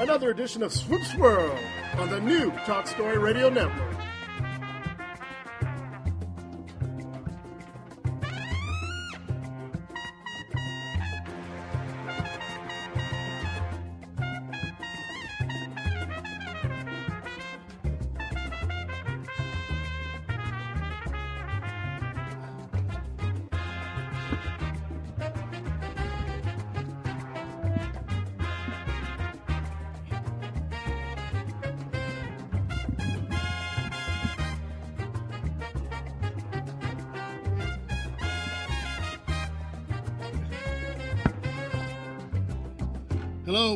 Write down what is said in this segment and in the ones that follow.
another edition of Swoops World on the new Talk Story Radio Network.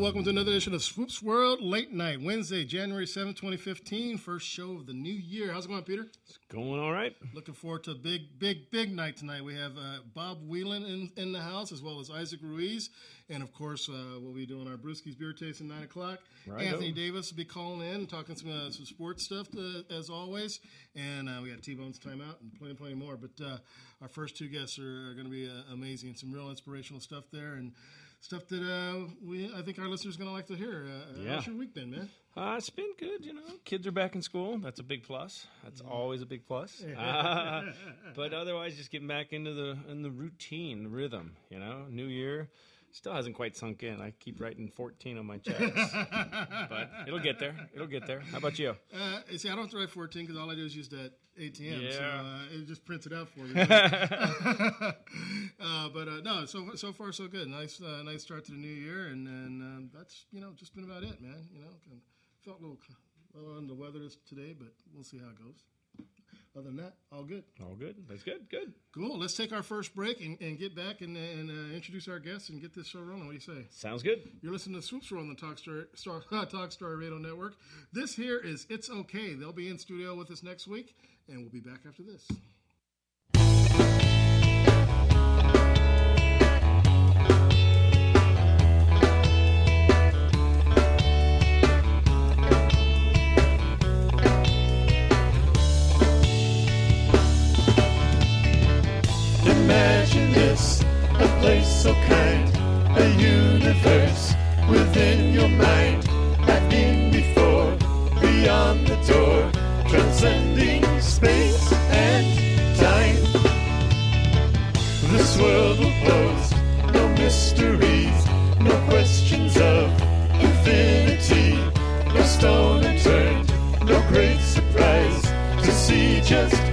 Welcome to another edition of Swoops World Late Night, Wednesday, January 7th, 2015, first show of the new year. How's it going, Peter? It's going all right. Looking forward to a big, big, big night tonight. We have uh, Bob Wieland in, in the house, as well as Isaac Ruiz. And of course, uh, we'll be doing our Brewski's Beer Taste at 9 o'clock. Right Anthony on. Davis will be calling in, talking some, uh, some sports stuff, uh, as always. And uh, we got T Bone's Timeout and plenty, plenty more. But uh, our first two guests are, are going to be uh, amazing. Some real inspirational stuff there. And Stuff that uh, we, I think our listeners are going to like to hear. Uh, Yeah. How's your week been, man? Uh, it's been good, you know. Kids are back in school. That's a big plus. That's always a big plus. Uh, but otherwise, just getting back into the in the routine, the rhythm. You know, New Year still hasn't quite sunk in. I keep writing 14 on my checks, but it'll get there. It'll get there. How about you? Uh, see, I don't have to write 14 because all I do is use that ATM. So Yeah. uh, it just prints it out for me. uh, but uh, no, so so far so good. Nice uh, nice start to the new year, and and um, that's you know just been about it, man. You know, felt a little, little under the weather today, but we'll see how it goes. Other than that, all good. All good. That's good. Good. Cool. Let's take our first break and, and get back and, and uh, introduce our guests and get this show rolling. What do you say? Sounds good. You're listening to Swoops World on the Talk Story, Star, Talk Story Radio Network. This here is It's Okay. They'll be in studio with us next week, and we'll be back after this. So kind, a universe within your mind. I've been before, beyond the door, transcending space and time. This world will pose no mysteries, no questions of infinity, no stone unturned, no great surprise to see. Just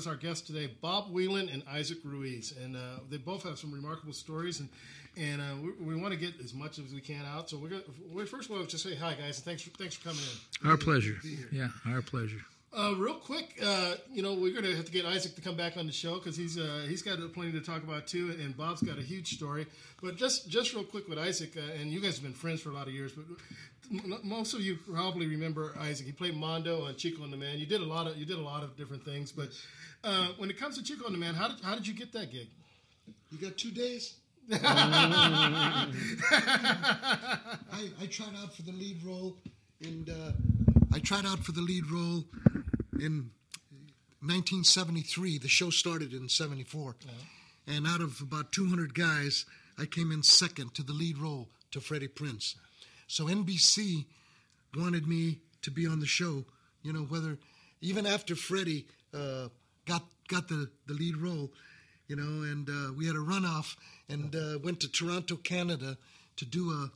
as our guests today Bob Wieland and Isaac Ruiz. And uh, they both have some remarkable stories. And and uh, we, we want to get as much as we can out. So we're going to, first of all, just say hi, guys, and thanks for, thanks for coming in. Our pleasure. Yeah, our pleasure. Uh, real quick, uh, you know, we're going to have to get Isaac to come back on the show because he's uh, he's got plenty to talk about too, and Bob's got a huge story. But just just real quick with Isaac, uh, and you guys have been friends for a lot of years, but m- most of you probably remember Isaac. He played Mondo on Chico and the Man. You did a lot of you did a lot of different things, but uh, when it comes to Chico and the Man, how did how did you get that gig? You got two days? I, I tried out for the lead role, and uh, I tried out for the lead role in 1973. The show started in '74, and out of about 200 guys, I came in second to the lead role to Freddie Prinze. So NBC wanted me to be on the show. You know, whether even after Freddie uh, got got the, the lead role, you know, and uh, we had a runoff and uh, went to Toronto, Canada, to do a.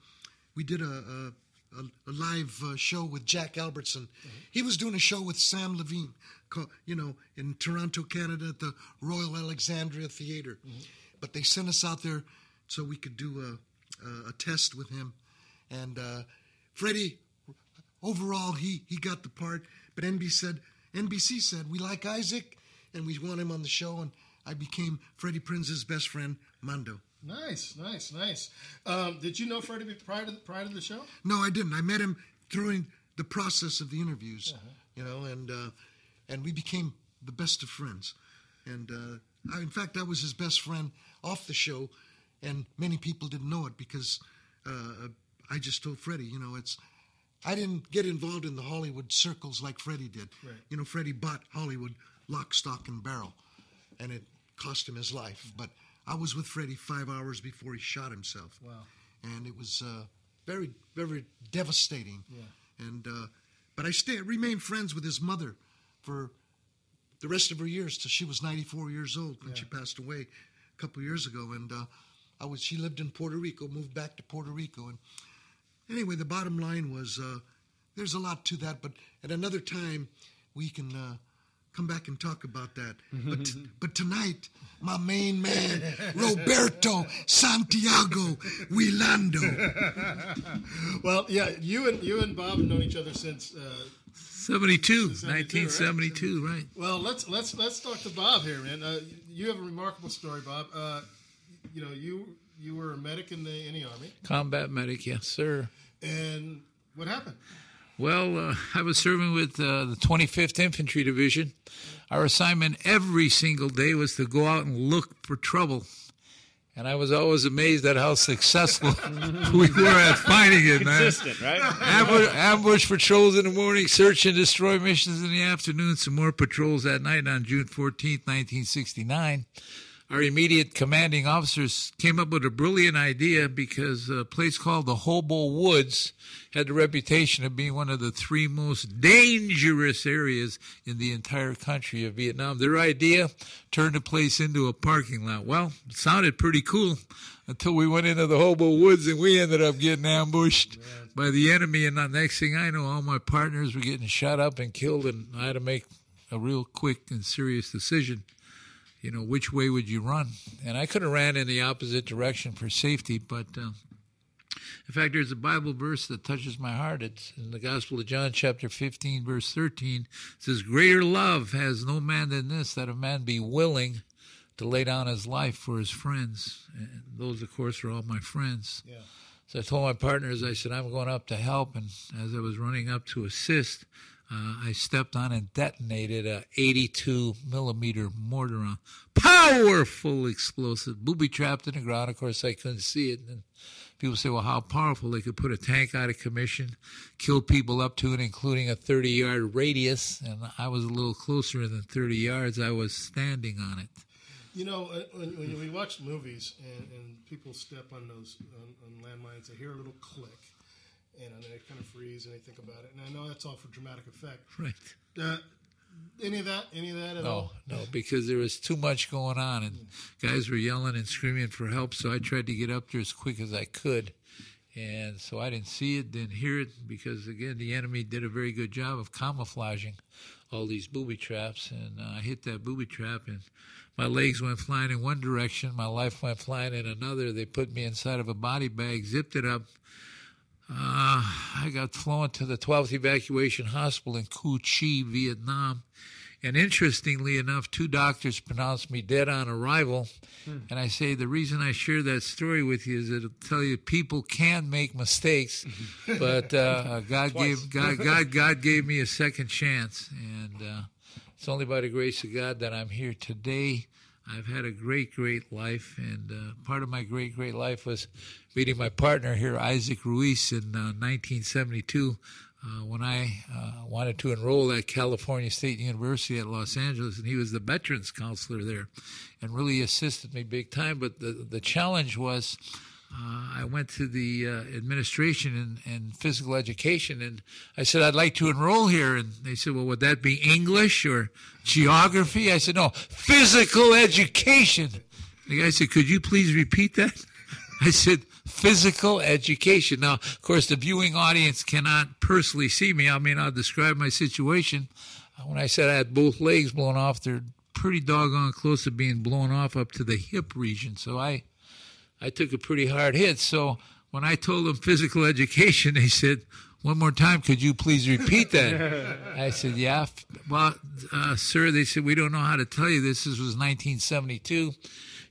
We did a a, a, a live uh, show with Jack Albertson. He was doing a show with Sam Levene, you know, in Toronto, Canada, at the Royal Alexandria Theater. But they sent us out there so we could do a a, a test with him, and uh, Freddie overall he he got the part but NBC said NBC said we like Isaac and we want him on the show and I became Freddie Prinze's best friend Mondo. Nice, nice, nice. Um, did you know Freddie prior to prior to the show? No, I didn't. I met him during the process of the interviews, you know, and uh, and we became the best of friends. And uh, I, in fact, I was his best friend off the show, and many people didn't know it because uh, I just told Freddie, you know, it's. I didn't get involved in the Hollywood circles like Freddie did. Right. You know, Freddie bought Hollywood lock, stock, and barrel, and it cost him his life. But I was with Freddie five hours before he shot himself. Wow. And it was uh, very, very devastating. Yeah. And uh, but I stay remained friends with his mother for the rest of her years till she was 94 years old when she passed away a couple years ago. And uh, I was she lived in Puerto Rico, moved back to Puerto Rico, and anyway, the bottom line was uh, there's a lot to that, but at another time we can uh, come back and talk about that. But but tonight, my main man Roberto Santiago Wilando. Well, yeah, you and you and Bob have known each other since. Uh, 72, 72, 1972, right? well, let's let's let's talk to Bob here, man. Uh, you have a remarkable story, Bob. Uh, you know, you you were a medic in the in the army, Combat medic, yes, sir. and what happened? Well, uh, I was serving with uh, the 25th Infantry Division. Our assignment every single day was to go out and look for trouble. And I was always amazed at how successful we were at finding it, man. Consistent, right? Ambush, ambush patrols in the morning, search and destroy missions in the afternoon, some more patrols at night on June 14th, 1969. Our immediate commanding officers came up with a brilliant idea because a place called the Hobo Woods had the reputation of being one of the three most dangerous areas in the entire country of Vietnam. Their idea turned the place into a parking lot. Well, it sounded pretty cool until we went into the Hobo Woods and we ended up getting ambushed by the enemy. And the next thing I know, all my partners were getting shot up and killed, and I had to make a real quick and serious decision you know, which way would you run? And I could have ran in the opposite direction for safety, but uh, in fact, there's a Bible verse that touches my heart. It's in the Gospel of John, chapter 15, verse 13. It says, Greater love has no man than this, that a man be willing to lay down his life for his friends. And those, of course, are all my friends. Yeah. So I told my partners, I said, I'm going up to help. And as I was running up to assist, uh, I stepped on and detonated a 82 millimeter mortar, a powerful explosive, booby trapped in the ground. Of course, I couldn't see it. And people say, well, how powerful? They could put a tank out of commission, kill people up to and including a 30 yard radius. And I was a little closer than 30 yards. I was standing on it. You know, uh, when, when we watch movies and, and people step on those on, on landmines, they hear a little click, and they kind of freeze and they think about it. And I know that's all for dramatic effect. Right. Uh, any of that? Any of that at No, all? no, because there was too much going on, and guys were yelling and screaming for help. So I tried to get up there as quick as I could, and so I didn't see it, didn't hear it, because again, the enemy did a very good job of camouflaging all these booby traps, and uh, I hit that booby trap, and my legs went flying in one direction, my life went flying in another. They put me inside of a body bag, zipped it up. Uh, I got flown to the 12th Evacuation Hospital in Cu Chi, Vietnam. And interestingly enough, two doctors pronounced me dead on arrival. And I say the reason I share that story with you is it'll tell you people can make mistakes, but uh, God gave God, God God gave me a second chance, and uh, it's only by the grace of God that I'm here today. I've had a great, great life, and uh, part of my great, great life was meeting my partner here, Isaac Ruiz, in uh, 1972 uh, when I uh, wanted to enroll at California State University at Los Angeles, and he was the veterans counselor there, and really assisted me big time. But the the challenge was. Uh, I went to the uh, administration and, physical education, and I said I'd like to enroll here. And they said, "Well, would that be English or geography?" I said, "No, physical education." The guy said, "Could you please repeat that?" I said, physical education. Now, of course, the viewing audience cannot personally see me. I mean, I'll describe my situation. Uh, When I said I had both legs blown off, they're pretty doggone close to being blown off up to the hip region. So I, I took a pretty hard hit. So when I told them physical education, they said, one more time, could you please repeat that? I said, yeah. Well, uh, sir, they said, we don't know how to tell you this. This was 1972.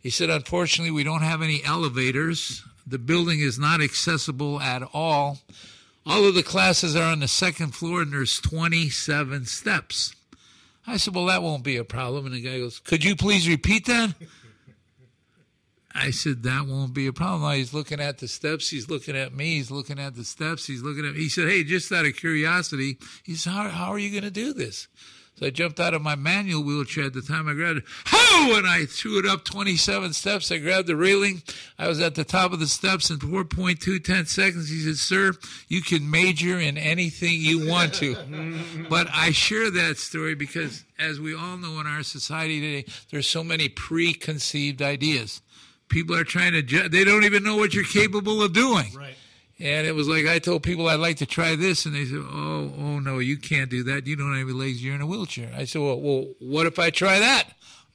He said, unfortunately, we don't have any elevators. The building is not accessible at all. All of the classes are on the second floor, and there's 27 steps. I said, well, that won't be a problem. And the guy goes, could you please repeat that? I said, that won't be a problem. He's looking at the steps. He's looking at me. He's looking at the steps. He's looking at me. He said, hey, just out of curiosity, he said, how, how are you going to do this? So I jumped out of my manual wheelchair at the time. I grabbed it. Ho! And I threw it up 27 steps. I grabbed the railing. I was at the top of the steps in 4.210 seconds. He said, sir, you can major in anything you want to. but I share that story because, as we all know in our society today, there's so many preconceived ideas. People are trying to, ju- they don't even know what you're capable of doing. Right. And it was like I told people I'd like to try this, and they said, "Oh, oh no, you can't do that. You don't have any legs. You're in a wheelchair." I said, "Well, well, what if I try that?"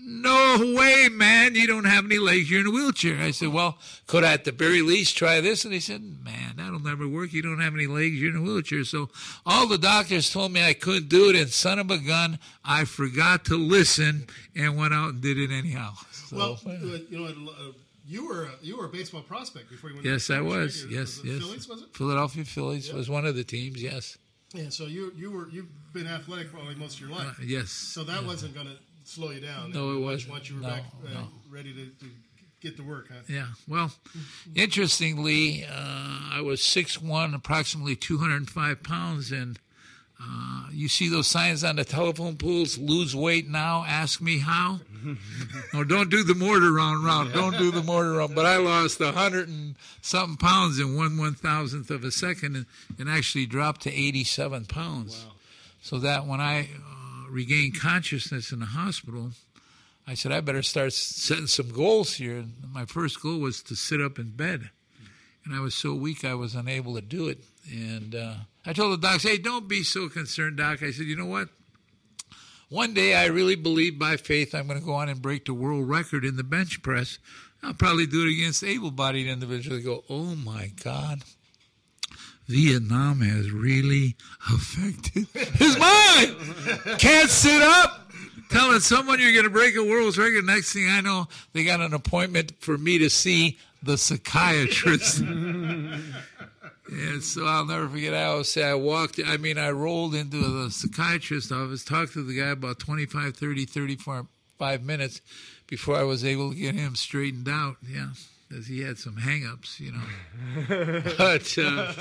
No way, man. You don't have any legs. You're in a wheelchair. I said, "Well, could I at the very least try this?" And they said, "Man, that'll never work. You don't have any legs. You're in a wheelchair." So all the doctors told me I couldn't do it, and son of a gun, I forgot to listen and went out and did it anyhow. So, Well, uh, you know, uh, you were a, you were a baseball prospect before you went. yes, to I was. right? Yes, Was yes. Phillies was it? Philadelphia Phillies was one of the teams. Yes, Yeah. So you you were you've been athletic probably most of your life. Uh, yes. so that wasn't going to slow you down. No, it wasn't. Once you were No, back uh, no. ready to, to get to work, huh? Yeah. Well, interestingly, uh, I was 6'1", approximately 205 pounds, and uh, you see those signs on the telephone poles, lose weight now, ask me how. no, don't do the mortar round round. Don't do the mortar round. But I lost a hundred and something pounds in one one thousandth of a second, and, and actually dropped to 87 pounds. So that when I uh, regained consciousness in the hospital, I said, I better start setting some goals here. And my first goal was to sit up in bed. And I was so weak, I was unable to do it. And uh, I told the docs, hey, don't be so concerned, doc. I said, you know what? One day I really believe by faith I'm going to go on and break the world record in the bench press. I'll probably do it against able bodied individuals. They go, oh my God. Vietnam has really affected his mind. Can't sit up. Telling someone you're going to break a world record. Next thing I know, they got an appointment for me to see the psychiatrist. and so I'll never forget. I always say I walked, I mean, I rolled into the psychiatrist's office, talked to the guy about 25, 30, 35 minutes before I was able to get him straightened out. Yeah, because he had some hang-ups, you know. but uh,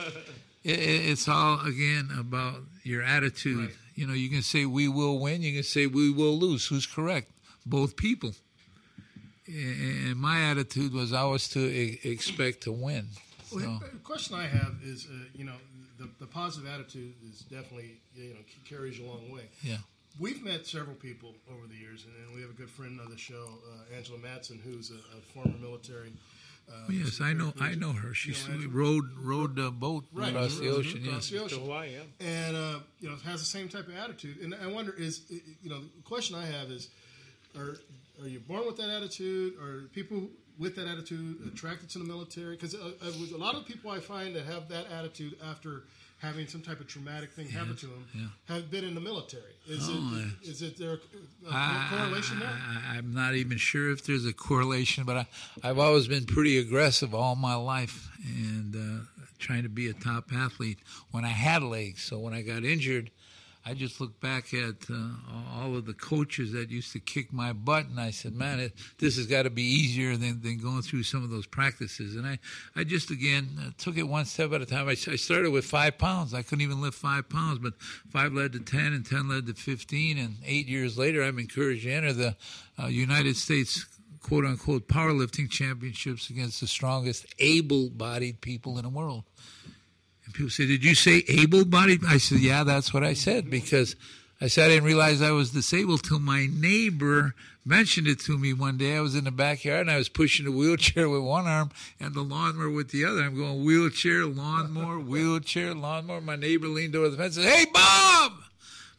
it, it's all again about your attitude. You know, you can say we will win. You can say we will lose. Who's correct? Both people. And my attitude was always to expect to win. Well, the question I have is, uh, you know, the, the positive attitude is definitely you know carries you a long way. Yeah. We've met several people over the years, and, and we have a good friend on the show, uh, Angela Madsen, who's a, a former military. Uh, Oh, yes, I know. I know her. She rode rowed the boat Right. across the ocean. Across Yes. the ocean. Hawaii, yeah. and uh, you know has the same type of attitude. And I wonder is you know the question I have is, are are you born with that attitude? or people with that attitude attracted to the military? Because uh, uh, with a lot of people I find that have that attitude after having some type of traumatic thing happen to them yeah. have been in the military. Is Oh, it is it there a, I- correlation there? I, I'm not even sure if there's a correlation, but I, I've always been pretty aggressive all my life and uh, trying to be a top athlete when I had legs. So when I got injured, I just looked back at uh, all of the coaches that used to kick my butt, and I said, "Man, it, this has got to be easier than, than going through some of those practices." And I, I just again uh, took it one step at a time. I, I started with five pounds. I couldn't even lift five pounds, but five led to ten, and ten led to fifteen. And eight years later, I'm encouraged to enter the uh, United States quote unquote powerlifting championships against the strongest able-bodied people in the world. And people say, Did you say able bodied? I said, Yeah, that's what I said because I said I didn't realize I was disabled till my neighbor mentioned it to me one day. I was in the backyard and I was pushing a wheelchair with one arm and the lawnmower with the other. I'm going wheelchair, lawnmower, wheelchair, lawnmower. My neighbor leaned over the fence and said, Hey, Bob!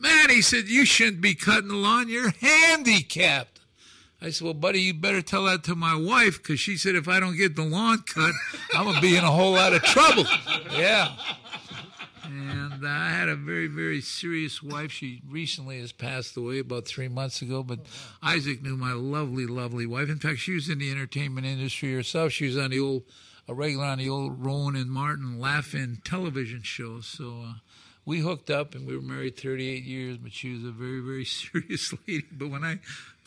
Man, he said, You shouldn't be cutting the lawn. You're handicapped. I said, Well, buddy, you better tell that to my wife because she said if I don't get the lawn cut, I'm going to be in a whole lot of trouble. Yeah. And I had a very, very serious wife. She recently has passed away about three months ago, but Isaac knew my lovely, lovely wife. In fact, she was in the entertainment industry herself. She was on the old, a regular on the old Rowan and Martin Laugh-In television show. So, uh, we hooked up and we were married 38 years, but she was a very, very serious lady. But when I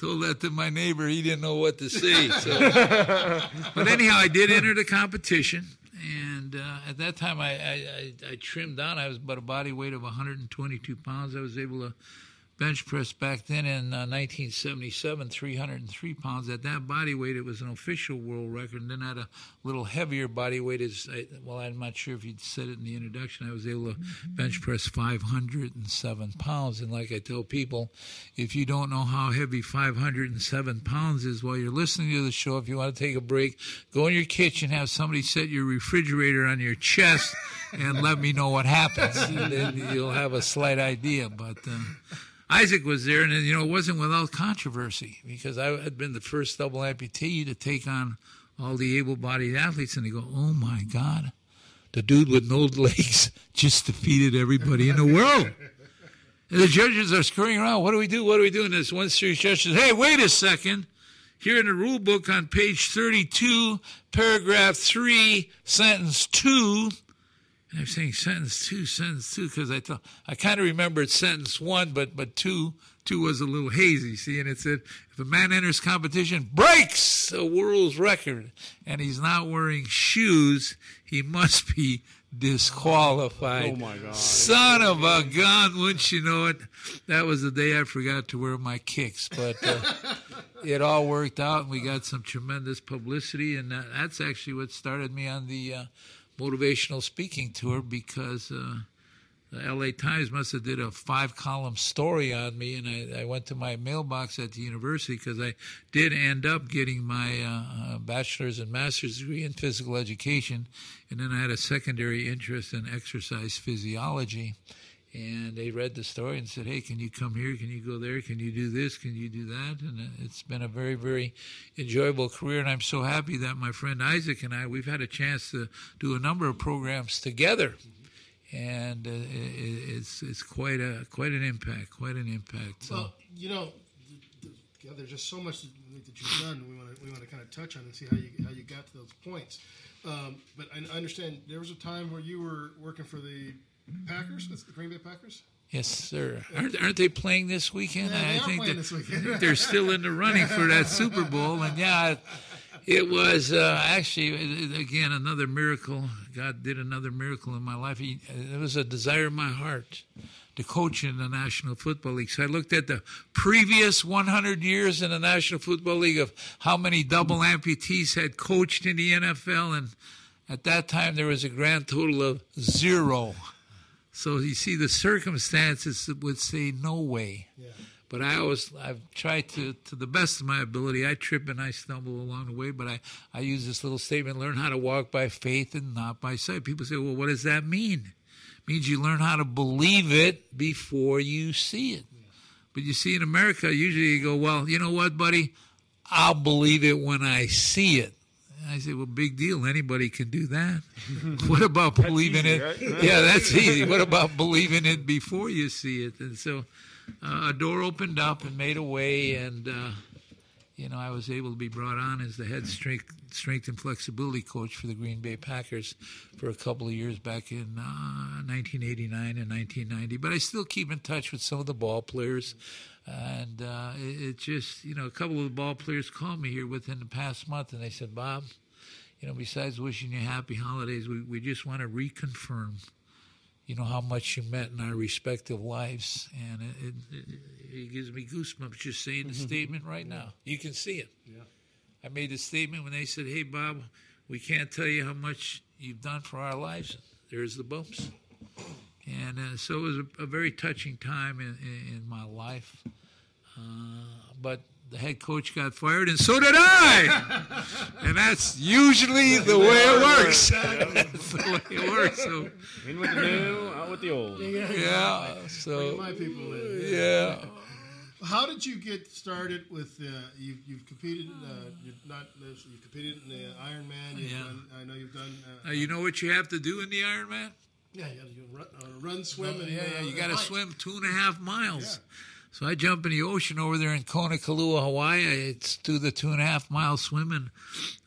told that to my neighbor, he didn't know what to say. So. but anyhow, I did enter the competition. And uh, at that time, I, I, I, I trimmed down. I was about a body weight of 122 pounds. I was able to bench press back then in uh, 1977, 303 pounds. At that body weight, it was an official world record. And then at a little heavier body weight, is well, I'm not sure if you said it in the introduction. I was able to bench press 507 pounds. And like I tell people, if you don't know how heavy 507 pounds is while you're listening to the show, if you want to take a break, go in your kitchen, have somebody set your refrigerator on your chest, and let me know what happens. And then you'll have a slight idea. But uh, Isaac was there, and you know, it wasn't without controversy because I had been the first double amputee to take on all the able-bodied athletes, and they go, "Oh my God, the dude with no legs just defeated everybody in the world." And the judges are screwing around. What do we do? What do we do? And this one serious judge says, "Hey, wait a second. Here in the rule book on page 32, paragraph 3, sentence 2, and I'm saying sentence two, sentence two, because I thought I kind of remembered sentence one, but but two two was a little hazy. See, and it said if a man enters competition, breaks a world's record, and he's not wearing shoes, he must be disqualified. Oh, my God. Son of a gun! Wouldn't you know it? That was the day I forgot to wear my kicks, but. Uh, it all worked out, and we got some tremendous publicity, and that, that's actually what started me on the uh, motivational speaking tour because uh, the L.A. Times must have did a five-column story on me, and I, I went to my mailbox at the university because I did end up getting my uh, uh, bachelor's and master's degree in physical education, and then I had a secondary interest in exercise physiology. And they read the story and said, "Hey, can you come here? Can you go there? Can you do this? Can you do that?" And it's been a very, very enjoyable career. And I'm so happy that my friend Isaac and I we've had a chance to do a number of programs together, and uh, it, it's it's quite a quite an impact, quite an impact. So. Well, you know, yeah, there's just so much that you've done. We want to we want to kind of touch on and see how you how you got to those points. Um, but I understand there was a time where you were working for the Packers, That's the Green Bay Packers. Yes, sir. Aren't, aren't they playing this weekend? Yeah, they I are think playing this weekend. They're still in the running for that Super Bowl. And yeah, it was uh, actually again another miracle. God did another miracle in my life. He, it was a desire in my heart to coach in the National Football League. So I looked at the previous 100 years in the National Football League of how many double amputees had coached in the NFL, and at that time there was a grand total of zero. So you see, the circumstances would say no way. Yeah. But I always, I've tried to, to the best of my ability. I trip and I stumble along the way, but I, I use this little statement: learn how to walk by faith and not by sight. People say, well, what does that mean? It means you learn how to believe it before you see it. But you see, in America, usually you go, well, you know what, buddy? I'll believe it when I see it. I said, well, big deal. Anybody can do that. what about believing easy, it? right? Yeah, that's easy. What about believing it before you see it? And so uh, a door opened up and made a way, and uh, you know I was able to be brought on as the head strength, strength and flexibility coach for the Green Bay Packers for a couple of years back in uh, 1989 and 1990. But I still keep in touch with some of the ball players. And uh, it, it just, you know, a couple of the ball players called me here within the past month, and they said, "Bob, you know, besides wishing you happy holidays, we, we just want to reconfirm you know how much you meant in our respective lives, and it, it, it, it gives me goosebumps just saying the statement right now. You can see it. Yeah. I made the statement when they said, "Hey, Bob, we can't tell you how much you've done for our lives." There's the bumps, and uh, so it was a, a very touching time in, in, in my life. Uh, but the head coach got fired, and so did I. and that's usually the way it works. that's the way it works. So. In with the new, out with the old. Yeah. So My people in. yeah. How did you get started with? Uh, you've, you've competed. Uh, you've not. You've competed in the Ironman. You've Yeah. done, I know you've done. Uh, Now you know what you have to do in the Ironman. yeah, you got to run, uh, run, swim, and yeah, yeah. uh, You got to swim two and a half miles. Yeah. So I jump in the ocean over there in Kona, Kailua, Hawaii. It's do the two and a half mile swim, swimming.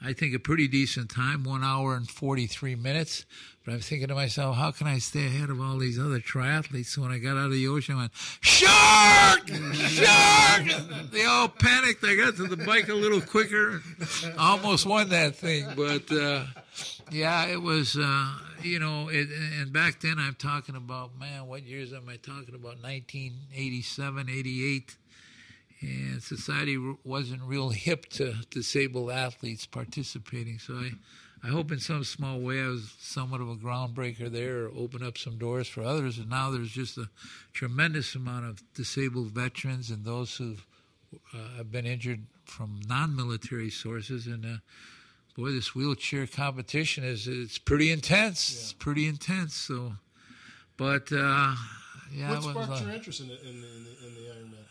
I think a pretty decent time, one hour and forty three minutes. But I'm thinking to myself, how can I stay ahead of all these other triathletes? So when I got out of the ocean, I went, Shark! Shark! they all panicked. I got to the bike a little quicker. I almost won that thing. But uh, yeah, it was, uh, you know, it, and back then I'm talking about, man, what years am I talking about? 1987, 88. And society wasn't real hip to disabled athletes participating. So I, I hope in some small way I was somewhat of a groundbreaker there or open up some doors for others. And now there's just a tremendous amount of disabled veterans and those who uh, have been injured from non-military sources. And uh, boy, this wheelchair competition is it's pretty intense. It's pretty intense. So, but uh, yeah, What sparked your interest in the, in the, in the, in the Ironman?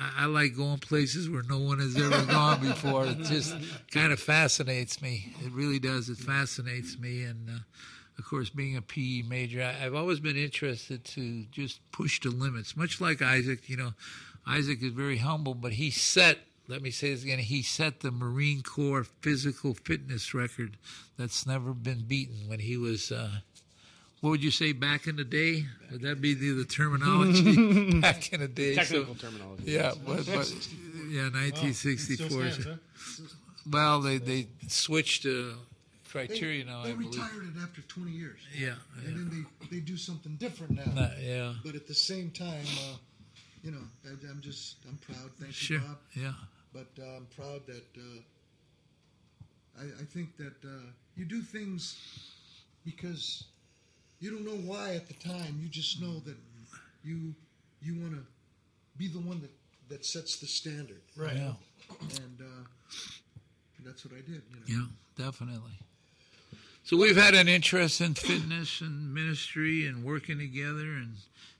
I, I like going places where no one has ever gone before. It just kind of fascinates me. It really does. It fascinates me. And uh, of course, being a PE major, I, I've always been interested to just push the limits. Much like Isaac, you know, Isaac is very humble, but he set. Let me say this again. He set the Marine Corps physical fitness record that's never been beaten when he was. Uh, what would you say back in the day? Would that be the, the terminology back in the day? So- Technical terminology. yeah, but, but yeah, Still 1964. stands, huh? Well, they they switched uh, criteria now. They I believe. retired it after 20 years. Yeah, And yeah, then they, they do something different now. Nah, yeah, But at the same time, uh, you know, I, I'm just, I'm proud. Thank sure, you, Bob. yeah, But uh, I'm proud that uh, I, I think that uh, you do things because you don't know why at the time. You just know that you you want to be the one that, that sets the standard. Right. yeah, And uh, that's what I did. You know. yeah, definitely. So we've had an interest in fitness and ministry and working together and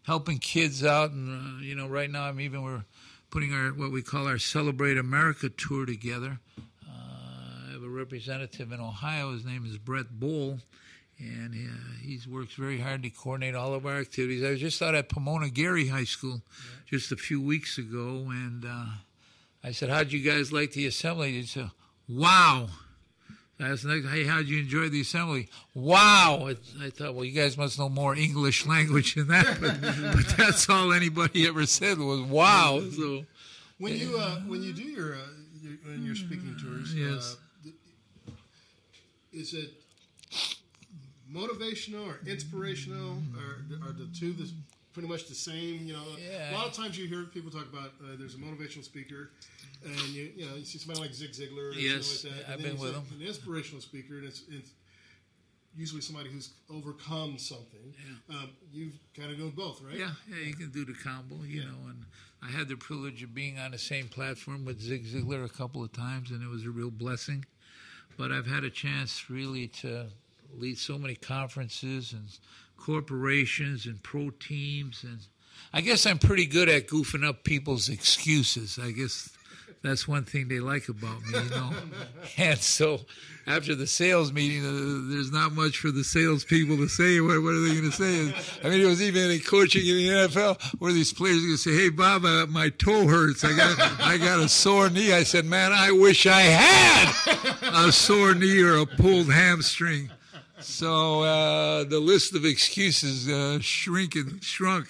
helping kids out. And uh, you know, right now I'm even we're putting our what we call our Celebrate America tour together. Uh, I have a representative in Ohio. His name is Brett Bull, and uh, he works very hard to coordinate all of our activities. I was just out at Pomona Garey High School just a few weeks ago, and uh, I said, "How'd you guys like the assembly?" He said, "Wow." Next, hey, how'd you enjoy the assembly? Wow. I, I thought, well, you guys must know more English language than that, but, but that's all anybody ever said was wow. So, When you uh, when you do your, uh, your when your speaking tours, Yes. uh, is it motivational or inspirational, or are the two the, pretty much the same? You know, Yeah. a lot of times you hear people talk about uh, there's a motivational speaker, and you you know you see somebody like Zig Ziglar, or Yes, something like that. I've been with him. An inspirational speaker, and it's, it's usually somebody who's overcome something. Um, you've kind of done both, right? Yeah, yeah, you can do the combo, you know. And I had the privilege of being on the same platform with Zig Ziglar a couple of times, and it was a real blessing. But I've had a chance really to lead so many conferences and corporations and pro teams, and I guess I'm pretty good at goofing up people's excuses. I guess that's one thing they like about me, you know. and so after the sales meeting, uh, there's not much for the salespeople to say. What, what are they going to say? I mean, it was even in coaching in the NFL where these players are going to say, "Hey, Bob, uh, my toe hurts. I got I got a sore knee." I said, "Man, I wish I had a sore knee or a pulled hamstring." So uh, the list of excuses uh, shrink and shrunk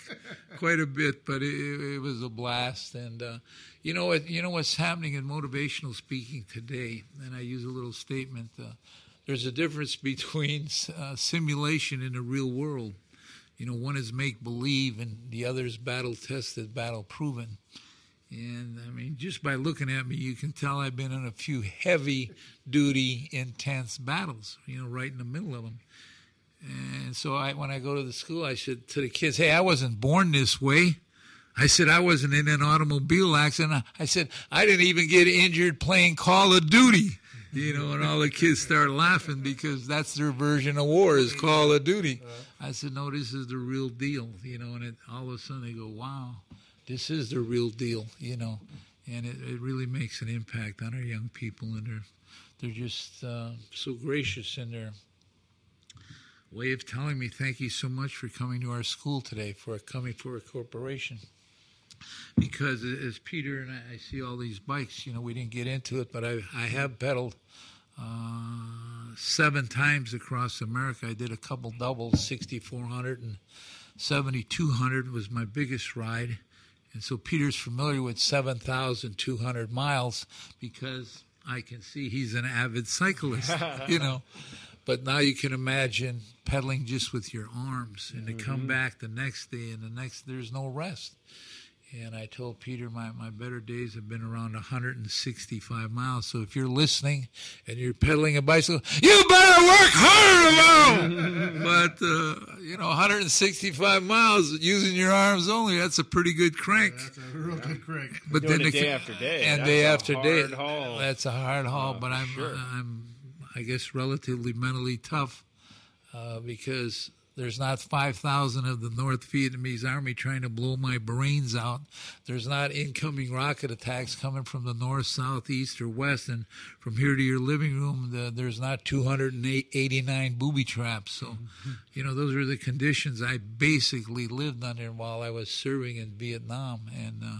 quite a bit, but it, it was a blast. And uh, you know what? You know what's happening in motivational speaking today, and I use a little statement. Uh, there's a difference between uh, simulation and the real world. You know, one is make believe, and the other is battle tested, battle proven. And I mean, just by looking at me, you can tell I've been in a few heavy duty, intense battles, you know, right in the middle of them. And so I, when I go to the school, I said to the kids, Hey, I wasn't born this way. I said, I wasn't in an automobile accident. I said, I didn't even get injured playing Call of Duty. You know, and all the kids start laughing because that's their version of war is Call of Duty. Uh-huh. I said, no, this is the real deal. You know, and it, all of a sudden they go, wow, this is the real deal. You know, and it, it really makes an impact on our young people, and they're they're just uh, so gracious in their way of telling me, thank you so much for coming to our school today, for coming for a corporation. Because as Peter and I, I see all these bikes, you know, we didn't get into it, but I, I have pedaled uh, seven times across America. I did a couple doubles, 6,400 and 7,200 was my biggest ride. And so Peter's familiar with 7,200 miles because I can see he's an avid cyclist, you know. But now you can imagine pedaling just with your arms and to come mm-hmm. back the next day and the next, there's no rest. And I told Peter my, my better days have been around 165 miles. So if you're listening and you're pedaling a bicycle, you better work harder tomorrow. but, uh, you know, 165 miles using your arms only, that's a pretty good crank. That's a real good crank. But Doing then it the- day after day. and That's day a after day, hard haul. that's a hard haul. Oh, but I'm, sure. I'm, I guess, relatively mentally tough uh, because there's not 5,000 of the North Vietnamese army trying to blow my brains out. There's not incoming rocket attacks coming from the north, south, east, or west. And from here to your living room, the, there's not 289 booby traps. So, you know, those are the conditions I basically lived under while I was serving in Vietnam. And, uh,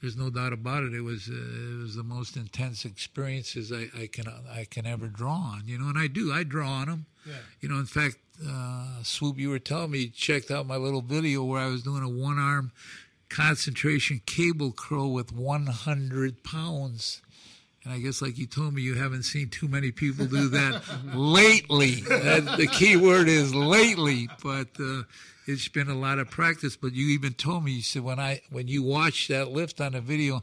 there's no doubt about it. It was uh, it was the most intense experiences I, I can I can ever draw on. You know, and I do. I draw on them. Yeah. You know, in fact, uh, Swoop, you were telling me you checked out my little video where I was doing a one arm concentration cable curl with 100 pounds. And I guess, like you told me, you haven't seen too many people do that lately. That, the key word is lately, but uh, it's been a lot of practice. But you even told me, you said when I when you watched that lift on the video,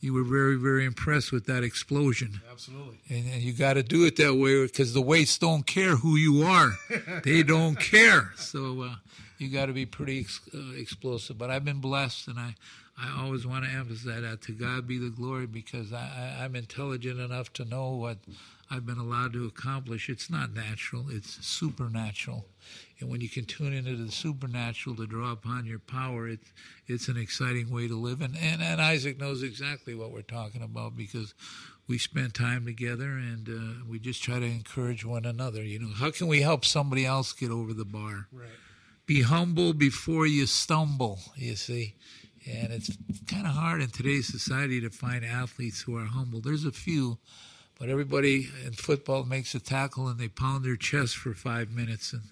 you were very very impressed with that explosion. Absolutely. And, and you got to do it that way because the weights don't care who you are; they don't care. So uh, you got to be pretty ex- uh, explosive. But I've been blessed, and I, I always want to emphasize that to God be the glory because I, I, I'm intelligent enough to know what I've been allowed to accomplish. It's not natural; it's supernatural. And when you can tune into the supernatural to draw upon your power, it's it's an exciting way to live. And, and and Isaac knows exactly what we're talking about because we spend time together and uh, we just try to encourage one another. You know, how can we help somebody else get over the bar? Right. Be humble before you stumble. You see. And it's kind of hard in today's society to find athletes who are humble. There's a few, but everybody in football makes a tackle and they pound their chest for five minutes and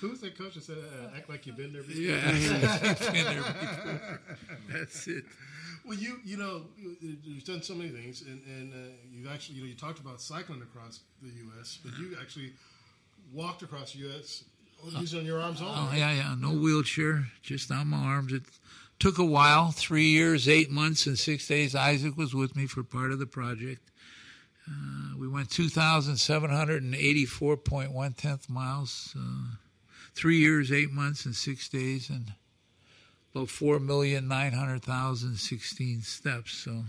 Who was that coach that said, uh, act like you've been there before? Yeah, you've been there before. That's it. Well, you you know you- you've done so many things, and and uh, you actually you know you talked about cycling across the U.S., but you actually walked across the U.S. using your arms only. Oh yeah, yeah. No wheelchair, just on my arms. It took a while, three years, eight months, and six days. Isaac was with me for part of the project, Uh, we went 2,784.1 tenth miles, uh, three years, eight months, and six days, and about 4,900,016 steps. So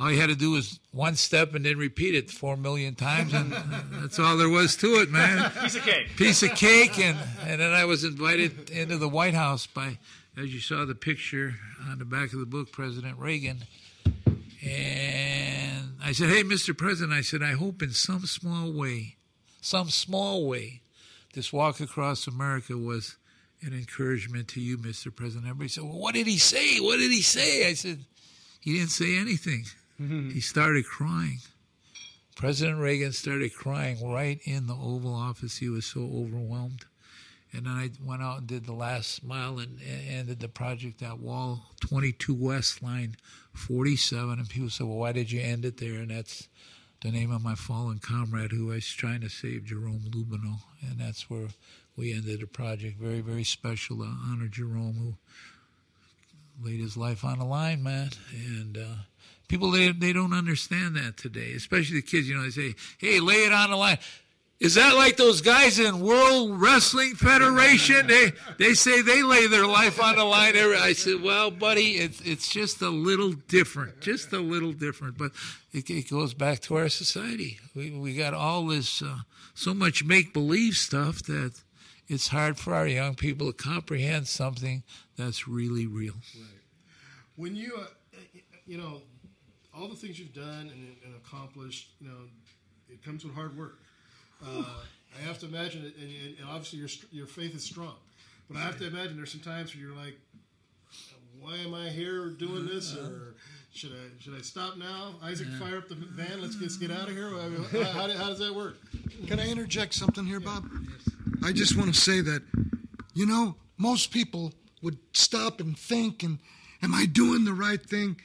all you had to do was one step and then repeat it four million times, and that's all there was to it, man. Piece of cake. Piece of cake, and, and then I was invited into the White House by, as you saw the picture on the back of the book, President Reagan. And I said, Hey, Mr. President, I said, I hope in some small way, some small way, this walk across America was an encouragement to you, Mr. President. Everybody said, Well, what did he say? What did he say? I said, He didn't say anything. Mm-hmm. He started crying. President Reagan started crying right in the Oval Office. He was so overwhelmed. And then I went out and did the last mile and, and ended the project at Wall 22 West, line 47. And people said, Well, why did you end it there? And that's the name of my fallen comrade who I was trying to save, Jerome Lubino. And that's where we ended the project. Very, very special to honor Jerome, who laid his life on the line, man. And uh, people, they, they don't understand that today, especially the kids. You know, they say, hey, lay it on the line. Is that like those guys in World Wrestling Federation? They they say they lay their life on the line. I said, well, buddy, it's it's just a little different, just a little different. But it, it goes back to our society. We we got all this uh, so much make believe stuff that it's hard for our young people to comprehend something that's really real. when you uh, you know all the things you've done and, and accomplished you know it comes with hard work uh, i have to imagine it and, and and obviously your your faith is strong but i have to imagine there's some times where you're like why am i here doing this or should I should I stop now? Isaac, fire up the van. Let's get, let's get out of here. I mean, how, how, how does that work? Can I interject something here, Bob? I just want to say that, you know, most people would stop and think, and am I doing the right thing?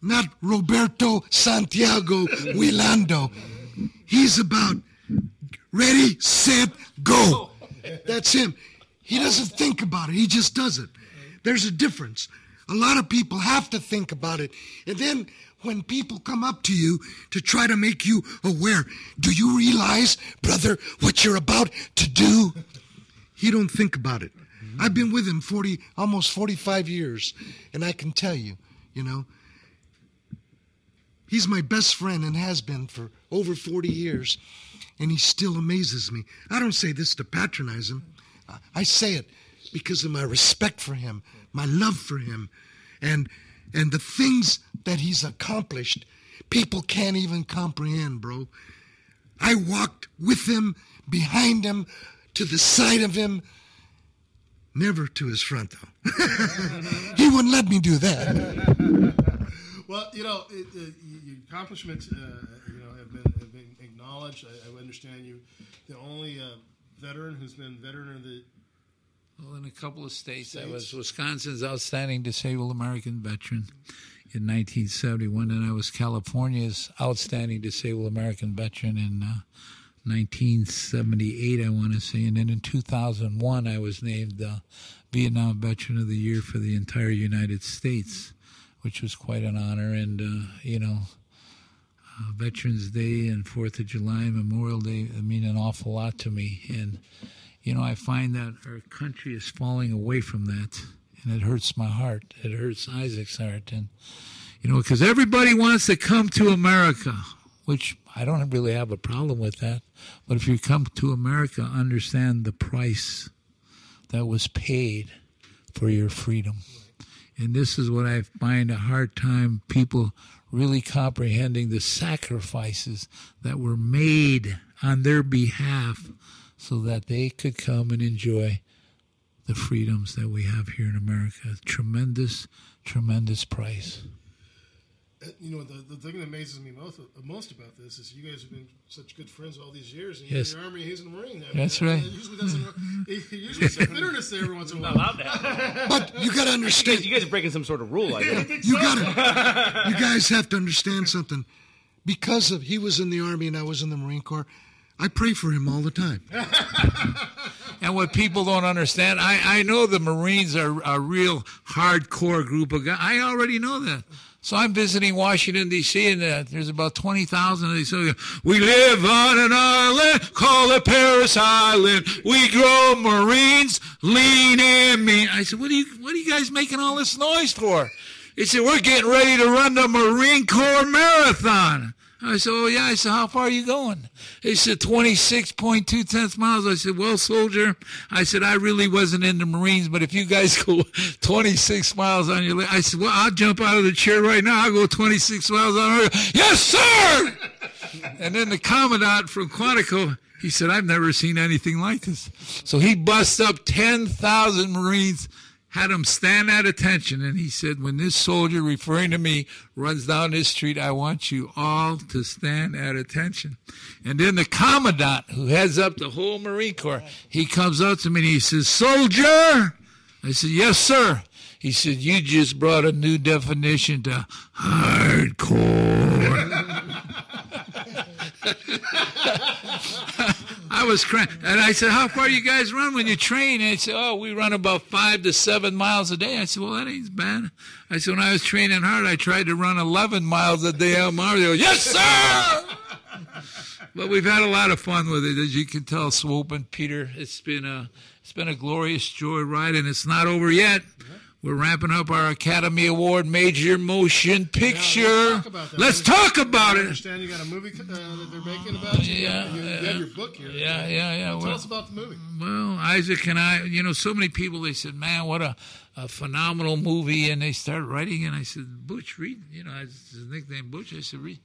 Not Roberto Santiago Wilando. He's about ready, set, go. That's him. He doesn't think about it, he just does it. There's a difference. A lot of people have to think about it. And then when people come up to you to try to make you aware, do you realize, brother, what you're about to do? He don't think about it. I've been with him 40 almost 45 years, and I can tell you, you know, he's my best friend and has been for over 40 years, and he still amazes me. I don't say this to patronize him. I- say it because of my respect for him, my love for him, and and the things that he's accomplished. People can't even comprehend, bro. I walked with him, behind him, to the side of him, never to his front though. he wouldn't let me do that. Well, you know, it, uh, your accomplishments, uh, you know, have been have been acknowledged. I, I understand you, the only uh, veteran who's been veteran of the. Well, in a couple of states, I States? was Wisconsin's outstanding disabled American veteran in 1971, and I was California's outstanding disabled American veteran in uh, 1978, I want to say. And then in 2001, I was named uh, Vietnam Veteran of the Year for the entire United States, which was quite an honor. And, uh, you know, uh, Veterans Day and Fourth of July, Memorial Day mean an awful lot to me. And you know, I find that our country is falling away from that, and it hurts my heart. It hurts Isaac's heart, and you know, because everybody wants to come to America, which I don't really have a problem with that. But if you come to America, understand the price that was paid for your freedom. And this is what I find a hard time people really comprehending the sacrifices that were made on their behalf so that they could come and enjoy the freedoms that we have here in America. Tremendous, tremendous price. You know, the, the thing that amazes me most, most about this is you guys have been such good friends all these years, and Yes. you're in the army, he's in the Marine. I mean, That's right. that Usually, doesn't, he usually some bitterness there every once in a while. Allowed that. But you got to You understand. guys, you guys are breaking some sort of rule, I think. You got to. You guys have to understand something. Because of he was in the army and I was in the Marine Corps, I pray for him all the time. And what people don't understand, I, I know the Marines are a real hardcore group of guys. I already know that. So I'm visiting Washington D.C. and uh, there's about twenty thousand of these. So we live on an island called the Parris Island. We grow Marines, lean and mean. I said, "What are you? What are you guys making all this noise for?" He said, "We're getting ready to run the Marine Corps Marathon." I said, "Oh yeah." I said, "How far are you going?" He said, 26.2 tenths miles." I said, "Well, soldier," I said, "I really wasn't in the Marines, but if you guys go 26 miles on your," I said, "Well, I'll jump out of the chair right now. I'll go 26 miles on her." Yes, sir. and then the commandant from Quantico, he said, "I've never seen anything like this." So he busts up 10,000 Marines had him stand at attention and he said when this soldier referring to me runs down this street i want you all to stand at attention. And then the commandant who heads up the whole marine corps he comes up to me and he says soldier! I said yes sir. He said you just brought a new definition to hardcore I was crying. And I said, How far you guys run when you train? And he said, Oh, we run about five to seven miles a day. I said, Well, that ain't bad. I said, When I was training hard, I tried to run 11 miles a day out Mario. Yes, sir! but we've had a lot of fun with it, as you can tell, Swoop and Peter. It's been a, it's been a glorious joy ride, and it's not over yet. We're ramping up our Academy Award major motion picture. talk about. Let's talk about I it. understand you got a movie uh, that they're making about you. Yeah, you, you yeah. have your book here. Yeah, yeah, yeah. Tell Well, us about the movie. Well, Isaac and I, you know, so many people, they said, man, what a, a phenomenal movie. And they started writing, and I said, Butch, read, you know, his nickname Butch. I said, read.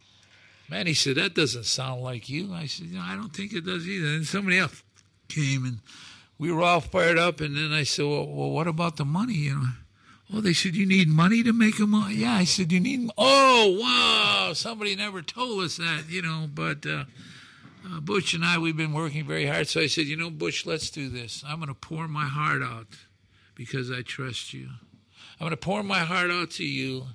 Man, he said, that doesn't sound like you. I said, you know, I don't think it does either. And somebody else came, and we were all fired up. And then I said, well, well what about the money, you know? Oh, they said, you need money to make a movie? Yeah, I said, you need, oh, wow, somebody never told us that, you know, but, uh, uh, Butch and I, we've been working very hard. So I said, you know, Butch, let's do this. I'm going to pour my heart out because I trust you. I'm going to pour my heart out to you.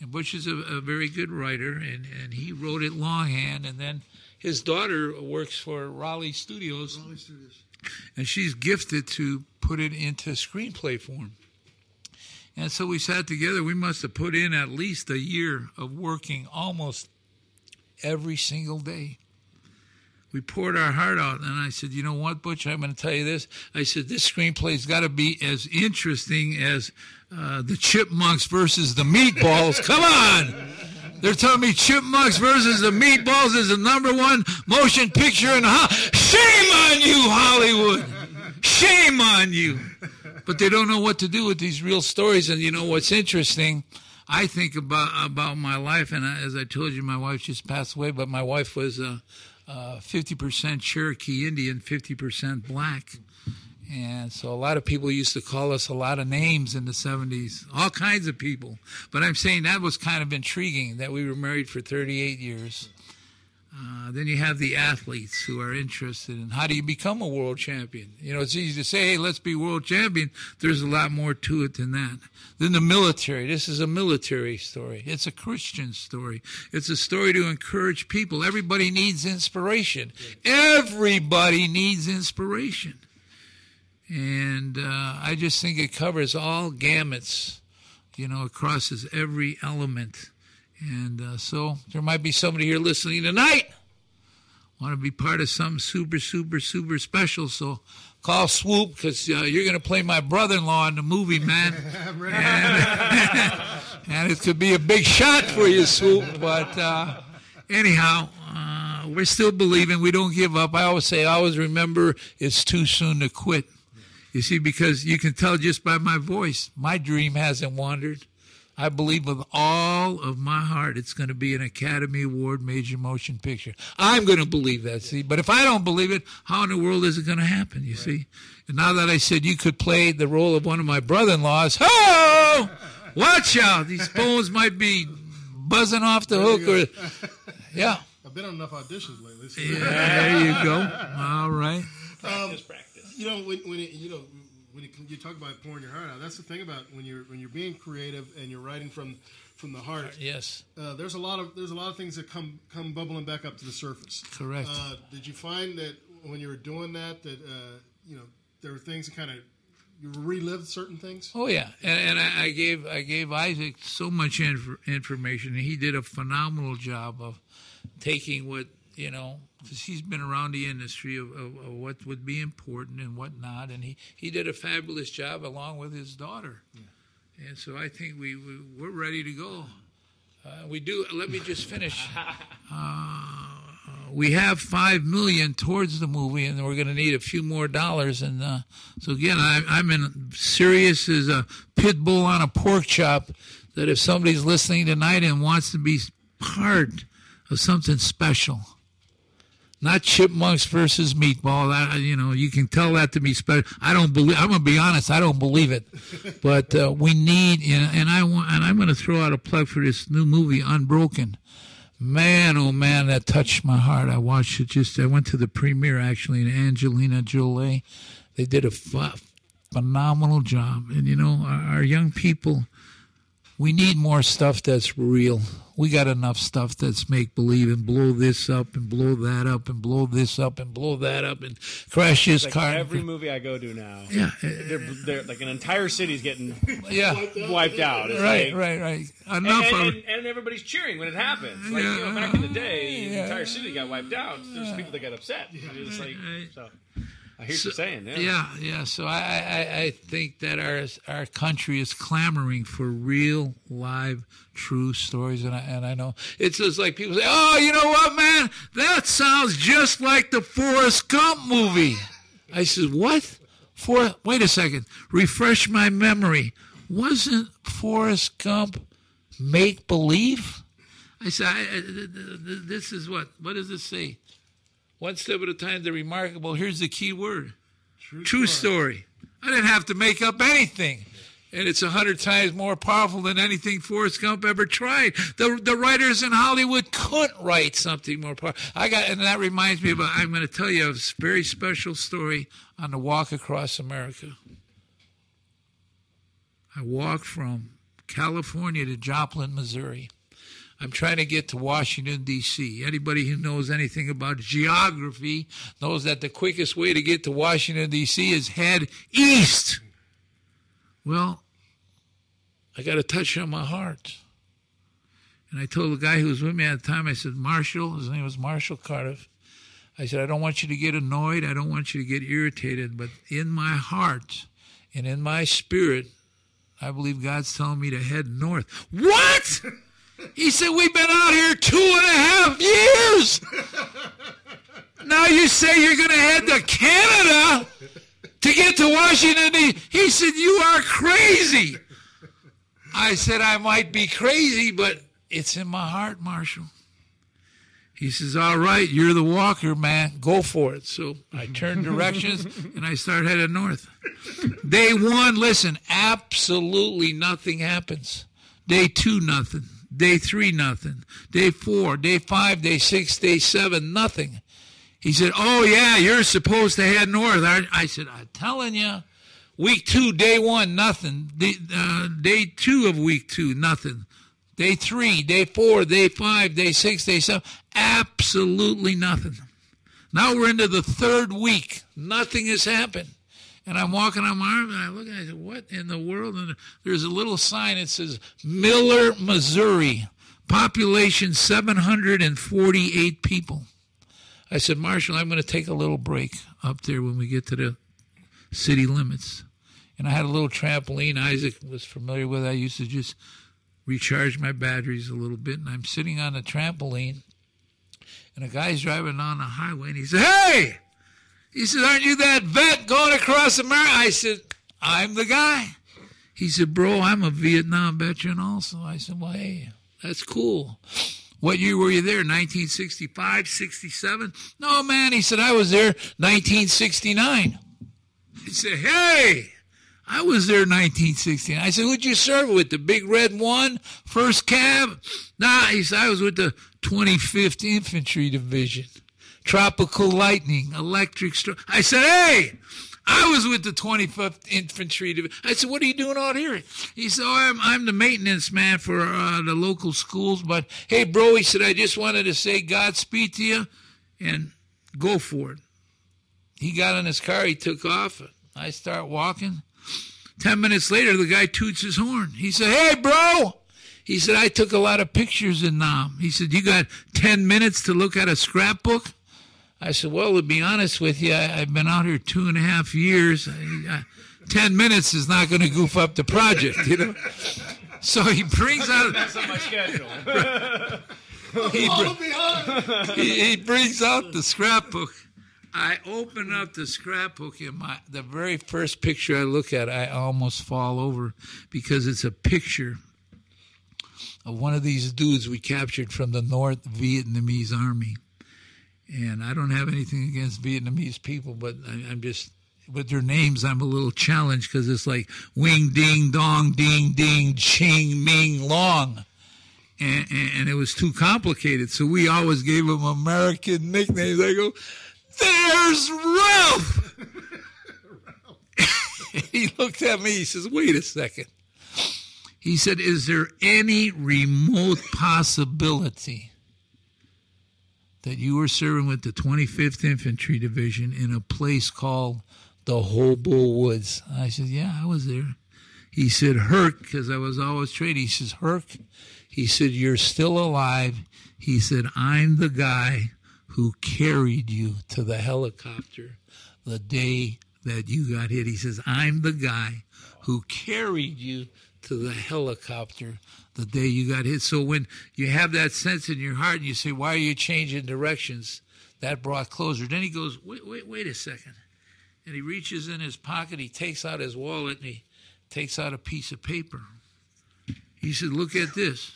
And Butch is a, a very good writer, and, and he wrote it longhand. And then his daughter works for Raleigh Studios, and she's gifted to put it into screenplay form. And so we sat together. We must have put in at least a year of working almost every single day. We poured our heart out and i said you know what butch? I'm going to tell you this. I said this screenplay's got to be as interesting as uh, the chipmunks versus the meatballs. Come on! They're telling me chipmunks versus the meatballs is the number one motion picture in ho- shame on you hollywood! Shame on you but they don't know what to do with these real stories and you know what's interesting I think about about my life, and as I told you, my wife just passed away. But my wife was a fifty percent Cherokee Indian, fifty percent black, and so a lot of people used to call us a lot of names in the seventies, all kinds of people. But I'm saying that was kind of intriguing that we were married for thirty eight years. Uh, then you have the athletes who are interested in how do you become a world champion. You know, it's easy to say, hey, let's be world champion. There's a lot more to it than that. Then the military. This is a military story. It's a Christian story. It's a story to encourage people. Everybody needs inspiration. Everybody needs inspiration. And uh, I just think it covers all gamuts, you know, it crosses every element. And uh, so there might be somebody here listening tonight want to be part of something super, super, super special. So call Swoop because uh, you're going to play my brother-in-law in the movie, man. and, and it could be a big shot for you, Swoop. But uh, anyhow, uh, we're still believing. We don't give up. I always say, I always remember it's too soon to quit. You see, because you can tell just by my voice, my dream hasn't wandered. I believe with all of my heart it's going to be an Academy Award major motion picture. I'm going to believe that, see. But if I don't believe it, how in the world is it going to happen, you see? And now that I said you could play the role of one of my brother in laws, oh, watch out. These phones might be buzzing off the hook or, yeah. I've been on enough auditions lately. so- Yeah, there you go. All right. practice you know when, when it, you know when you, you talk about pouring your heart out that's the thing about when you're when you're being creative and you're writing from from the heart Yes, uh, there's a lot of there's a lot of things that come come bubbling back up to the surface correct. uh, did you find that when you were doing that that uh, you know there were things that kind of you relived certain things. Oh yeah, and, and I, I gave I gave Isaac so much inf- information, and he did a phenomenal job of taking what you know. 'Cause he's been around the industry of, of, of what would be important and what not, and he, he did a fabulous job along with his daughter. And so I think we, we we're ready to go. Uh, we do. Let me just finish. we have five million towards the movie, and we're going to need a few more dollars. And uh, so again, I, I'm in serious as a pit bull on a pork chop. That if somebody's listening tonight and wants to be part of something special, not chipmunks versus meatball. That, you know, you can tell that to be special. I don't believe. I'm gonna be honest. I don't believe it. But uh, we need, you know, and I want, and I'm gonna throw out a plug for this new movie, Unbroken. Man, oh man, that touched my heart. I watched it just. I went to the premiere actually, and Angelina Jolie. They did a ph- phenomenal job, and you know, our, our young people we need more stuff that's real. We got enough stuff that's make believe and blow this up and blow that up and blow this up and blow that up and crash his Like car. every movie I go to now, yeah, they're, they're like an entire city's getting yeah, wiped out. It's right, like- right, right. Enough and, of and, and everybody's cheering when it happens. Like you know, Yeah. back in the day, the entire city got wiped out. There's people that got upset. It's like, so I hear what you're saying. Yeah. yeah, yeah. So I, I, I think that our our country is clamoring for real, live, true stories, and I and I know it's just like people say, "Oh, you know what, man? That sounds just like the Forrest Gump movie." I said, "What? For wait a second, refresh my memory. Wasn't Forrest Gump make believe?" I said, I, I, th- th- th- "This is what? What does it say?" One step at a time, the remarkable. Here's the key word true, story. I didn't have to make up anything. And it's a hundred times more powerful than anything Forrest Gump ever tried. The the writers in Hollywood couldn't write something more powerful. I got, and that reminds me about. I'm going to tell you a very special story on the walk across America. I walked from California to Joplin, Missouri. I'm trying to get to Washington, D.C. Anybody who knows anything about geography knows that the quickest way to get to Washington, D.C. is head east. Well, I got a touch on my heart. And I told the guy who was with me at the time, I said, Marshall, his name was Marshall Cardiff. I said, I don't want you to get annoyed. I don't want you to get irritated. But in my heart and in my spirit, I believe God's telling me to head north. What? He said, We've been out here two and a half years. Now you say you're going to head to Canada to get to Washington. He said, You are crazy. I said, I might be crazy, but it's in my heart, Marshall. He says, All right, you're the walker, man. Go for it. So I turned directions and I started heading north. Day one, listen, absolutely nothing happens. Day two, nothing. Day three, nothing. Day four, day five, day six, day seven, nothing. He said, Oh, yeah, you're supposed to head north. I, I said, I'm telling you. Week two, day one, nothing. Day, uh, day two of week two, nothing. Day three, day four, day five, day six, day seven, absolutely nothing. Now we're into the third week. Nothing has happened. And I'm walking on my arm and I look and I said, What in the world? And there's a little sign that says Miller, Missouri, population 748 people. I said, Marshall, I'm going to take a little break up there when we get to the city limits. And I had a little trampoline Isaac was familiar with. I used to just recharge my batteries a little bit. And I'm sitting on the trampoline, and a guy's driving on the highway, and he said, Hey! He said, Aren't you that vet going across America? I said, I'm the guy. He said, Bro, I'm a Vietnam veteran also. I said, Well, hey, that's cool. What year were you there? 1965, 67? No, man. He said, I was there 1969. He said, Hey, I was there 1969. I said, Who'd you serve with? The Big Red One, First Cav? Nah, he said, I was with the 25th Infantry Division. Tropical Lightning, Electric Storm. I said, Hey, I was with the 25th Infantry Division. I said, What are you doing out here? He said, Oh, I'm, I'm the maintenance man for uh, the local schools. But hey, bro, he said, I just wanted to say Godspeed to you and go for it. He got in his car, he took off. I start walking. Ten minutes later, the guy toots his horn. He said, Hey, bro! He said, I took a lot of pictures in Nam. He said, You got 10 minutes to look at a scrapbook? I said, Well, to be honest with you, I, I've been out here two and a half years. I, I, 10 minutes is not going to goof up the project, you know? So he brings out. That's on my schedule. he, br- Follow he, he brings out the scrapbook. I open up the scrapbook, and my the very first picture I look at, I almost fall over because it's a picture of one of these dudes we captured from the North Vietnamese army. And I don't have anything against Vietnamese people, but I, I'm just with their names, I'm a little challenged because it's like Wing Ding Dong Ding Ding Ching Ming Long and, and, and it was too complicated. So we always gave them American nicknames. I go, "There's Ralph." he looked at me. He says, "Wait a second. He said, "Is there any remote possibility that you were serving with the 25th Infantry Division in a place called the Hobo Woods?" I said, "Yeah, I was there." He said, Herc, because I was always training. He says, Herc, he said, You're still alive. He said, I'm the guy who carried you to the helicopter the day that you got hit. He says, I'm the guy who carried you to the helicopter the day you got hit. So when you have that sense in your heart and you say, Why are you changing directions? That brought closure. Then he goes, Wait, wait, wait a second. And he reaches in his pocket, he takes out his wallet, and he takes out a piece of paper. He said, Look at this.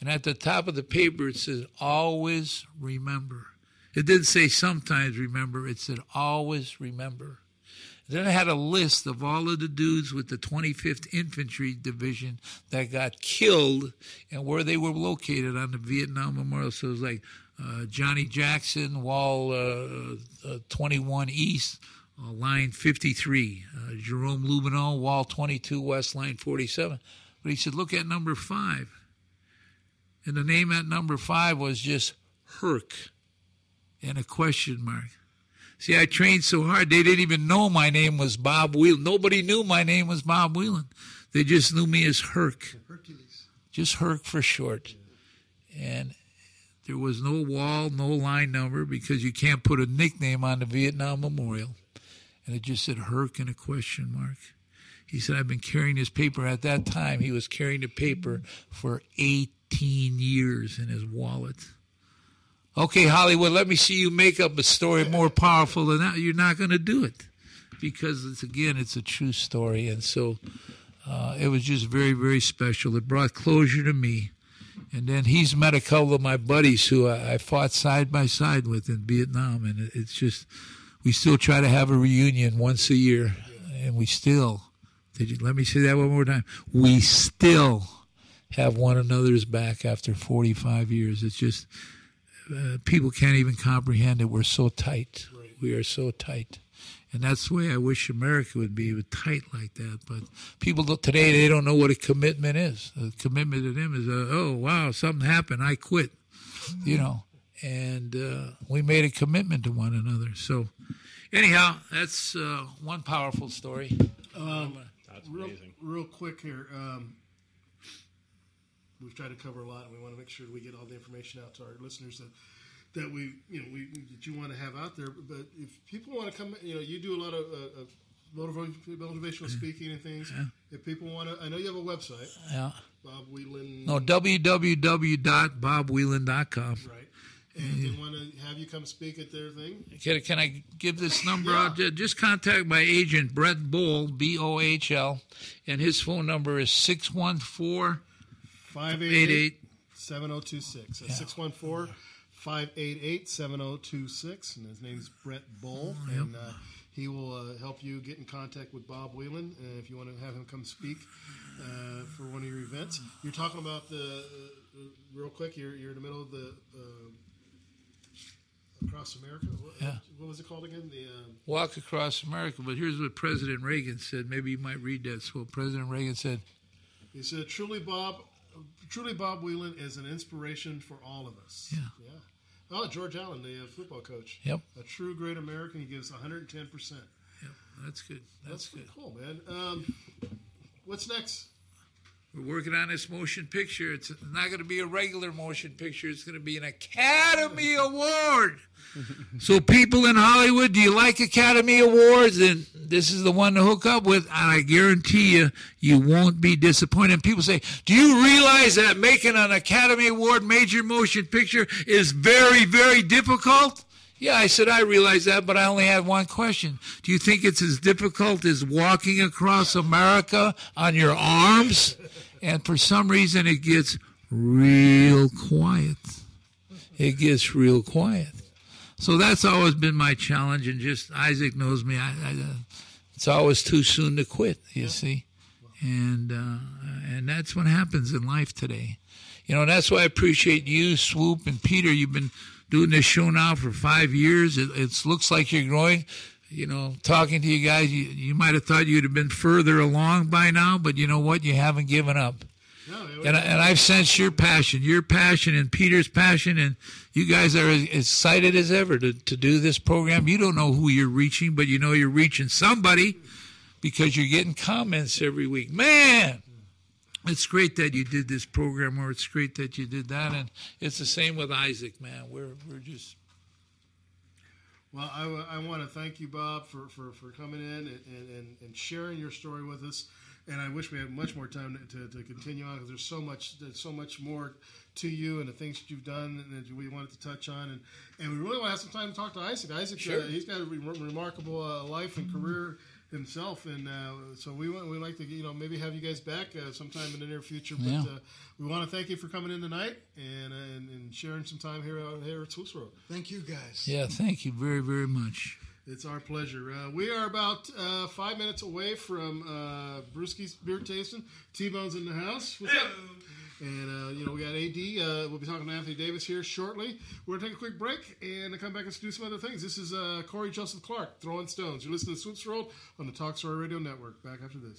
And at the top of the paper, it says, Always remember. It didn't say sometimes remember, it said, Always remember. Then I had a list of all of the dudes with the 25th Infantry Division that got killed and where they were located on the Vietnam Memorial. So it was like uh, Johnny Jackson, Wall uh, uh, 21 East, uh, line 53. Uh, Jerome Lubino, Wall 22 West, line 47. But he said, look at number five. And the name at number five was just Herc and a question mark. See, I trained so hard, they didn't even know my name was Bob Wieland. Nobody knew my name was Bob Wieland. They just knew me as Herc, Hercules. just Herc for short. And there was no wall, no line number because you can't put a nickname on the Vietnam Memorial. And it just said Herc and a question mark. He said, I've been carrying this paper. At that time, he was carrying the paper for 18 years in his wallet. Okay, Hollywood, let me see you make up a story more powerful than that. You're not going to do it because it's again, it's a true story, and so uh, it was just very, very special. It brought closure to me, and then he's met a couple of my buddies who I, I fought side by side with in Vietnam, and it, it's just we still try to have a reunion once a year, and we still. Did you let me say that one more time? We still have one another's back after 45 years. It's just uh, people can't even comprehend it. We're so tight. We are so tight. And that's the way I wish America would be, tight like that. But people today, they don't know what a commitment is. A commitment to them is, uh, oh, wow, something happened. I quit, you know. And uh, we made a commitment to one another. So, anyhow, that's uh, one powerful story. That's Real, amazing. real quick here. Um, we've tried to cover a lot, and we want to make sure we get all the information out to our listeners that that we, you know, we that you want to have out there. But if people want to come, you know, you do a lot of. Uh, of motivational speaking and things. If people want to, I know you have a website, Yeah. Bob Wieland. No, www.bobwieland.com. Right. And they want to have you come speak at their thing. Can, can I give this number out? Ju- Just contact my agent, Brett Bohl, B O H L, and his phone number is 614 588 7026. 614 588 7026. And his name's Brett Bohl. And uh, he will uh, help you get in contact with Bob Wieland uh, if you want to have him come speak uh, for one of your events. You're talking about the, uh, uh, real quick, you're, you're in the middle of the. Uh, Across America, what, Yeah. what was it called again? The um, Walk Across America. But here's what President Reagan said. Maybe you might read that. So President Reagan said, He said, "Truly, Bob, truly, Bob Wieland is an inspiration for all of us." Yeah. yeah. Oh, George Allen, the uh, football coach. Yep. A true great American. He gives 110 percent. Yeah. That's good. That's, That's good. cool, man. Um, what's next? We're working on this motion picture. It's not going to be a regular motion picture. It's going to be an Academy Award. so, people in Hollywood, do you like Academy Awards? And this is the one to hook up with. And I guarantee you, you won't be disappointed. And people say, Do you realize that making an Academy Award major motion picture is very, very difficult? Yeah, I said, I realize that, but I only had one question. Do you think it's as difficult as walking across America on your arms? And for some reason, it gets real quiet. It gets real quiet. So that's always been my challenge, and just Isaac knows me. I, I, uh, it's always too soon to quit, you see, and uh, and that's what happens in life today. You know, that's why I appreciate you, Swoop, and Peter. You've been doing this show now for five years. It, it looks like you're growing. You know, talking to you guys, you, you might have thought you'd have been further along by now, but you know what? You haven't given up. No, And, I, and I've sensed your passion, your passion, and Peter's passion, and you guys are as excited as ever to, to do this program. You don't know who you're reaching, but you know you're reaching somebody because you're getting comments every week. Man, it's great that you did this program, or it's great that you did that, and it's the same with Isaac. Man, we're we're just Well, I, want to thank you, Bob, for, for, for coming in and, and, and, sharing your story with us. And I wish we had much more time to, to, to continue on because there's so much there's so much more to you and the things that you've done and that we wanted to touch on. And, and we really want to have some time to talk to Isaac. Isaac, uh, he's got a re- remarkable uh, life and career himself, and uh, so we want we like to you know maybe have you guys back uh, sometime in the near future. But Yeah. uh, we want to thank you for coming in tonight and uh, and, and sharing some time here out here at Swoops World. Thank you, guys. yeah. Thank you very very much. It's our pleasure. Uh, we are about uh, five minutes away from uh, Brewski's Beer Tasting. T Bone's in the house. What's up? And, uh, you know, we got AD. Uh, we'll be talking to Anthony Davis here shortly. We're going to take a quick break and come back and do some other things. This is uh, Corey Joseph Clark, Throwing Stones. You're listening to Swoops World on the Talk Story Radio Network. Back after this.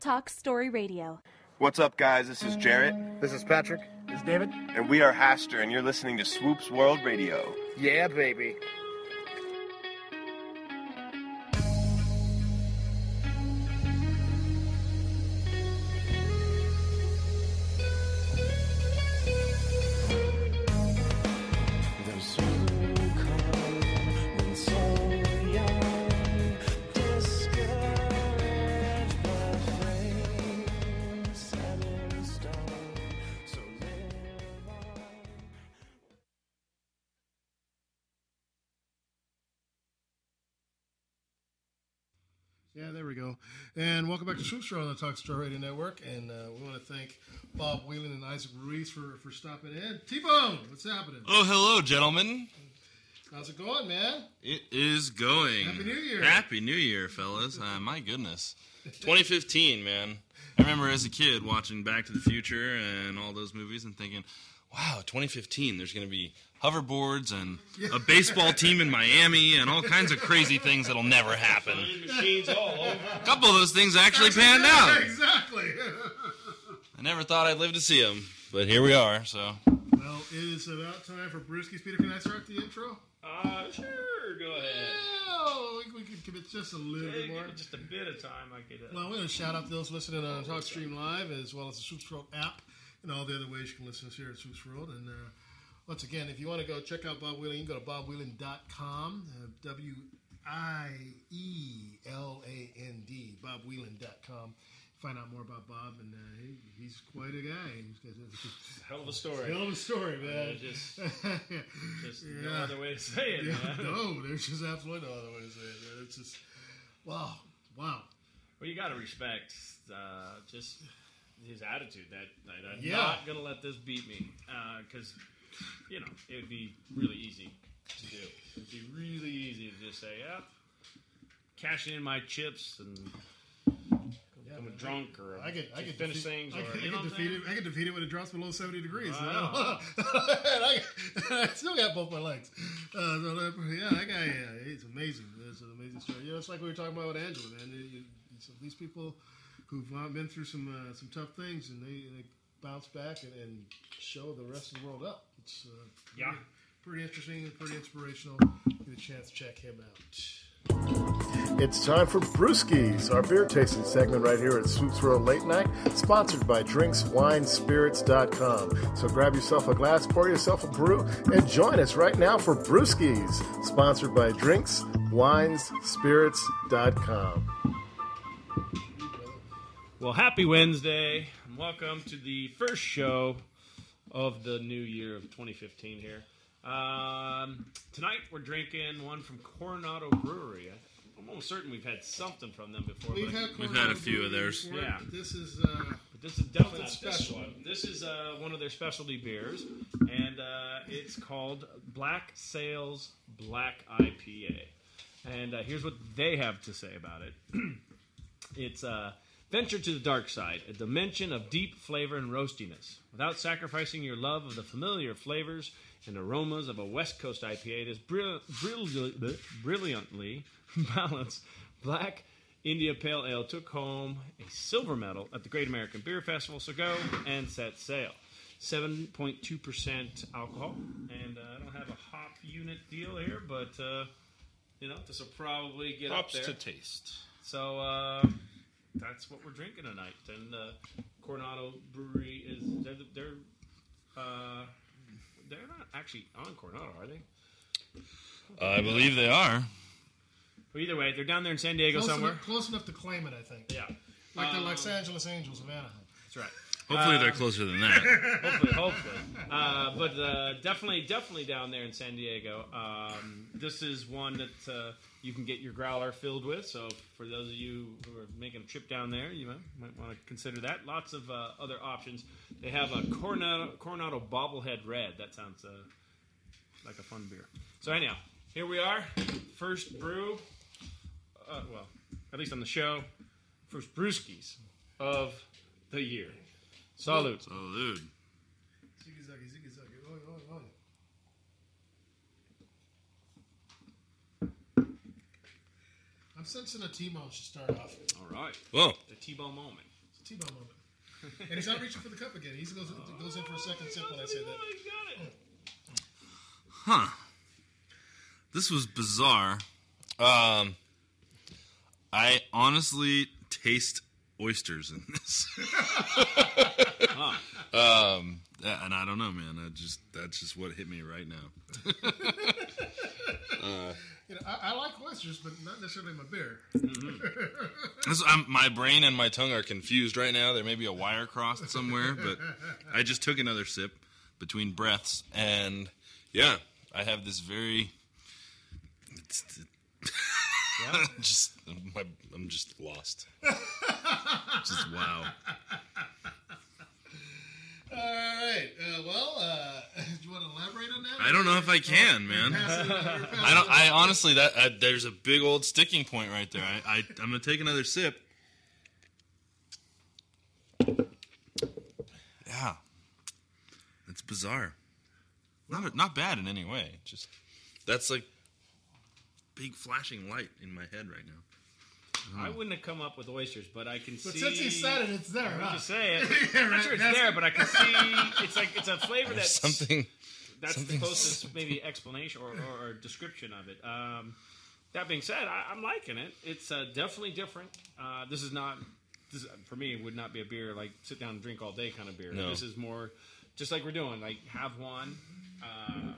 Talk Story Radio. What's up, guys? This is Jarrett. This is Patrick. This is David. And we are Haster, and you're listening to Swoops World Radio. Yeah, baby. We go. And welcome back to Swoop Show on the Talk Story Radio Network. And uh, we want to thank Bob Wieland and Isaac Ruiz for, for stopping in. T Bone, what's happening? Oh, hello, gentlemen. How's it going, man? It is going. Happy New Year. Happy New Year, fellas. Uh, my goodness. 2015, man. I remember as a kid watching Back to the Future and all those movies and thinking, wow, 2015, there's going to be hoverboards and a baseball team in Miami and all kinds of crazy things that'll never happen. A couple of those things actually panned out. Exactly. I never thought I'd live to see them, but here we are, so. Well, it is about time for Brewski's. Peter, can I start the intro? Uh, sure, go ahead. Oh, we, we could give it just a little Yeah, bit more. just a bit of time. I could. Uh, Well, we're going to shout out to those listening on TalkStream Live as well as the Swoops World app and all the other ways you can listen to us here at Swoops World. And uh, once again, if you want to go check out Bob Wieland, you can go to bobwieland.com, uh, W I E L A N D, bobwieland.com. Find out more about Bob, and uh, he, he's quite a guy. He's got a Hell of a story. Hell of a story, man. Uh, just, just no other way to say it. Yeah, man. no, there's just absolutely no other way to say it. Man. It's just, wow, wow. Well, you got to respect uh, just his attitude that, that I'm Yeah. not going to let this beat me. Because, you know, it would be really easy to do. It would be really easy to just say, yeah, cashing in my chips and become a drunk or I get, I finish defeat- things. I or, get, you know I'm saying? defeated. I when it drops below seventy degrees. Wow. I, I still got both my legs. Uh, so that, yeah, that guy, yeah, he's amazing. It's an amazing story. You know, it's like we were talking about with Angela, man. You- you- so these people who've uh, been through some uh, some tough things and they, they bounce back and, and show the rest of the world up. It's uh, pretty, Yeah. pretty interesting, pretty inspirational. Get a chance to check him out. It's time for Brewskis, our beer tasting segment right here at Swoops World Late Night, sponsored by DrinksWineSpirits.com. So grab yourself a glass, pour yourself a brew, and join us right now for Brewskis, sponsored by DrinksWineSpirits.com. Well, happy Wednesday, and welcome to the first show of the new year of 2015 here. Um, tonight we're drinking one from Coronado Brewery. I'm almost certain we've had something from them before. We've but had, We've had a few of theirs. before, Yeah. but This is uh, But this is definitely not Something this special. one. This is uh, one of their specialty beers, and uh, it's called Black Sails Black IPA. And uh, here's what they have to say about it. it's uh, venture to the dark side, a dimension of deep flavor and roastiness. Without sacrificing your love of the familiar flavors and aromas of a West Coast IPA, it is brill- brill- brilliantly balanced. Black India Pale Ale took home a silver medal at the Great American Beer Festival, so go and set sail. 7.2% alcohol, and uh, I don't have a hop unit deal here, but uh, you know this will probably get Props up to taste. So uh, that's what we're drinking tonight. And uh, Coronado Brewery is they're they're uh, they're not actually on Coronado, are they? I believe they are. Well, either way, they're down there in San Diego Close somewhere. enough, close enough to claim it, I think. Yeah. Like the Um, Los Angeles Angels of Anaheim. That's right. Hopefully Uh, they're closer than that. hopefully, hopefully. Uh, but uh, definitely, definitely down there in San Diego. Um, this is one that uh, you can get your growler filled with. So for those of you who are making a trip down there, you might, might want to consider that. Lots of uh, other options. They have a Coronado, Coronado Bobblehead Red. That sounds uh, like a fun beer. So anyhow, here we are. First brew. Uh, well, at least on the show, first brewskis of the year. Salute. Salute. I'm sensing a T-bone should start off. All right. Whoa. The T-bone moment. It's a T-bone moment. and he's not reaching for the cup again. He goes, goes in for a second sip when I say that. Huh. This was bizarre. Um, I honestly taste oysters in this. um, and I don't know, man. I just that's just what hit me right now. uh, You know, I, I like oysters, but not necessarily my beer. this, I'm, my brain and my tongue are confused right now. There may be a wire crossed somewhere, but I just took another sip between breaths, and yeah, I have this very. It's, just my, I'm just lost. just wow. All right. Uh, well, uh, do you want to elaborate on that? I don't know if I can, man. Pass it over, pass I don't. I honestly, that uh, there's a big old sticking point right there. I, I I'm gonna take another sip. Yeah, it's bizarre. Not not bad in any way. Just that's like big flashing light in my head right now. I wouldn't have come up with oysters, but I can But see. But since he said it, it's there, I'm huh? just saying. Yeah, I'm sure it's that's- there, but I can see. It's like it's a flavor There's that's something. That's something- the closest maybe explanation or, or, or description of it. Um, that being said, I, I'm liking it. It's uh, definitely different. Uh, this is not. This, for me, it would not be a beer like sit down and drink all day kind of beer. No. This is more just like we're doing. Like have one, um,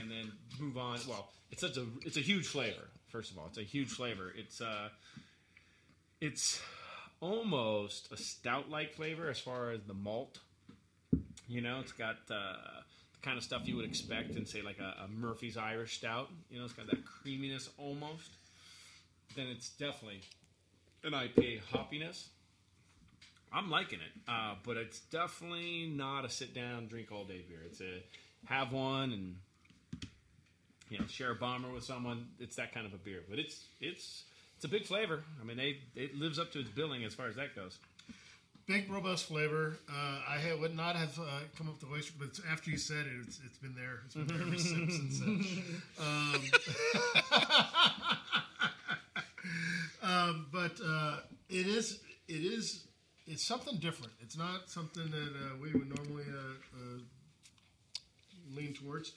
and then move on. Well, it's such a it's a huge flavor. First of all, it's a huge flavor. It's uh, it's almost a stout like flavor as far as the malt. You know, it's got uh, the kind of stuff you would expect in, say, like a, a Murphy's Irish Stout. You know, it's got that creaminess almost. Then it's definitely an IPA hoppiness. I'm liking it, uh, but it's definitely not a sit down, drink all day beer. It's a have one and you know share a bomber with someone. It's that kind of a beer, but it's it's it's a big flavor. I mean, they it lives up to its billing as far as that goes. Big robust flavor. Uh, I had, would not have uh, come up with the oyster, but it's, after you said it, it's, it's been there. It's been there ever since. since um, um, but uh, it is it is it's something different. It's not something that uh, we would normally uh, uh, lean towards.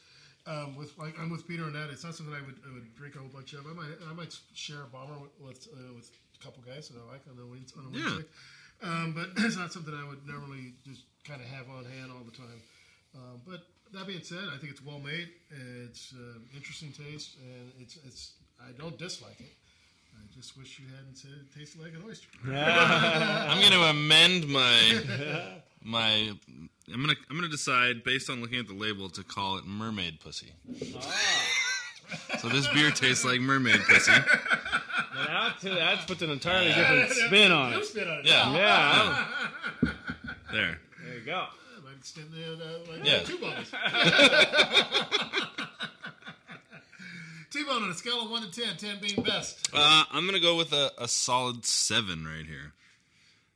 Um, with like I'm with Peter on that. It's not something I would, I would drink a whole bunch of. I might I might share a bomber with with, uh, with a couple guys that I like on a Wednesday. On a Yeah. Wednesday. Um, but it's not something I would normally just kind of have on hand all the time. Um, but that being said, I think it's well made. It's uh, interesting taste, and it's it's. I don't dislike it. I just wish you hadn't said it tasted like an oyster. I'm going to amend my my. I'm gonna I'm gonna decide based on looking at the label to call it mermaid pussy. so this beer tastes like mermaid pussy. Now that, that puts an entirely different spin on New it. spin on it. Yeah. Yeah. There. There you go. I might extend the uh, like Yeah. two bones. T-bone on a scale of one to 10, 10 being best. Uh, I'm gonna go with a, a solid seven right here.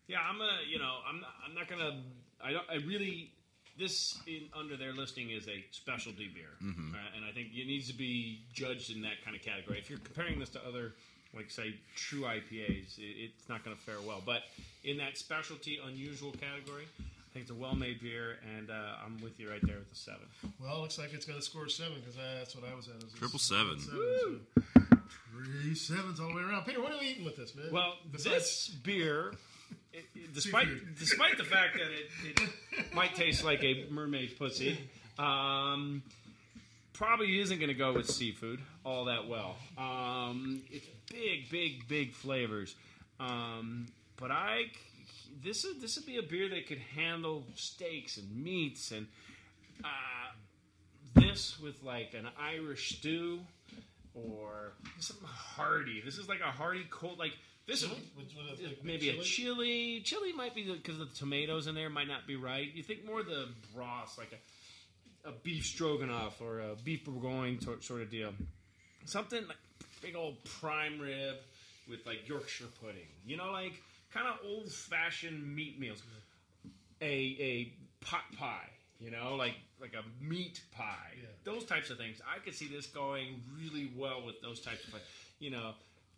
Yeah, I'm gonna. You know, I'm not. I'm not gonna. I don't. I really. This in under their listing is a specialty beer, Mhm. uh, and I think it needs to be judged in that kind of category. If you're comparing this to other, like say, true IPAs, it, it's not going to fare well. But in that specialty, unusual category, I think it's a well-made beer, and uh, I'm with you right there with the seven. Well, it looks like it's going to score seven because that's what I was at. It was a Triple seven. so- Three sevens all the way around. Peter, what are we eating with this, man? Well, this beer, it, it- despite despite the fact that it, it might taste like a mermaid pussy, um, probably isn't going to go with seafood all that well. Um, it's big, big, big flavors. Um, but I, this is this would be a beer that could handle steaks and meats and uh, this with like an Irish stew or something hearty. This is like a hearty cold like this is one like maybe a chili? chili. Chili might be because the tomatoes in there might not be right. You think more the broth, like a, a beef stroganoff or a beef bourguignon tor- sort of deal. Something like big old prime rib with like Yorkshire pudding. You know, like kind of old fashioned meat meals. A a pot pie. You know, like like a meat pie. Those types of things. I could see this going really well with those types of like, you know,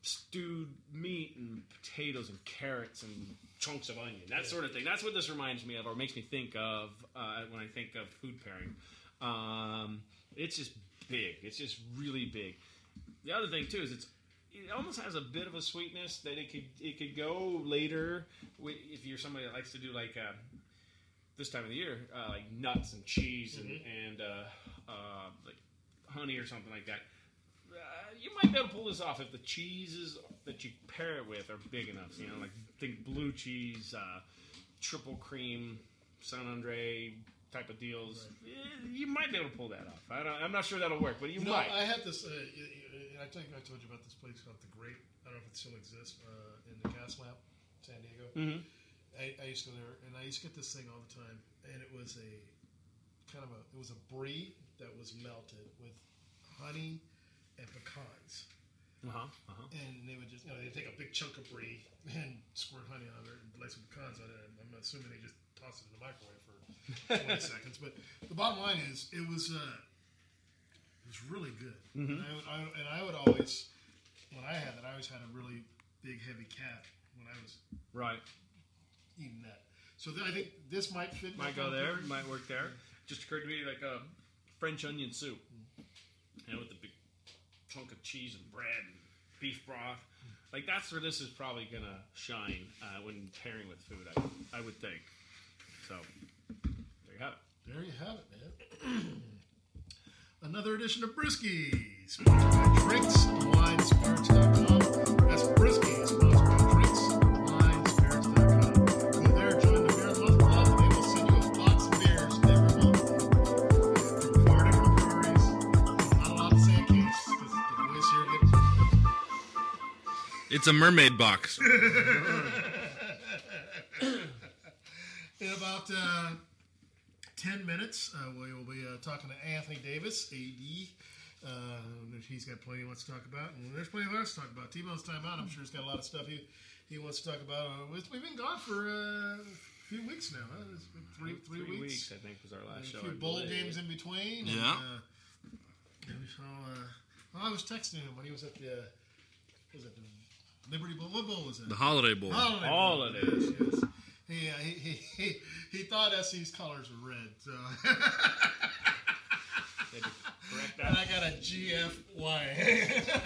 stewed meat and potatoes and carrots and chunks of onion. That sort of thing. That's what this reminds me of, or makes me think of uh, when I think of food pairing. Um, it's just big. It's just really big. The other thing too is it's it almost has a bit of a sweetness that it could it could go later if you're somebody that likes to do like uh, this time of the year uh, like nuts and cheese and, and uh, uh, like honey or something like that. Uh, you might be able to pull this off if the cheeses that you pair it with are big enough. You know, like think blue cheese, uh, triple cream, San Andre type of deals. Eh, You might be able to pull that off. I don't, I'm not sure that'll work, but you, know, might. I had this. Uh, y- y- and I think I told you about this place called the Great. I don't know if it still exists uh, in the Gaslamp, San Diego. Mhm. I, I used to go there, and I used to get this thing all the time, and it was a kind of a it was a brie that was melted with honey and pecans. Uh-huh, uh-huh. And they would just, you know, they take a big chunk of brie and squirt honey on it and lay some pecans on it. And I'm assuming they just toss it in the microwave for 20 seconds. But the bottom line is, it was, uh, it was really good. Mhm. And, I, would- I, and I would always, when I had that, I always had a really big, heavy cat when I was Right. eating that. So th- I think this might fit. Might go there. Might work there. Just occurred to me like a French onion soup. You know, with the chunk of cheese and bread and beef broth. Like that's where this is probably gonna shine uh, when pairing with food. I, I would think. So there you have it. There you have it, man. Another edition of Brewskis. Drinks, Wine, Spirits.com. That's Brewskis, It's a mermaid box. In about uh, 10 minutes, uh, we will be uh, talking to Anthony Davis, AD. Uh, he's got plenty he wants to talk about, and there's plenty of us to talk about. T-Bone's time out. I'm sure he's got a lot of stuff he, he wants to talk about. Uh, we've we've been gone for uh, a few weeks now. Huh? It's been three, three, Three weeks. weeks, I think, was our last And show, A few I bowl believe. games in between. Yeah. And, uh, and so, uh, well, I was texting him when he was at the, uh, was it the Liberty Bowl? What bowl was it? The Holiday Bowl. Holiday Holiday. Bowl. Yes, yes. He, uh, he, he, he, he thought SC's colors were red, so. and I got a GFY.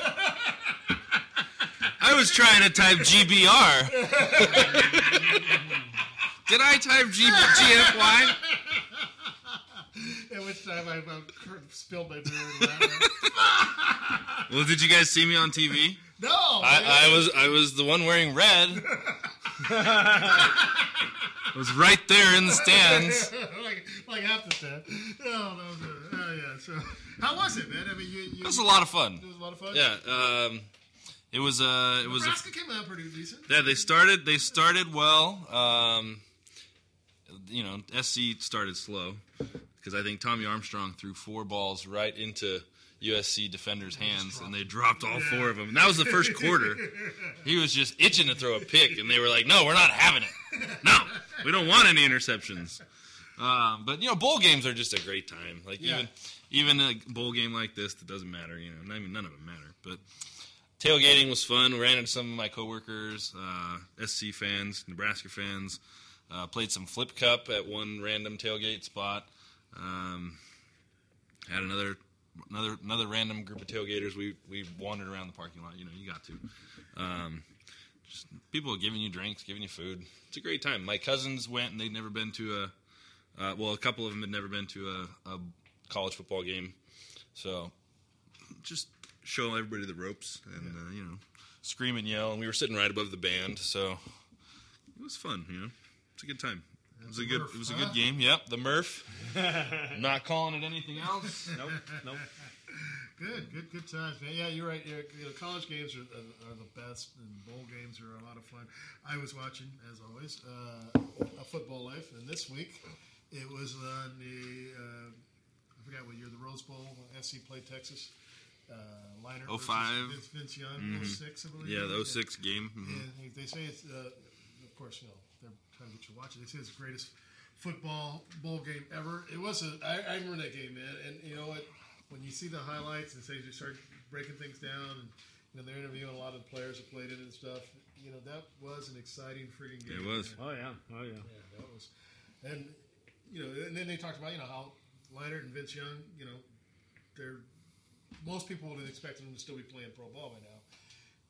I was trying to type GBR. Did I type G- GFY? At which time I about spilled my beer. Well, did you guys see me on TV? No, I, I was I was the one wearing red. I was right there in the stands. like, like half the stand. No, no, no. Oh, yeah. So, how was it, man? I mean, you, you, It was a lot of fun. It was a lot of fun. Yeah, um, it was uh, it was a, Nebraska came out pretty decent. yeah. They started they started well. Um, you know, SC started slow because I think Tommy Armstrong threw four balls right into USC defenders' hands, and they dropped all four of them. And that was the first quarter. He was just itching to throw a pick, and they were like, "No, we're not having it. No, we don't want any interceptions." Um, but you know, bowl games are just a great time. Like Yeah. even even a bowl game like this, that doesn't matter. You know, I mean, none of them matter. But tailgating was fun. We ran into some of my coworkers, uh, SC fans, Nebraska fans. Uh, played some flip cup at one random tailgate spot. Um, had another another another random group of tailgaters. We we wandered around the parking lot. You know, you got to. Um, just people giving you drinks, giving you food. It's a great time. My cousins went and they'd never been to a. Uh, well, a couple of them had never been to a, a college football game, so just show everybody the ropes and uh, you know scream and yell. And we were sitting right above the band, so it was fun. You know, it's a good time. It was a good. Murph, it was a huh? good game. Yep, the Murph. Not calling it anything else. Nope. Nope. Good, good, good times, man. Yeah, you're right. You're, you know, college games are, are, are the best, and bowl games are a lot of fun. I was watching, as always, uh, a football life, and this week it was on the uh, I forgot what year the Rose Bowl. SC played Texas. Uh, Leinart Oh versus five. Vince, Vince Young, Mhm. 06, I believe. Yeah, the 06 game. Mhm. And they- they say it's, uh, of course, you know, they're trying to get you to watch it. They say it's the greatest football bowl game ever. It was a, I, I remember that game, man. And you know what? When you see the highlights and say you start breaking things down, and you know they're interviewing a lot of the players that played it and stuff. You know that was an exciting freaking game. It was. man. Oh yeah, oh yeah. Yeah, that was. And you know, and then they talked about you know how Leinart and Vince Young, you know, they're most people would have expected them to still be playing pro ball by now.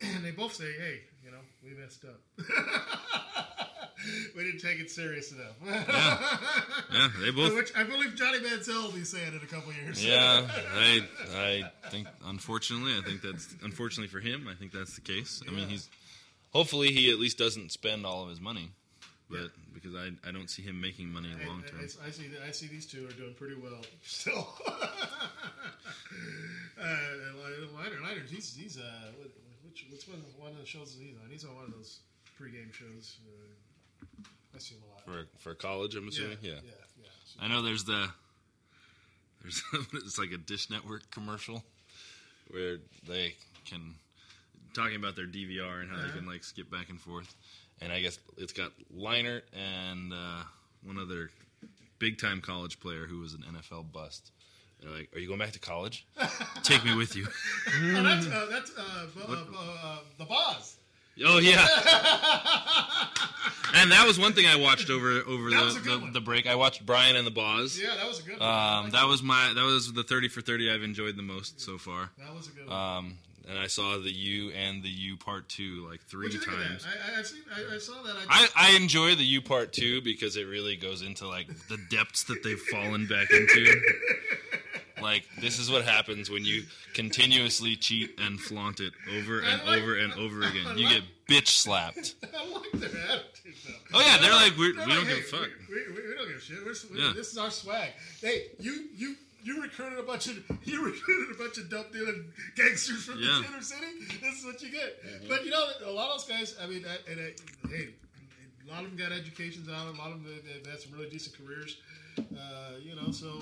And they both say, "Hey, you know, we messed up. we didn't take it serious enough." Yeah, they both- Which I believe Johnny Manziel will be saying in a couple years. Yeah, I I think unfortunately, I think that's unfortunately for him. I think that's the case. I mean, he's hopefully he at least doesn't spend all of his money, but because I I don't see him making money I, long term. I, I see. I see these two are doing pretty well still. uh, Leinart, Leinart, he's he's uh, which which one one of the shows is he on? He's on one of those pregame shows. Uh, I see him a lot. for for college. I'm assuming. Yeah, Yeah, yeah, I know there's the there's it's like a Dish Network commercial where they can talking about their DVR and how they Uh-huh. can like skip back and forth, and I guess it's got Leinart and uh, one other big time college player who was an NFL bust. They're like, "Are you going back to college? Take me with you." oh, that's uh, that's uh, bu- uh, uh, the Boz. Oh yeah. and that was one thing I watched over over That the, the, the break. I watched Brian and the Boz. Yeah, that was a good one. Um, like that was my that was the thirty for thirty I've enjoyed the most so far. That was a good one. Um, and I saw the U and the U part two like three What'd think of times. that? I, I, seen, I, I saw that. I, I enjoy the U part two because it really goes into like the depths that they've fallen back into. Like this is what happens when you continuously cheat and flaunt it over and like- over and over again. I You get bitch slapped. I like their attitude though. Oh, yeah, they're like, we're- They're we don't like, give a fuck. We, we, we don't give a shit. We're, Yeah. This is our swag. Hey, you you you recruited a bunch of you recruited a bunch of dope dealing gangsters from Yeah. the inner city. This is what you get. But you know, a lot of those guys. I mean, I, and I, hey, a lot of them got educations out of them. A lot of them they, they had some really decent careers. Uh, you know, so.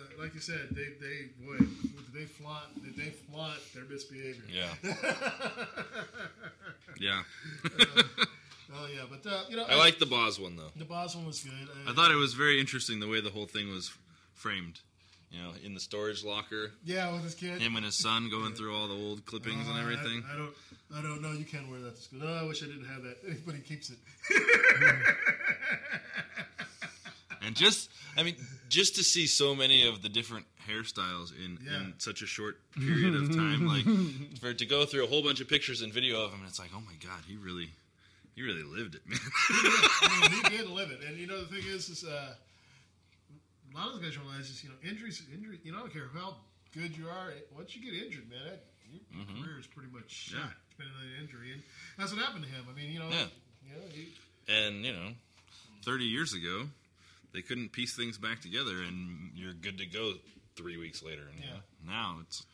Uh, like you said, they they boy, did they flaunt did they flaunt their misbehavior? Yeah. Yeah. oh yeah, but uh, you know, I like the Boz one though. The Boz one was good. I thought it was very interesting the way the whole thing was framed. You know, in the storage locker. Yeah, with his kid. Him and his son going through all the old clippings and Oh, I- everything. I, don't. I don't know. You can't wear that to school. No, I wish I didn't have that. But he keeps it. And just, I mean, just to see so many of the different hairstyles in, Yeah. in such a short period of time, like for it to go through a whole bunch of pictures and video of him, and it's like, oh my god, he really, he really lived it, man. I mean, he did live it. And you know the thing is, is uh, a lot of guys realize is you know injuries. Injury. You know, I don't care how good you are. Once you get injured, man, that, your Mhm. career is pretty much shot, Yeah. depending on the injury. And that's what happened to him. I mean, you know, Yeah. you know, he, And you know, thirty years ago, they couldn't piece things back together, and you're good to go three weeks later. And, you Yeah. know, now it's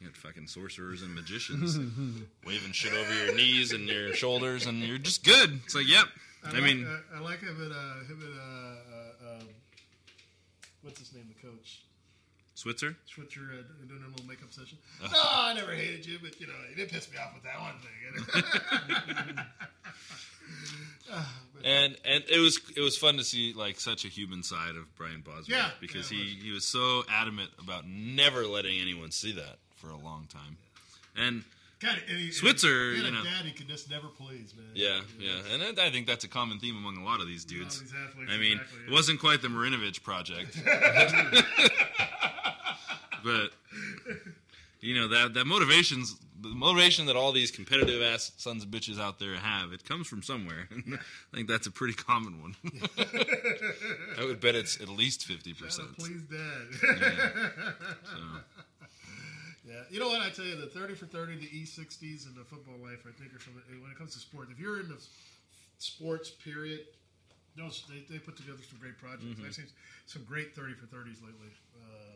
you got fucking sorcerers and magicians waving shit over your knees and your shoulders, and you're just good. It's like, yep. I, like, mean, uh, I like him and uh, him and uh, uh, um, what's his name, the coach. Switzer. Switzer uh, doing a little makeup session. Oh. No, I never hated you, but you know, you did piss me off with that one thing. and and it was it was fun to see like such a human side of Brian Bosworth Yeah, because yeah, he he was so adamant about never letting anyone see that for a long time, and God, and he, Switzer, he had you know, a dad he could just never please, man. yeah, yeah, and I I think that's a common theme among a lot of these dudes. athletes, I mean, exactly, it wasn't quite the Marinovich project, but you know that that motivations the motivation that all these competitive ass sons of bitches out there have it comes from somewhere i think that's a pretty common one i would bet it's at least 50% Please, Dad. so. Yeah, you know what I tell you, the thirty for thirty, the E60s, and the football life, I think are some. When it comes to sports, if you're in the sports period, those they, they put together some great projects. Mhm. I've seen some great thirty for thirties lately. Uh, you know, they're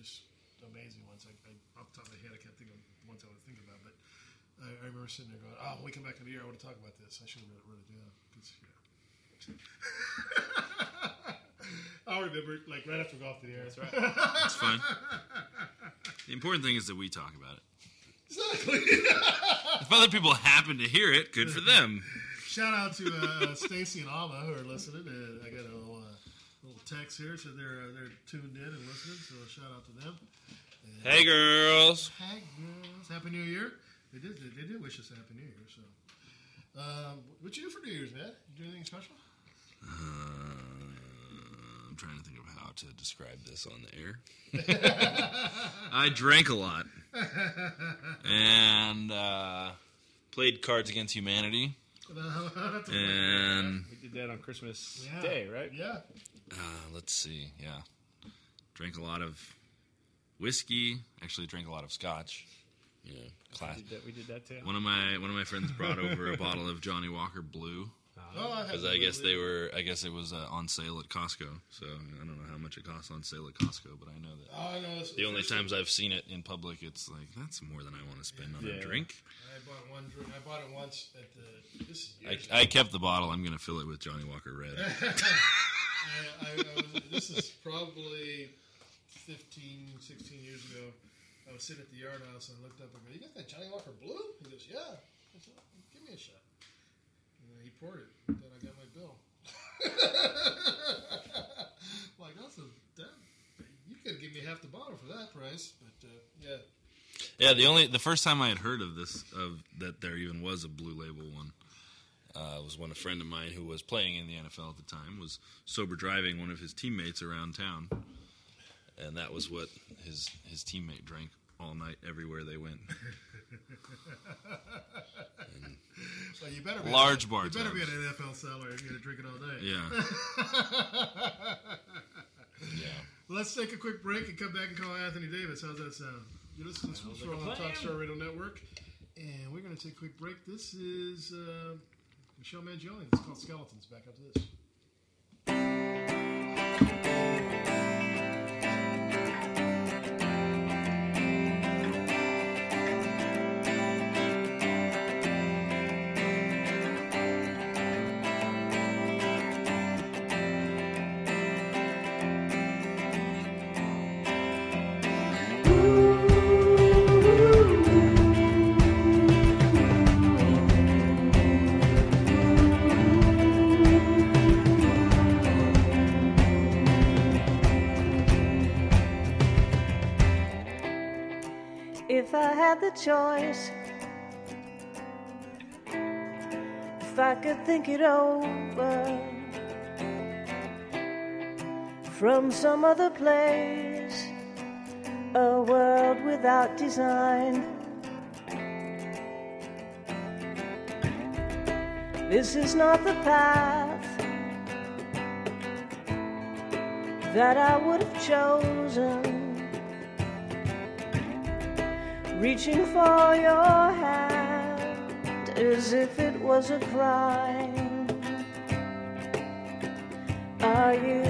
just amazing ones. I, I off the top of my head, I can't think of ones I would think about, but I, I remember sitting there going, "Oh, when we come back in the year, I want to talk about this. I should have wrote it down." 'cause, yeah. I'll remember like right after we go off the air. That's right. It's fine. The important thing is that we talk about it. Exactly. If other people happen to hear it, good for them. Shout out to uh, Stacy and Alma who are listening. Uh, I got a little, uh, little text here, so they're uh, they're tuned in and listening. So shout out to them. And- Hey, girls. Hey girls! Happy New Year! They did they, they did wish us a Happy New Year. So, um, what you do for New Year's, man? You do anything special? Uh, I'm trying to think of how to describe this on the air. I drank a lot and uh, played Cards Against Humanity. And we did that on Christmas Yeah. Day, right? Yeah. uh, let's see, yeah, drank a lot of whiskey. Actually, drank a lot of scotch. Yeah, know, class. We did that, we did that too. One of my one of my friends brought over a bottle of Johnnie Walker Blue. Oh, I Because I guess they were, I guess it was uh, on sale at Costco. So I don't know how much it costs on sale at Costco, but I know that Oh, I know, the only times I've seen it in public, it's like that's more than I want to spend on Yeah. a drink. I bought one drink. I bought it once at the. This is I, years I kept the bottle. I'm going to fill it with Johnnie Walker Red. I, I, I was, this is probably 15, 16 years ago. I was sitting at the yard house and I looked up and go, "You got that Johnnie Walker Blue?" He goes, "Yeah." I said, "Give me a shot." It. Then I got my bill. like that's a that, you could give me half the bottle for that price, but uh, yeah. Yeah, the only the first time I had heard of this of that there even was a blue label one uh, was when a friend of mine who was playing in the NFL at the time was sober driving one of his teammates around town, and that was what his his teammate drank all night everywhere they went. So you better be Large You bar better be an. NFL seller if you're gonna drink it all day. Yeah. Yeah. Let's take a quick break and come back and call Anthony Davis. How's that sound? You listen to Swoops like on the Talk plan. Star Radio Network, and we're gonna take a quick break. This is uh, Michelle Mangione. It's called Skeletons. Back after this. The choice, if I could think it over from some other place, a world without design. This is not the path that I would have chosen reaching for your hand as if it was a crime. Are you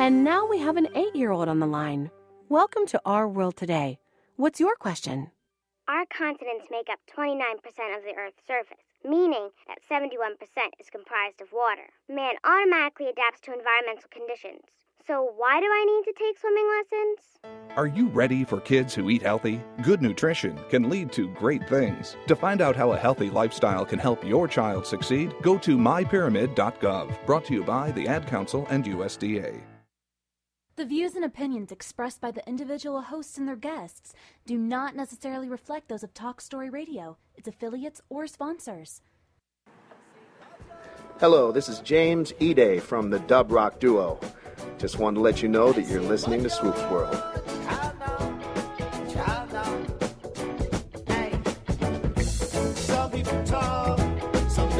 And now we have an eight year old on the line. Welcome to Our World Today. What's your question? Our continents make up 29% of the Earth's surface, meaning that 71% is comprised of water. Man automatically adapts to environmental conditions. So, why do I need to take swimming lessons? Are you ready for kids who eat healthy? Good nutrition can lead to great things. To find out how a healthy lifestyle can help your child succeed, go to mypyramid.gov. Brought to you by the Ad Council and USDA. The views and opinions expressed by the individual hosts and their guests do not necessarily reflect those of Talk Story Radio, its affiliates, or sponsors. Hello, this is James Ede from the Dub Rock Duo. Just wanted to let you know that you're listening to Swoops World. Some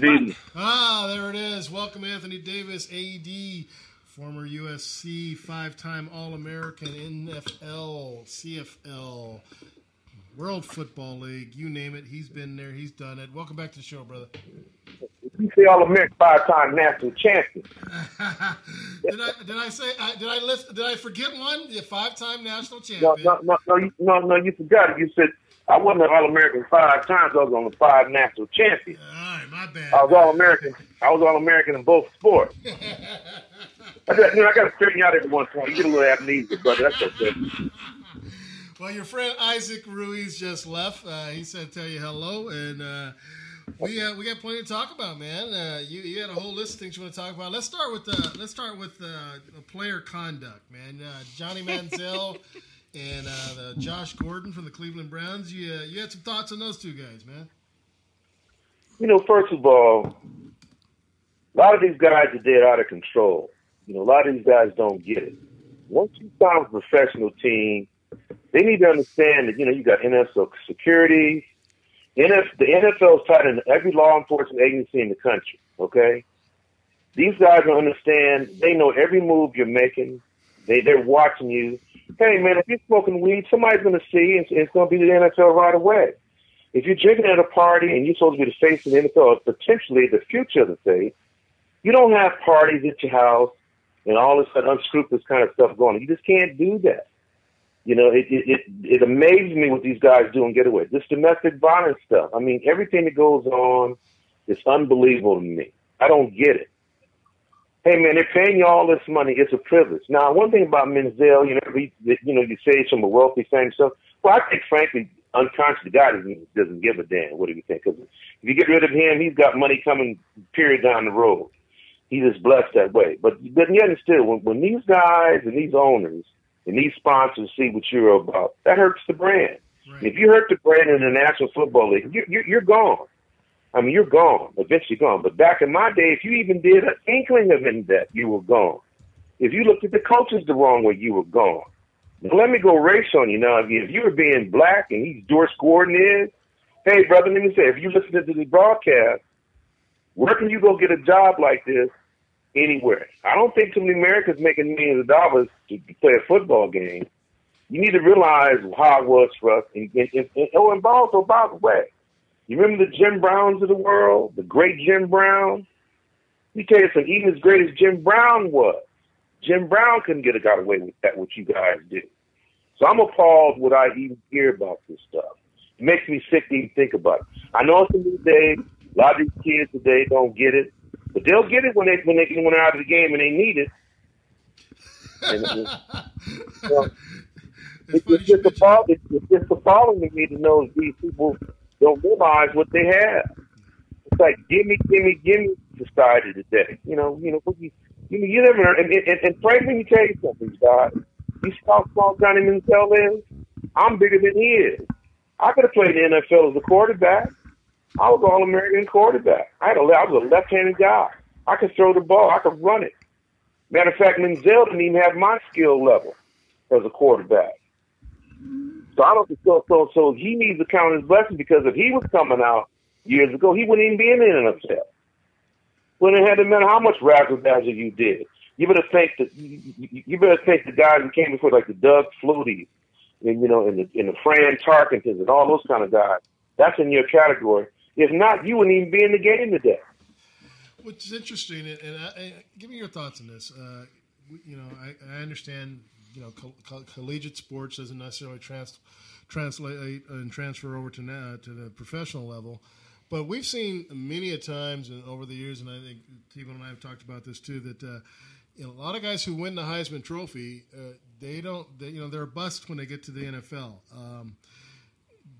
Good evening. Ah, there it is. Welcome, Anthony Davis, AD, former USC, five-time All-American, NFL, CFL, World Football League, you name it. He's been there. He's done it. Welcome back to the show, brother. You say All American, five time national champion. Did I did I say I, did I list, did I forget one? The five time national No, champion. no, no, no, you, no, no, you forgot it. You said I wasn't an All American five times. I was on the five national champion. All right, my bad. I was All American. I was All American in both sports. I got, you know, I got to straighten you out every once in a while. You get a little amnesia, brother. That's okay. Well, your friend Isaac Ruiz just left. Uh, he said tell you hello, and uh, we uh, we got plenty to talk about, man. Uh, you you had a whole list of things you want to talk about. Let's start with uh, let's start with uh, player conduct, man. Uh, Johnny Manziel and uh, Josh Gordon from the Cleveland Browns. You uh, you had some thoughts on those two guys, man. You know, first of all, a lot of these guys are dead out of control. You know, a lot of these guys don't get it. Once you sign a professional team, they need to understand that, you know, you got NFL security. NF, the NFL is tied into every law enforcement agency in the country, okay? These guys don't understand. They know every move you're making. They, they're watching you. Hey, man, if you're smoking weed, somebody's going to see, and it's going to be the NFL right away. If you're drinking at a party and you're supposed to be the face of the NFL, or potentially the future of the face, you don't have parties at your house and all this unscrupulous kind of stuff going on. You just can't do that. You know, it it it, it amazes me what these guys do and get away. This domestic violence stuff. I mean, everything that goes on is unbelievable to me. I don't get it. Hey man, they're paying you all this money. It's a privilege. Now, one thing about Manziel, you know, he, you know, you say a wealthy family stuff. Well, I think frankly, unconsciously, God doesn't doesn't give a damn. What do you think? Because if you get rid of him, he's got money coming. Period down the road. He's just blessed that way. But but yet and still, when, when these guys and these owners and these sponsors see what you're about, that hurts the brand. If you hurt the brand in the National Football League, you, you, you're gone. I mean, you're gone, eventually gone. But back in my day, if you even did an inkling of any that, you were gone. If you looked at the coaches the wrong way, you were gone. Now, let me go race on you now. If you, were being black and he's Doris Gordon is, hey, brother, let me say, if you listen to the broadcast, where can you go get a job like this anywhere? I don't think too many Americans making millions of dollars to play a football game. You need to realize how it was for us. And, and, and, and, oh, and also, by the way, you remember the Jim Browns of the world, the great Jim Brown? Let me tell you something, even as great as Jim Brown was, Jim Brown couldn't get a got away with that, what you guys do. So I'm appalled when I even hear about this stuff. It makes me sick to even think about it. I know it's a new day. A lot of these kids today don't get it, but they'll get it when they when they when they're out of the game and they need it. And, and, you know, it's, it's just appalling. It's just appalling to me to know these people don't realize what they have. It's like gimme, gimme, gimme society today. You know, you know, you, you, you never. And, and, and frankly, me tell you something, Scott. You how small Johnny Manziel is? I'm bigger than he is. I could have played in the NFL as a quarterback. I was all American quarterback. I had a I was a left handed guy. I could throw the ball, I could run it. Matter of fact, Manziel didn't even have my skill level as a quarterback. So I don't so so so he needs to count his blessings because if he was coming out years ago, he wouldn't even be in the NFL. Wouldn't have had to matter how much razzle dazzle you did. You better think that you, better think the guys who came before, like the Doug Flutie, and you know, and the and the Fran Tarkentons and all those kind of guys. That's in your category. If not, you wouldn't even be in the game today. Which is interesting, and, and I, I, give me your thoughts on this. Uh, you know, I, I understand. You know, co- co- collegiate sports doesn't necessarily trans- translate and transfer over to now to the professional level, but we've seen many a times over the years, and I think Stephen and I have talked about this too. That uh, you know, a lot of guys who win the Heisman Trophy, uh, they don't. They, you know, they're bust when they get to the NFL. Um,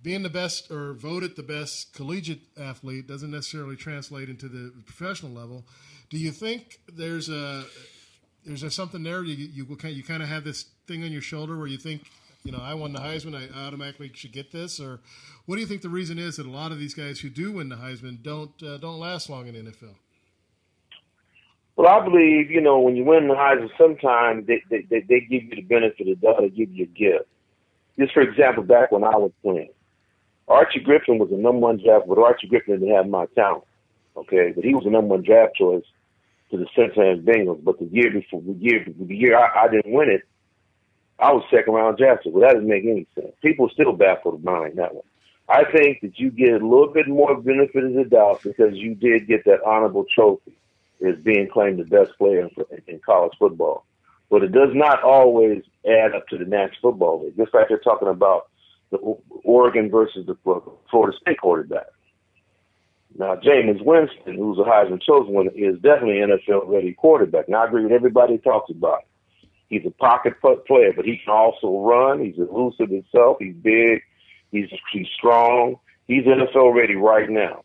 being the best or voted the best collegiate athlete doesn't necessarily translate into the professional level. Do you think there's a there's a something there? You you you kind of have this thing on your shoulder where you think, you know, I won the Heisman, I automatically should get this, or what do you think the reason is that a lot of these guys who do win the Heisman don't uh, don't last long in the NFL? Well, I believe you know when you win the Heisman, sometimes they they, they, they give you the benefit of the doubt, they give you a gift. Just for example, back when I was playing, Archie Griffin was the number one draft, but Archie Griffin didn't have my talent. Okay, but he was the number one draft choice to the Cincinnati Bengals. But the year before, the year the year I, I didn't win it, I was second round drafted. Well, that doesn't make any sense. People still baffled by that one. I think that you get a little bit more benefit of the doubt because you did get that honorable trophy as being claimed the best player in, in college football. But it does not always add up to the National Football League. Just like they're talking about the Oregon versus the Florida State quarterback. Now, Jameis Winston, who's a Heisman chosen one, is definitely an NFL ready quarterback. Now, I agree with everybody who talks about. He's a pocket player, but he can also run. He's elusive himself. He's big. He's he's strong. He's NFL ready right now.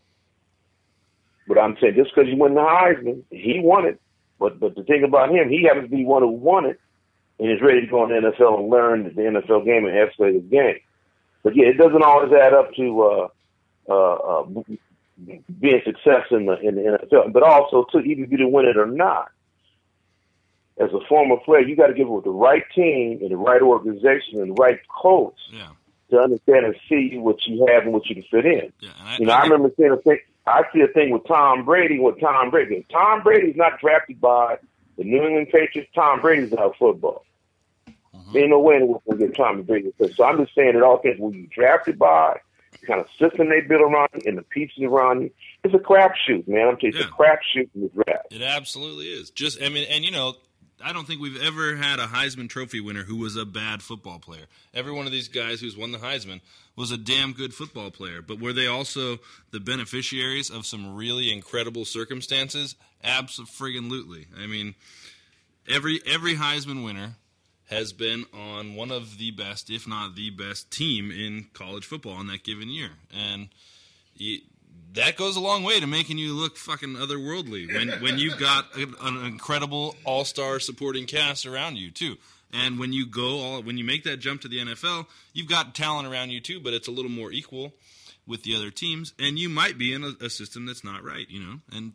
But I'm saying just because he won the Heisman, he won it. But but the thing about him, he happens to be one who won it and is ready to go in the NFL and learn the NFL game and escalate his game. But yeah, it doesn't always add up to uh, uh, uh, being success in the in the NFL. But also, to even if you didn't win it or not, as a former player, you got to give it with the right team and the right organization and the right coach yeah. to understand and see what you have and what you can fit in. Yeah, I, you know, I, I remember seeing a thing. I see a thing with Tom Brady. With Tom Brady, Tom Brady's not drafted by the New England Patriots. Tom Brady's out of football. Mm-hmm. Ain't no way anyone can get Tom Brady. So I'm just saying it all depends who you drafted by, the kind of system they build around you, and the pieces around you. It's a crapshoot, man. I'm telling you, it's a crapshoot in the draft. It absolutely is. Just I mean, and you know, I don't think we've ever had a Heisman Trophy winner who was a bad football player. Every one of these guys who's won the Heisman was a damn good football player. But were they also the beneficiaries of some really incredible circumstances? Absolutely. Friggin' lootly. I mean, every every Heisman winner has been on one of the best, if not the best, team in college football in that given year, and. You, that goes a long way to making you look fucking otherworldly when when you've got an, an incredible all star supporting cast around you too. And when you go all when you make that jump to the NFL, you've got talent around you too, but it's a little more equal with the other teams, and you might be in a, a system that's not right, you know. And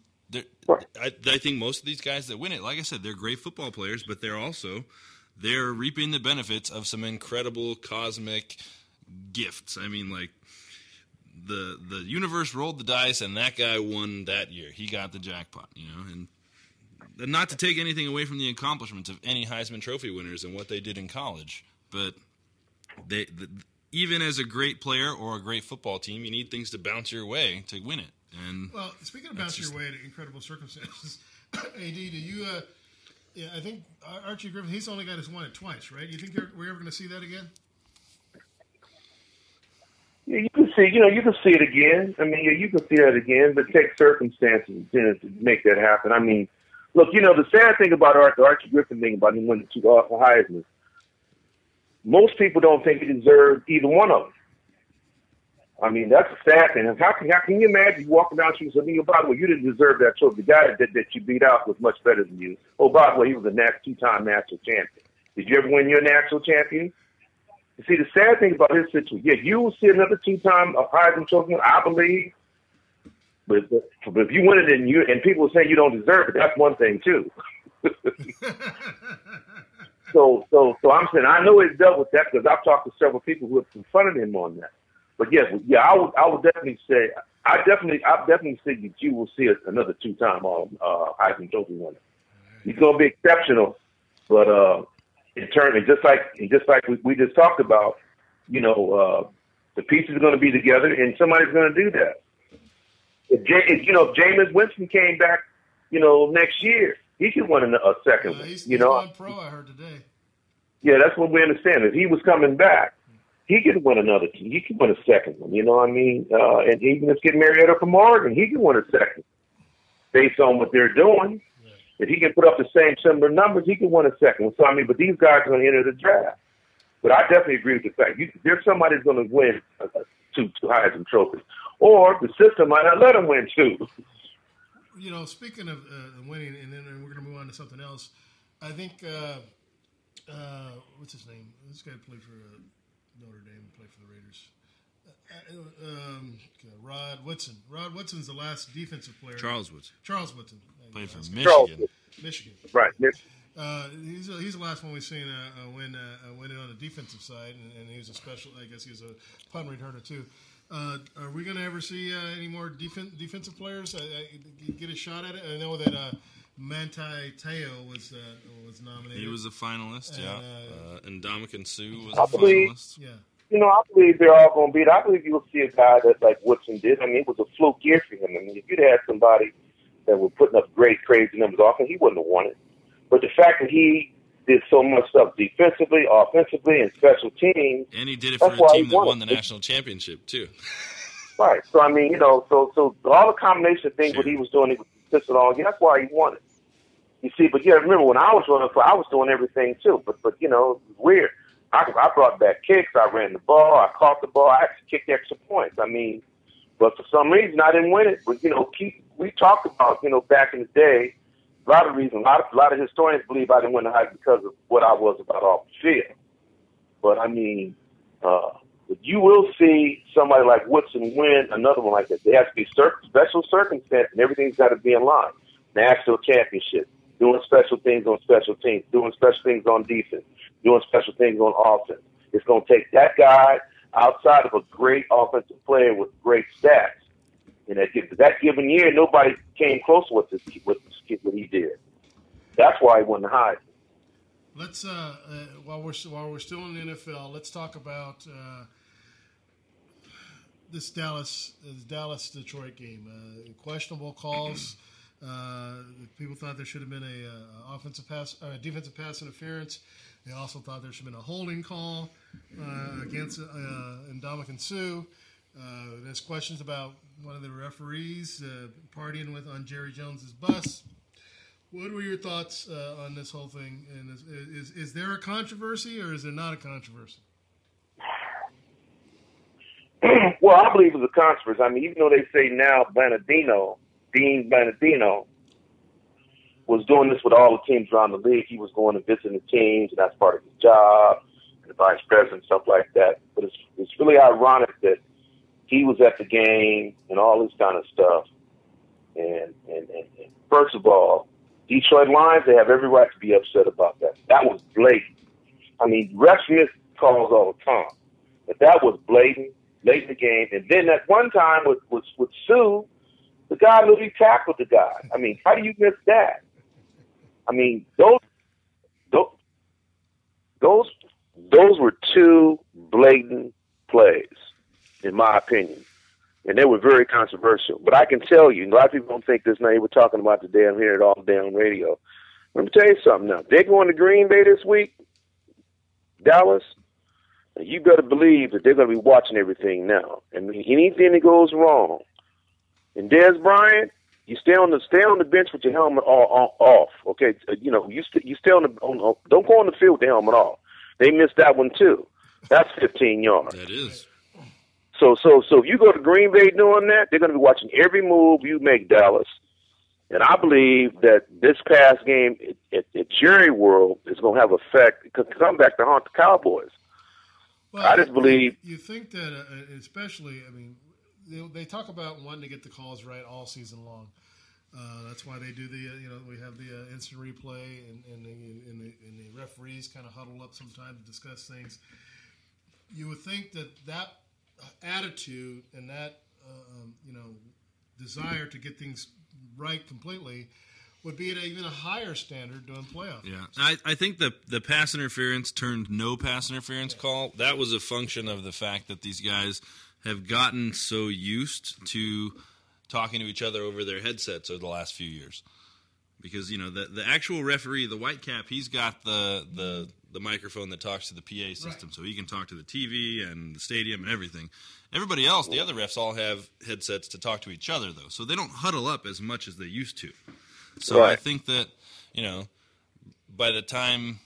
I, I think most of these guys that win it, like I said, they're great football players, but they're also they're reaping the benefits of some incredible cosmic gifts. I mean, like the the universe rolled the dice and that guy won that year. He got the jackpot, you know, and, not to take anything away from the accomplishments of any Heisman Trophy winners and what they did in college, but they the, even as a great player or a great football team, you need things to bounce your way to win it. And well, speaking of bounce your way to incredible circumstances, AD, do you? Uh, yeah, I think Archie Griffin. He's only guy that's won it twice, right? You think we're ever going to see that again? Yeah, you can see, you know, you can see it again. I mean, yeah, you can see that again, but take circumstances to make that happen. I mean, look, you know, the sad thing about Art, the Archie Griffin thing about him winning two uh, Heisman, most people don't think he deserved either one of them. I mean, that's a sad thing. How can, how can you imagine you walking down the street and saying, oh, by the way, you didn't deserve that trophy. The guy that, that you beat out was much better than you. Oh, by the way, he was a two-time national champion. Did you ever win your national champion? You see, the sad thing about his situation, yeah, you will see another two-time Heisman Trophy, I believe. But, but if you win it and you and people say you don't deserve it, that's one thing too. so, so, so I'm saying I know he's dealt with that because I've talked to several people who have confronted him on that. But yes, yeah, I would, I would definitely say, I definitely, I definitely think that you will see another two-time uh, Heisman Trophy winner. He's going to be exceptional, but uh, in turn, and just like and just like we, we just talked about, you know, uh, the pieces are going to be together, and somebody's going to do that. If, J, if you know, if Jameis Winston came back, you know, next year, he could win a, a second Uh, one. he's, You he's know, pro. I heard today. yeah, that's what we understand. If he was coming back, he could win another. He could win a second one. You know what I mean? Uh, and even if get Mariota from Oregon, he could win a second, based on what they're doing. If he can put up the same similar numbers, he can win a second one. So I mean, but these guys are going to enter the draft. But I definitely agree with the fact you, there's somebody who's going to win uh, uh, two two Heisman trophies, or the system might not let him win two. You know, speaking of uh, winning, and then we're going to move on to something else. I think uh, uh, what's his name? This guy played for uh, Notre Dame, and played for the Raiders. Uh, um, Rod Woodson. Rod Woodson's the last defensive player. Charles Woodson. Charles Woodson. Played for Michigan. Charles. Michigan. Right. Uh, he's he's the last one we've seen uh, uh, win uh, uh, win it on the defensive side, and, and he was a special. I guess he was a punt returner too. Uh, are we going to ever see uh, any more defen- defensive players uh, uh, get a shot at it? I know that uh, Manti Te'o was uh, was nominated. He was a finalist, And, yeah. uh, Uh, and Ndamukong Suh was I a believe- finalist. Yeah. you know, I believe they're all going to be it. I believe you'll see a guy that like Woodson did. I mean, it was a fluke year for him. I mean, if you'd had somebody that were putting up great, crazy numbers often, he wouldn't have won it. But the fact that he did so much stuff defensively, offensively, and special teams, And he did it for a team he that won won it. the national championship too. right? So I mean, you know, so so all the combination of things what he was doing, he was consistent on. Yeah, that's why he won it. You see, but yeah, remember when I was running for, I was doing everything too. But but you know, it was weird. I, I brought back kicks. I ran the ball. I caught the ball. I actually kicked extra points. I mean, but for some reason I didn't win it. But you know, keep we talked about you know back in the day. A lot of reasons. A lot of, a lot of historians believe I didn't win the Heisman because of what I was about off the field. But I mean, uh, you will see somebody like Woodson win another one like that. There has to be cir- special circumstance, and everything's got to be in line. National championship, doing special things on special teams, doing special things on defense, doing special things on offense. It's going to take that guy outside of a great offensive player with great stats. And that, that given year, nobody came close with this, with this, what he did. That's why he won the Heisman. Let's uh, uh, while we're while we're still in the NFL, let's talk about uh, this Dallas this Dallas Detroit game. Uh, questionable calls. Uh, people thought there should have been a uh, offensive pass, uh, defensive pass interference. They also thought there should have been a holding call uh, against uh, Ndamukong Suh. Uh, there's questions about one of the referees uh, partying with on Jerry Jones's bus. What were your thoughts on this whole thing? And is, is is there a controversy or is there not a controversy? well, I believe it's a controversy. I mean, even though they say now Bernardino, Dean Bernardino, was doing this with all the teams around the league. He was going and visiting the teams, and that's part of his job, and the vice president, stuff like that. But it's it's really ironic that he was at the game and all this kind of stuff. And and, and, and first of all, Detroit Lions, they have every right to be upset about that. That was blatant. I mean, refs miss calls all the time, but that was blatant, late in the game. And then that one time with with, with Suh, the guy literally tackled the guy. I mean, how do you miss that? I mean, those those those, those were two blatant plays, in my opinion. And they were very controversial. But I can tell you, a lot of people don't think this now. We're talking about today. I'm hearing it all day on radio. Let me tell you something now. They're going to Green Bay this week, Dallas. You better believe that they're going to be watching everything now. And anything that goes wrong, and Dez Bryant, you stay on the stay on the bench with your helmet all, all, off. Okay, Uh, you know you st- you stay on the on, on, don't go on the field with the helmet off. They missed that one too. That's 15 yards. That is. So so so if you go to Green Bay doing that, they're going to be watching every move you make, Dallas. And I believe that this past game at, at Jerry World is going to have effect. Because come back to haunt the Cowboys. I just believe You think that, uh, especially, I mean, they, they talk about wanting to get the calls right all season long. Uh, that's why they do the, uh, you know, we have the uh, instant replay and, and, the, and, the, and the referees kind of huddle up sometimes to discuss things. You would think that that attitude and that, uh, um, you know, desire to get things right completely would be at a, even a higher standard during playoffs. Yeah, I, I think the the pass interference turned no pass interference call. That was a function of the fact that these guys have gotten so used to talking to each other over their headsets over the last few years. Because you know the the actual referee, the white cap, he's got the the the microphone that talks to the PA system, so he can talk to the TV and the stadium and everything. Everybody else, the other refs, all have headsets to talk to each other though, so they don't huddle up as much as they used to. So I think that you know by the time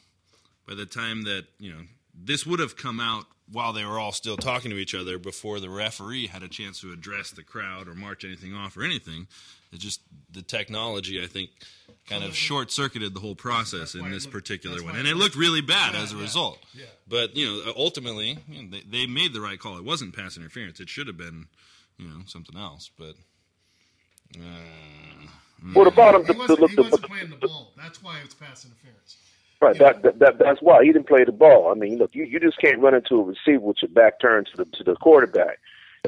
by the time that you know this would have come out while they were all still talking to each other before the referee had a chance to address the crowd or march anything off or anything it just the technology i think kind of short circuited the whole process in this particular one. and it looked really bad as a result. But you know ultimately you know, they, they made the right call. It wasn't pass interference. It should have been you know something else but uh, Well, the bottom, He the, the, wasn't, he the, wasn't playing the ball. That's why it's pass interference. Right. That, that, that that's why he didn't play the ball. I mean, look, you, you just can't run into a receiver with your back turned to the to the quarterback.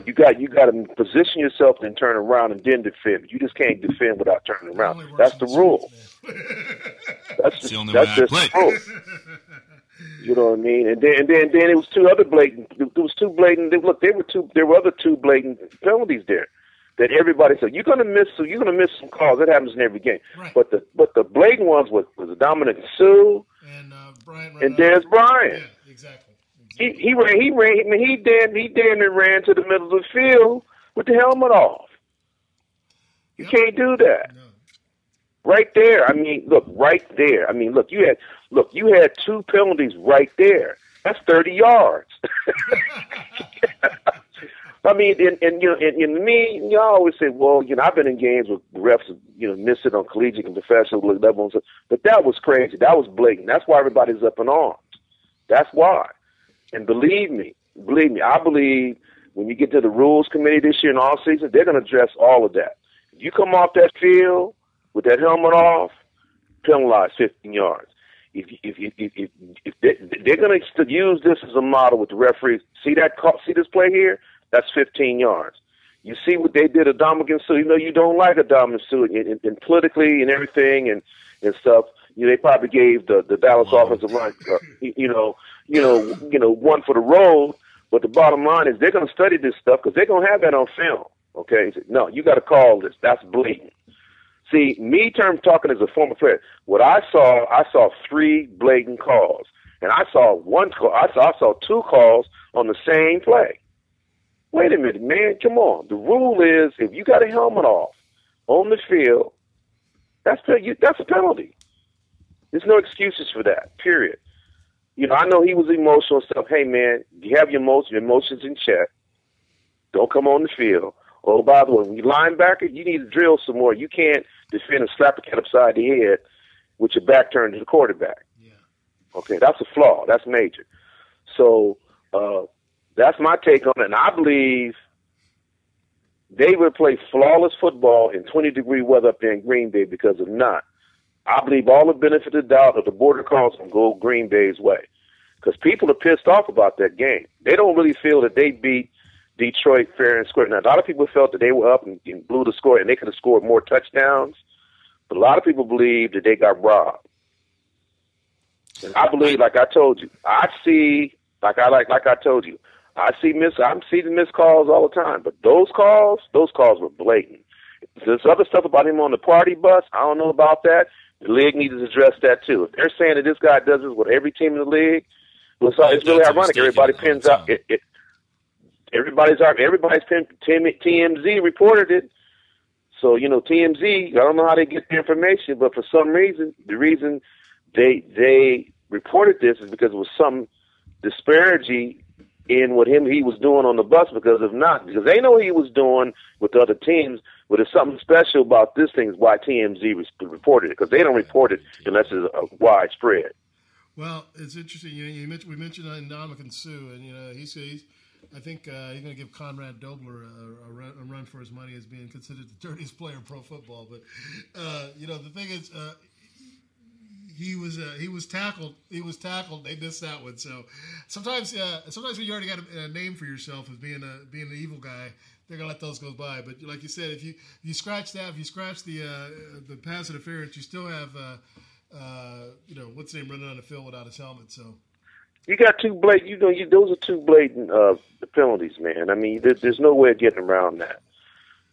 You got you got to position yourself and turn around and then defend. You just can't defend without turning around. That's the rule. That's the only that's way I just play. the rule. You know what I mean? And then and then then it was two other blatant. There was two blatant. Look, there were two. There were other two blatant penalties there that everybody said you're gonna miss. You're gonna miss some calls. That happens in every game. But the but the blatant ones was was Ndamukong Suh and uh, Brian and Dez Bryant. Yeah, exactly. He he ran. He ran. I mean, he damn he damn near ran to the middle of the field with the helmet off. You can't do that. Right there. I mean, look, right there. I mean, look, you had look, you had two penalties right there. That's thirty yards. I mean, and, and you know, and, and me, you know, I always say, well, you know, I've been in games with refs, you know, missing on collegiate and professional level, but that was crazy. That was blatant. That's why everybody's up in arms. That's why. And believe me, believe me, I believe when you get to the rules committee this year and all season, they're going to address all of that. If you come off that field with that helmet off, penalize 15 yards. If if if, if, if they, they're going to use this as a model with the referees, see that call, see this play here? That's 15 yards. You see what they did to Ndamukong Suh. You know you don't like a Ndamukong Suh, and, and, and politically and everything and and stuff. You know they probably gave the the Dallas offensive line, uh, you know, you know, you know, one for the road. But the bottom line is they're going to study this stuff because they're going to have that on film. Okay, no, you got to call this. That's blatant. See, me term talking as a former player, what I saw, I saw three blatant calls, and I saw one call. I saw, I saw two calls on the same play. Wait a minute, man, come on. The rule is if you got a helmet off on the field, that's a, that's a penalty. There's no excuses for that. Period. You know, I know he was emotional and stuff. Hey, man, you have your emotions, your emotions in check. Don't come on the field. Oh, by the way, when you linebacker, you need to drill some more. You can't defend and slap a cat upside the head with your back turned to the quarterback. Yeah. Okay, that's a flaw. That's major. So uh, that's my take on it. And I believe they would play flawless football in 20 degree weather up there in Green Bay because of not. I believe all the benefit of the doubt of the border calls will go Green Bay's way. Because people are pissed off about that game. They don't really feel that they beat Detroit fair and square. Now, a lot of people felt that they were up and, and blew the score and they could have scored more touchdowns. But a lot of people believe that they got robbed. And I believe, like I told you, I see, like I like, like I told you, I see miss, I'm seeing missed calls all the time. But those calls, those calls were blatant. There's other stuff about him on the party bus. I don't know about that. The league needs to address that too. If they're saying that this guy does this with every team in the league, well, it's, really ironic. Everybody pins out. It, it, everybody's everybody's pin, TMZ reported it. So you know TMZ. I don't know how they get the information, but for some reason, the reason they they reported this is because it was some disparity in what him he was doing on the bus. Because if not, because they know what he was doing with the other teams, but there's something special about this thing is why TMZ reported it because they don't report it unless it's widespread. Well, it's interesting. You, you mentioned, we mentioned Ndamukong Suh, and you know he's, he's I think uh, he's going to give Conrad Dobler a, a, run, a, run, for his money as being considered the dirtiest player in pro football. But uh, you know the thing is, uh, he was uh, he was tackled. He was tackled. They missed that one. So sometimes uh, sometimes when you already got a, a, name for yourself as being a being an evil guy, they're gonna let those go by. But like you said, if you if you scratch that, if you scratch the the pass interference, you still have you know what's the name running on the field without his helmet. So you got two blatant. You know, you, those are two blatant uh, penalties, man. I mean, there, there's no way of getting around that.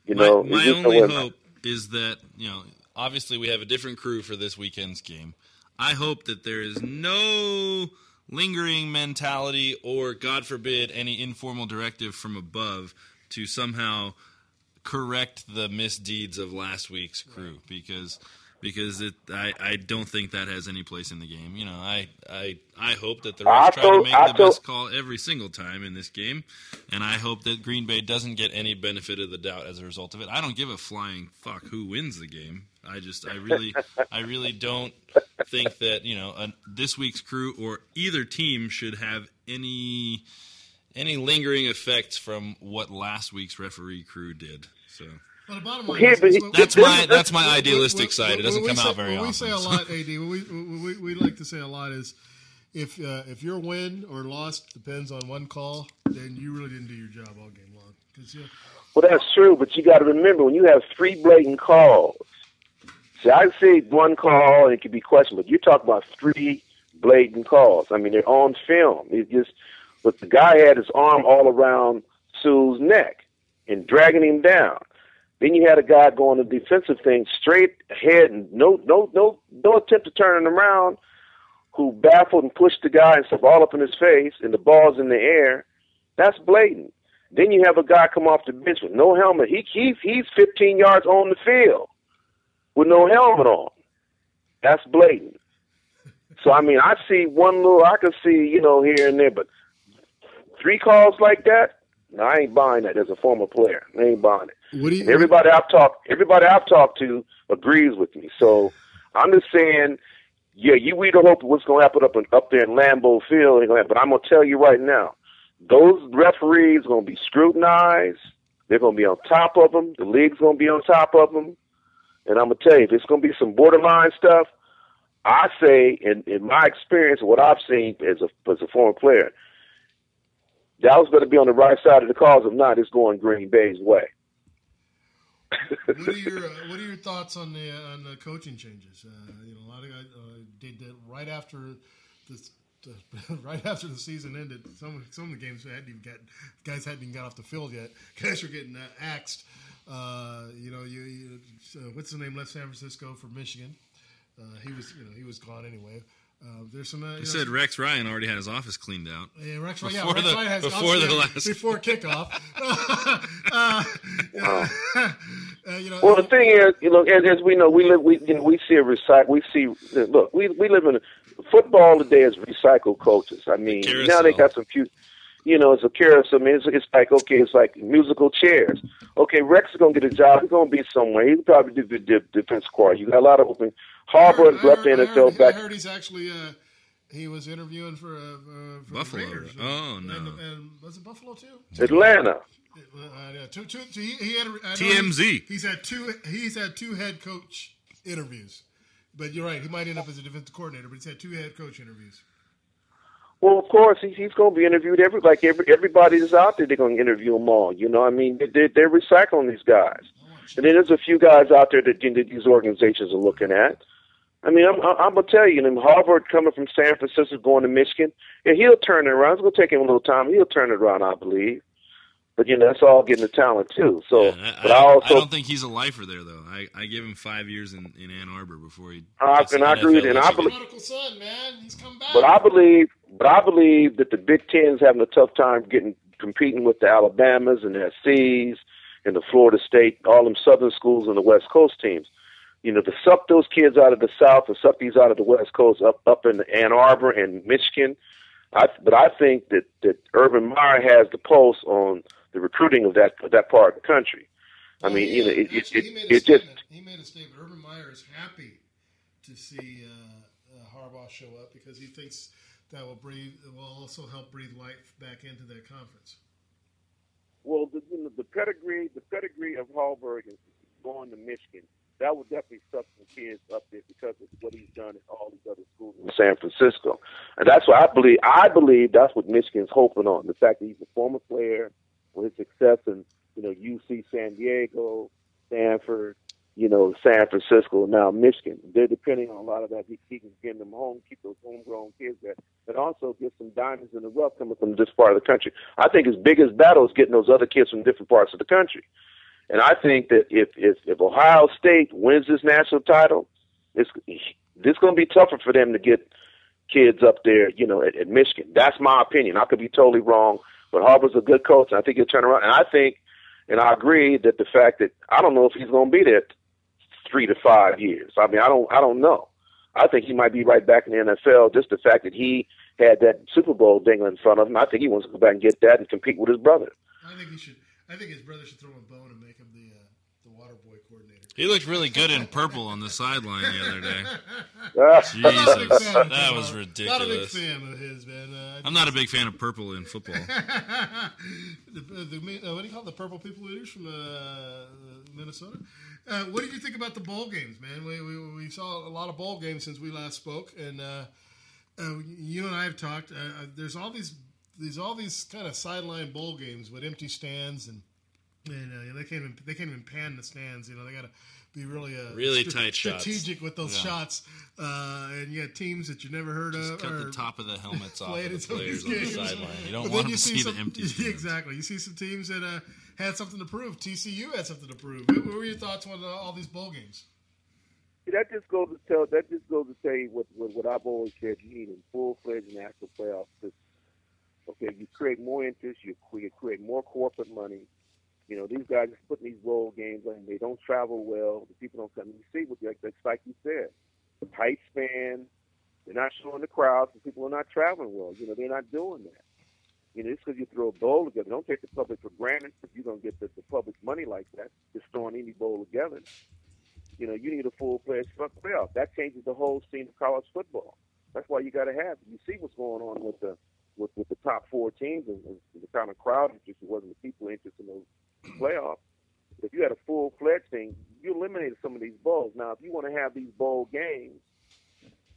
You know, my, my only hope is that you know, obviously, we have a different crew for this weekend's game. I hope that there is no lingering mentality, or God forbid, any informal directive from above to somehow correct the misdeeds of last week's crew, because because it I, I don't think that has any place in the game. You know, I I, I hope that the refs try to make I the best call every single time in this game, and I hope that Green Bay doesn't get any benefit of the doubt as a result of it. I don't give a flying fuck who wins the game. I just I really I really don't think that you know a, this week's crew or either team should have any any lingering effects from what last week's referee crew did. So. Well, the bottom line is, is that's my that's my idealistic side. It doesn't come say, out very often. We say a lot, Ad. What we, we, we like to say a lot is, if uh, if your win or loss depends on one call, then you really didn't do your job all game long. Cause, you well, that's true, but you got to remember when you have three blatant calls. See, I say one call and it could be questionable. You talk about three blatant calls. I mean, they're on film. It just, but the guy had his arm all around Suh's neck and dragging him down. Then you had a guy going the defensive thing straight ahead and no, no, no, no attempt to turn him around. Who baffled and pushed the guy and stuff all up in his face, and the ball's in the air. That's blatant. Then you have a guy come off the bench with no helmet. He, he he's 15 yards on the field with no helmet on. That's blatant. So I mean, I see one little. I can see you know here and there, but three calls like that. No, I ain't buying that as a former player. I ain't buying it. What do you? And everybody I've talked, everybody I've talked to agrees with me. So I'm just saying, yeah, you we don't hope what's going to happen up in, up there in Lambeau Field, ain't gonna happen. but I'm gonna tell you right now, those referees going to be scrutinized. They're going to be on top of them. The league's going to be on top of them. And I'm gonna tell you, if it's going to be some borderline stuff, I say, in, in my experience, what I've seen as a as a former player, Dallas better be on the right side of the cause. If not, it's going Green Bay's way. what are your uh, What are your thoughts on the uh, on the coaching changes? Uh, you know, a lot of guys uh, did that right after the, the right after the season ended. Some some of the games hadn't even got guys hadn't even got off the field yet. Guys were getting uh, axed. Uh, you know, you, you uh, what's his name left San Francisco for Michigan. Uh, he was you know he was gone anyway. Uh, there's some. Uh, you They know, said Rex Ryan already had his office cleaned out. Yeah, Rex Ryan. Yeah, Before Rex the, Ryan has before the last before kickoff. uh, uh, you know, Well, the thing is, you know, as, as we know, we live, we you know, we see a recycle. We see, look, we we live in a, football today is recycled coaches. I mean, now they got some few. You know, it's a carousel. I mean, it's, it's like okay, it's like musical chairs. Okay, Rex is gonna get a job. He's gonna be somewhere. He'll probably do the de- defense court. You got a lot of open. Harbaugh left the I NFL heard, back. I heard he's actually uh, he was interviewing for, uh, uh, for Buffalo. Raiders. Oh, no. And, and was it Buffalo too? Atlanta. Uh, yeah, two, two, two, he, he had, TMZ. He's, he's had two. He's had two head coach interviews, but you're right. He might end up as a defensive coordinator, but he's had two head coach interviews. Well, of course, he's, he's going to be interviewed. Every like every everybody that's out there, they're going to interview them all. You know, I mean, they, they're recycling these guys, and then there's a few guys out there that, that these organizations are looking at. I mean, I'm, I'm gonna tell you, and Harbaugh coming from San Francisco going to Michigan, and he'll turn it around. It's gonna take him a little time. He'll turn it around, I believe. But you know, that's all getting the talent too. So, I, but I also I don't think he's a lifer there, though. I, I give him five years in, in Ann Arbor before he. Uh, I, and I agree with NFL. And I believe, son, man, he's come back. but I believe, but I believe that the Big Ten's having a tough time getting competing with the Alabamas and the SCs and the Florida State, all them Southern schools and the West Coast teams. You know, to suck those kids out of the South and suck these out of the West Coast up up in Ann Arbor and Michigan. I, but I think that that Urban Meyer has the pulse on the recruiting of that of that part of the country. I mean, you know, it it, it, it just he made a statement. Urban Meyer is happy to see uh, uh, Harbaugh show up because he thinks that will breathe will also help breathe life back into that conference. Well, the, you know, the pedigree, the pedigree of Harbaugh is going to Michigan. That would definitely suck some kids up there because of what he's done at all these other schools in San Francisco, and that's what I believe. I believe that's what Michigan's hoping on. The fact that he's a former player with his success in you know UC San Diego, Stanford, you know San Francisco, now Michigan. They're depending on a lot of that. He, he can get them home, keep those homegrown kids there, but also get some diamonds in the rough coming from this part of the country. I think his biggest battle is getting those other kids from different parts of the country. And I think that if if, if Ohio State wins this national title, it's this going to be tougher for them to get kids up there, you know, at, at Michigan. That's my opinion. I could be totally wrong, but Harbaugh's a good coach, and I think he'll turn around. And I think, and I agree that the fact that I don't know if he's going to be there three to five years. I mean, I don't, I don't know. I think he might be right back in the NFL. Just the fact that he had that Super Bowl dangling in front of him, I think he wants to go back and get that and compete with his brother. I think he should. I think his brother should throw him a bone and make him the uh, water boy coordinator. He looked really good in purple on the sideline the other day. Not a big Jesus, that him, was uh, ridiculous. Not a big fan of his, man. Uh, I'm not a big fan of purple in football. the, the, uh, what do you call it? the purple people eaters from uh, Minnesota? Uh, what did you think about the bowl games, man? We, we, we saw a lot of bowl games since we last spoke, and uh, uh, you and I have talked. Uh, uh, there's all these these all these kind of sideline bowl games with empty stands and and uh, they can't even they can't even pan the stands. You know, they got to be really uh, Really stra- tight shots. strategic with those Yeah. shots. Uh, and you got teams that you never heard Just of. cut the top of the helmets off of the some of these players on the sideline. You don't But want them to see some, the empty stands. Exactly. You see some teams that uh, had something to prove. TCU had something to prove. What what were your thoughts on uh, all these bowl games? That just goes to tell that just goes to tell you what what, what I've always said. You need a full fledged national playoff system. Okay, you create more interest, you create, create more corporate money. You know, these guys just putting these bowl games on. They don't travel well. The people don't come. You see what like like you said, the tight span. They're not showing the crowds. The people are not traveling well. You know, they're not doing that. You know, it's because you throw a bowl together, don't take the public for granted. If you're gonna get the, the public money like that, just throwing any bowl together. You know, you need a full fledged playoff. That changes the whole scene of college football. That's why you got to have. You see what's going on with the with, with the top four teams and, and the kind of crowd interest. It wasn't the people interested in those playoffs. If you had a full fledged thing, you eliminated some of these bowls. Now, if you want to have these bowl games,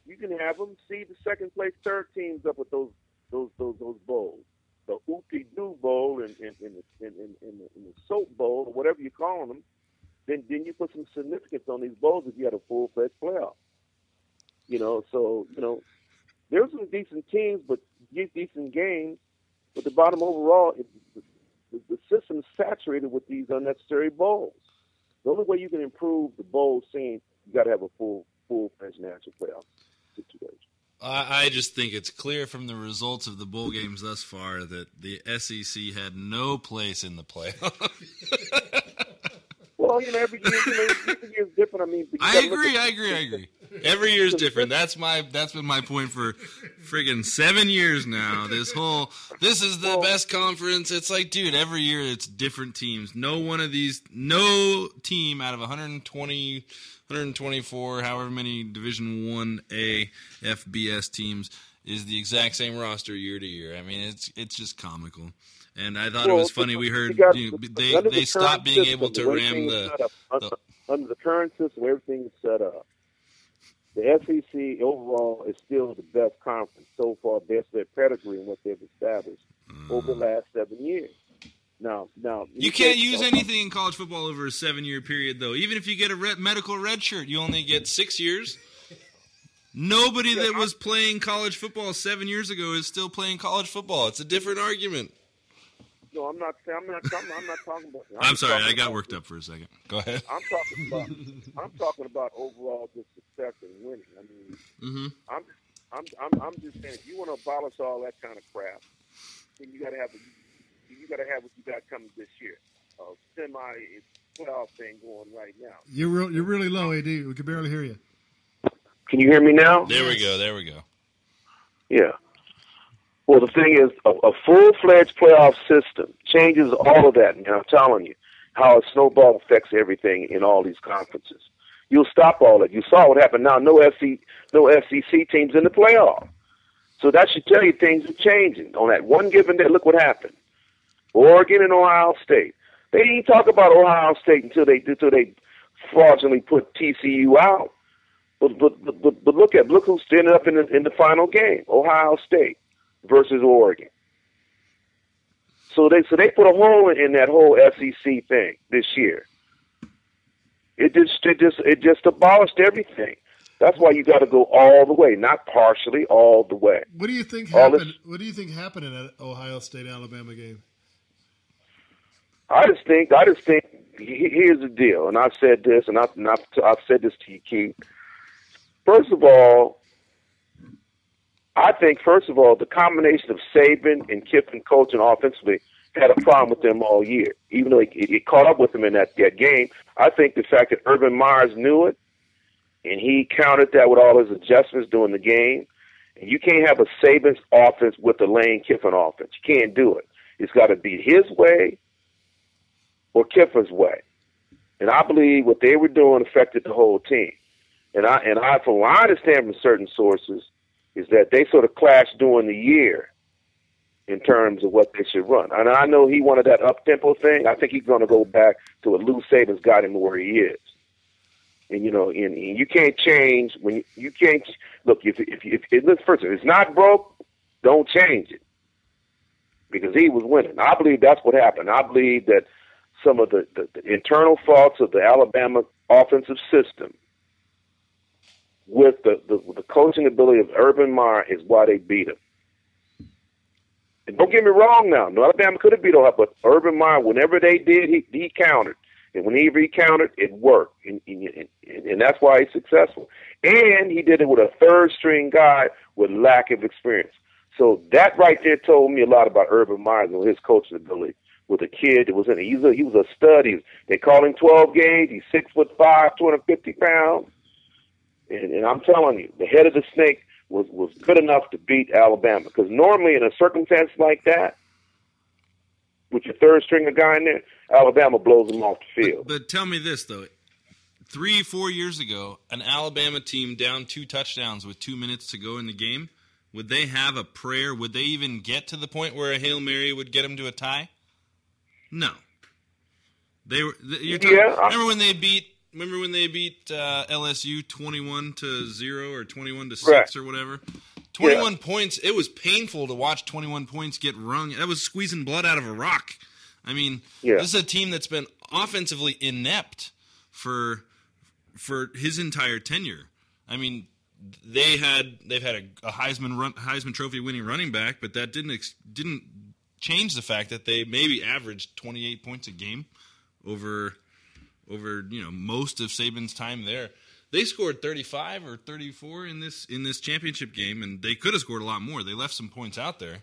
you can have them see the second place, third teams up with those those those those bowls. The Oopie Doo Bowl and in, in, the, in, in, in, the, in the Soap Bowl or whatever you call them. Then then you put some significance on these bowls if you had a full fledged playoff. You know, so you know there's some decent teams, but de- decent games. But the bottom overall, it, the, the system's saturated with these unnecessary bowls. The only way you can improve the bowl scene, you got to have a full full fledged national playoff situation. I, I just think it's clear from the results of the bowl games thus far that the SEC had no place in the playoff. Well, you know, every year, you know, every year is different. I mean, I agree. I agree. I agree. Every year is different. That's my. That's been my point for friggin' seven years now. This whole. This is the best conference. It's like, dude, every year it's different teams. No one of these. No team out of 120, 124, however many Division One A FBS teams is the exact same roster year to year. I mean, it's it's just comical. And I thought it was funny. We heard got- you know, they the they stopped being able to the ram the un- under the current system, everything's set up. The SEC overall is still the best conference so far, best their pedigree and what they've established over the mm. last seven years. Now, now You can't use anything in college football over a seven-year period, though. Even if you get a red, medical red shirt, you only get six years. Nobody that was playing college football seven years ago is still playing college football. It's a different argument. No, I'm not. I'm not. I'm, I'm not talking about. I'm sorry, I got about- worked up for a second. Go ahead. I'm talking about. I'm talking about overall just success and winning. I mean, Mm-hmm. I'm, I'm, I'm, I'm just saying, if you want to abolish all that kind of crap, then you got to have, a, you got to have what you got coming this year. A semi playoff thing going right now. You're real, you're really low, AD. We can barely hear you. Can you hear me now? There we go. There we go. Yeah. Well, the thing is, a, a full-fledged playoff system changes all of that. And I'm telling you, how a snowball affects everything in all these conferences. You'll stop all that. You saw what happened. Now, no SEC, no SEC teams in the playoff. So that should tell you things are changing. On that one given day, look what happened. Oregon and Ohio State. They didn't talk about Ohio State until they until they fraudulently put TCU out. But but but, but, look at look who's ended up in the in the final game. Ohio State versus Oregon. So they so they put a hole in that whole SEC thing this year. It just it just it just abolished everything. That's why you got to go all the way, not partially, all the way. What do you think happened? this- What do you think happened in that Ohio State Alabama game? I just think I just think here's the deal, and I've said this, and I've and I've, I've said this to you, Keith. First of all, I think first of all the combination of Saban and Kiffin coaching offensively had a problem with them all year. Even though it, it, caught up with them in that, that game, I think the fact that Urban Myers knew it and he countered that with all his adjustments during the game. And you can't have a Saban's offense with a Lane Kiffin offense. You can't do it. It's got to be his way or Kiffin's way. And I believe what they were doing affected the whole team. And I and I from what I understand from certain sources is that they sort of clashed during the year in terms of what they should run. And I know he wanted that up tempo thing. I think he's gonna go back to what Lou Saban's got him to where he is. And you know, and, and you can't change when you, you can't look if if if, if first if it's not broke, don't change it because he was winning. I believe that's what happened. I believe that some of the, the, the internal faults of the Alabama offensive system with the, the, the coaching ability of Urban Meyer is why they beat him. And don't get me wrong now, no Alabama could have beat Ohio, but Urban Meyer, whenever they did, he, he countered. And when he recountered, it worked. And, and, and that's why he's successful. And he did it with a third string guy with lack of experience. So that right there told me a lot about Urban Meyer and his coaching ability with a kid that was in. He was a, he was a stud. He they call him 12 gauge. He's six foot five, 250 pounds. And, and I'm telling you, the head of the snake was was good enough to beat Alabama. Because normally in a circumstance like that, with your third stringer guy in there, Alabama blows them off the field. But tell me this though. Three, four years ago, an Alabama team down two touchdowns with two minutes to go in the game, would they have a prayer? Would they even get to the point where a Hail Mary would get them to a tie? No. They were. You're talking, Yeah, I- remember when they beat? Remember when they beat uh, LSU twenty-one to zero or twenty-one to six or whatever? Twenty-one points. It was painful to watch twenty-one points get wrung. That was squeezing blood out of a rock. I mean, Yeah. this is a team that's been offensively inept for for his entire tenure. I mean, they had they've had a, a Heisman run, Heisman Trophy winning running back, but that didn't ex, didn't change the fact that they maybe averaged 28 points a game over over you know most of Saban's time there. They scored 35 or 34 in this in this championship game, and they could have scored a lot more. They left some points out there.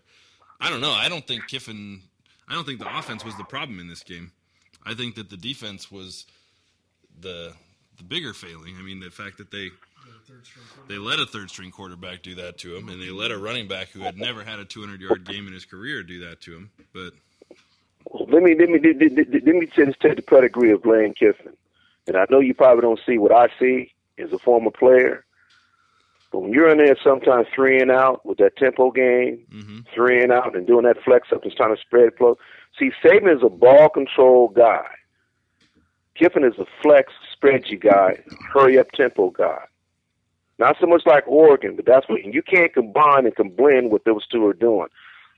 I don't know. I don't think Kiffin. I don't think the offense was the problem in this game. I think that the defense was the the bigger failing. I mean, the fact that they they let a third string quarterback do that to him, and they let a running back who had never had a 200 yard game in his career do that to him. But let me let me let, let, let- let me just take the pedigree of Lane Kiffin. And I know you probably don't see what I see as a former player. But when you're in there sometimes three and out with that tempo game, mm-hmm. three and out and doing that flex up and trying to spread flow. See, Saban is a ball control guy. Kiffin is a flex spreadsy guy, hurry up tempo guy. Not so much like Oregon, but that's what and you can't combine and can blend what those two are doing.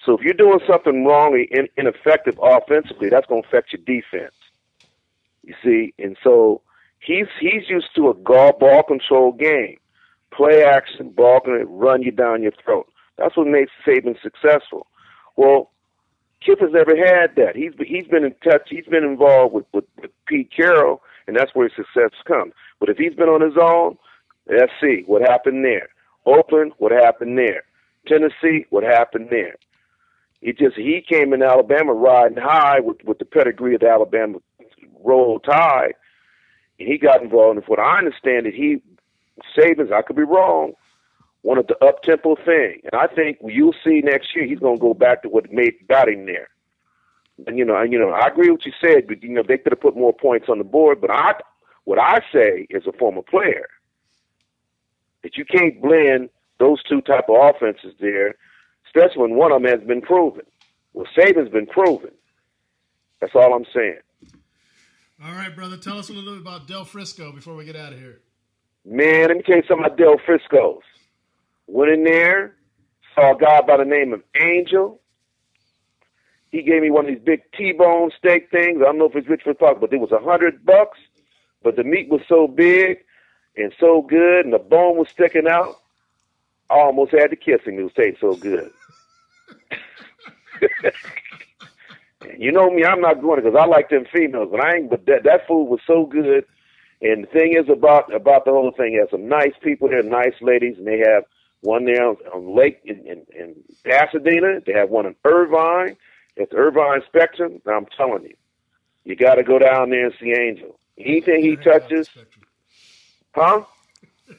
So if you're doing something wrongly, in, ineffective offensively, that's going to affect your defense. You see, and so he's he's used to a ball control game, play action, ball going run you down your throat. That's what makes Saban successful. Well, Kip has never had that. He's he's been in touch. He's been involved with, with, with Pete Carroll, and that's where his success comes. But if he's been on his own, let's see what happened there. Oakland, what happened there? Tennessee, what happened there? It just he came in Alabama riding high with with the pedigree of the Alabama roll tide, and he got involved. And what I understand, it he Saban's. I could be wrong. Wanted the up tempo thing, and I think you'll see next year he's going to go back to what made got him there. And you know, and you know, I agree with what you said, but you know they could have put more points on the board. But I, what I say as a former player, that you can't blend those two type of offenses there, especially when one of them has been proven. Well, Saban's been proven. That's all I'm saying. All right, brother. Tell us a little bit about Del Frisco before we get out of here. Man, let me tell you something about Del Frisco's. Went in there, saw a guy by the name of Angel. He gave me one of these big T-bone steak things. I don't know if it's Richmond Park, but it was a hundred bucks. But the meat was so big and so good, and the bone was sticking out. I almost had to kiss him. It was tasting so good. You know me, I'm not going because I like them females, but I ain't. But that that food was so good. And the thing is about about the whole thing, has some nice people there, nice ladies, and they have one there on, on Lake in, in, in Pasadena. They have one in Irvine. It's Irvine Spectrum. Now I'm telling you, you got to go down there and see Angel. Anything he touches, huh?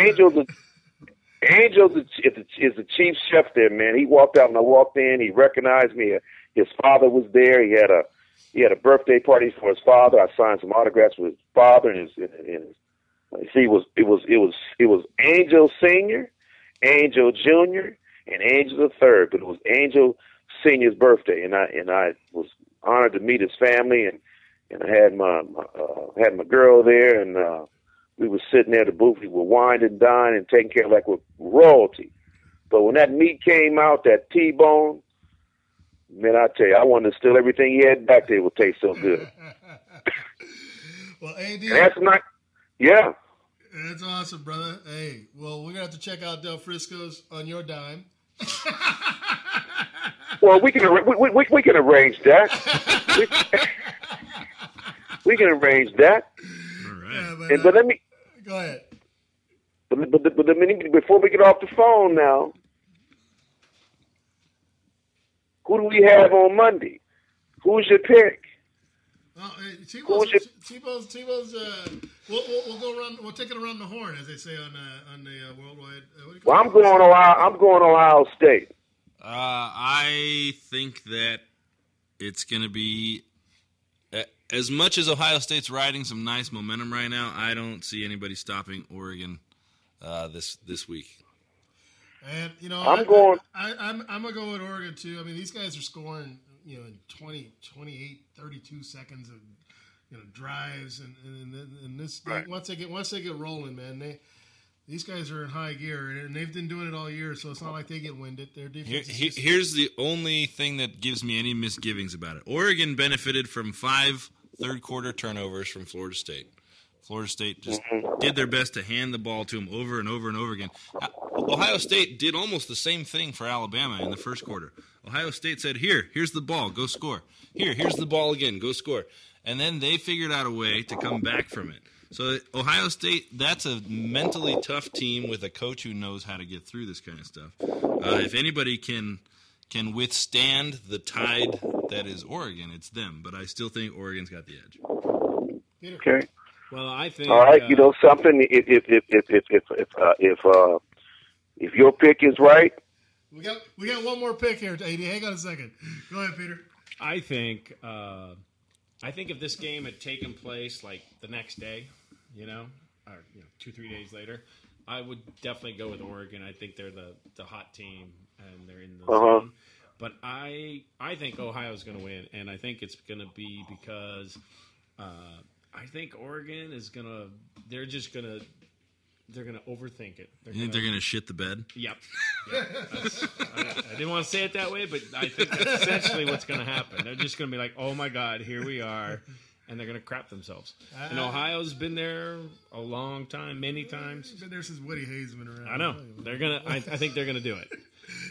Angel's a, Angel's a, is, the, chief chef there, man. He walked out and I walked in. He recognized me. His father was there. He had a he had a birthday party for his father. I signed some autographs with his father and his. And his it was it was it was it was Angel Senior, Angel Junior, and Angel the Third. But it was Angel Senior's birthday, and I and I was honored to meet his family, and and I had my, my uh, had my girl there, and uh, we were sitting there at the booth. We were wine and dine and taking care of like with royalty. But when that meat came out, that T-bone, man, I tell you, I wanted to steal everything he had back there. It would taste so good. Well, AD, And that's not. Yeah. that's awesome, brother. Hey, well, we're gonna have to check out Del Frisco's on your dime. Well, we can we, we, we- we can arrange that. we, we can arrange that. And, but let me. Go ahead. But, but, but, let me- before we get off the phone now, who do we have on Monday? Who's your pick? Oh, hey, Tebow's, Tebow's, Tebow's, uh, we'll, we'll, we'll go around, we'll take it around the horn, as they say on, uh, on the uh, worldwide. Uh, what do you call Well, I'm going Ohio. I'm going to Ohio State. Uh, I think that it's going to be a- as much as Ohio State's riding some nice momentum right now. I don't see anybody stopping Oregon uh, this this week. And you know, I'm I, going- I, I, am I'm gonna go with Oregon too. I mean, these guys are scoring, you know, in 20, 28, 32 seconds of, you know, drives, and and, and, and this once they get once they get rolling, man, they these guys are in high gear, and they've been doing it all year, so it's not like they get winded. Their defense. Here, is he- just- here's the only thing that gives me any misgivings about it. Oregon benefited from five third quarter turnovers from Florida State. Florida State just did their best to hand the ball to him over and over and over again. Uh, Ohio State did almost the same thing for Alabama in the first quarter. Ohio State said, "Here, here's the ball, go score. Here, here's the ball again, go score." And then they figured out a way to come back from it. So Ohio State, that's a mentally tough team with a coach who knows how to get through this kind of stuff. Uh, if anybody can can withstand the tide that is Oregon, it's them. But I still think Oregon's got the edge. Okay. Well, I think. All right. uh, You know something? If if if if if if if, uh, if, uh, if your pick is right, we got we got one more pick here, AD. Hang on a second. Go ahead, Peter. I think uh, I think if this game had taken place like the next day, you know, or you know, two three days later, I would definitely go with Oregon. I think they're the the hot team and they're in the Uh-huh. zone. But I I think Ohio's going to win, and I think it's going to be because uh, I think Oregon is going to they're just going to they're going to overthink it. You think they're going to shit the bed? Yep. Yeah, that's- I, I didn't want to say it that way, but I think that's essentially what's going to happen. They're just going to be like, "Oh my God, here we are," and they're going to crap themselves. And Uh, Ohio's been there a long time, many times. Been there since Woody Hayes been around. I know they're gonna. I, I think they're gonna do it.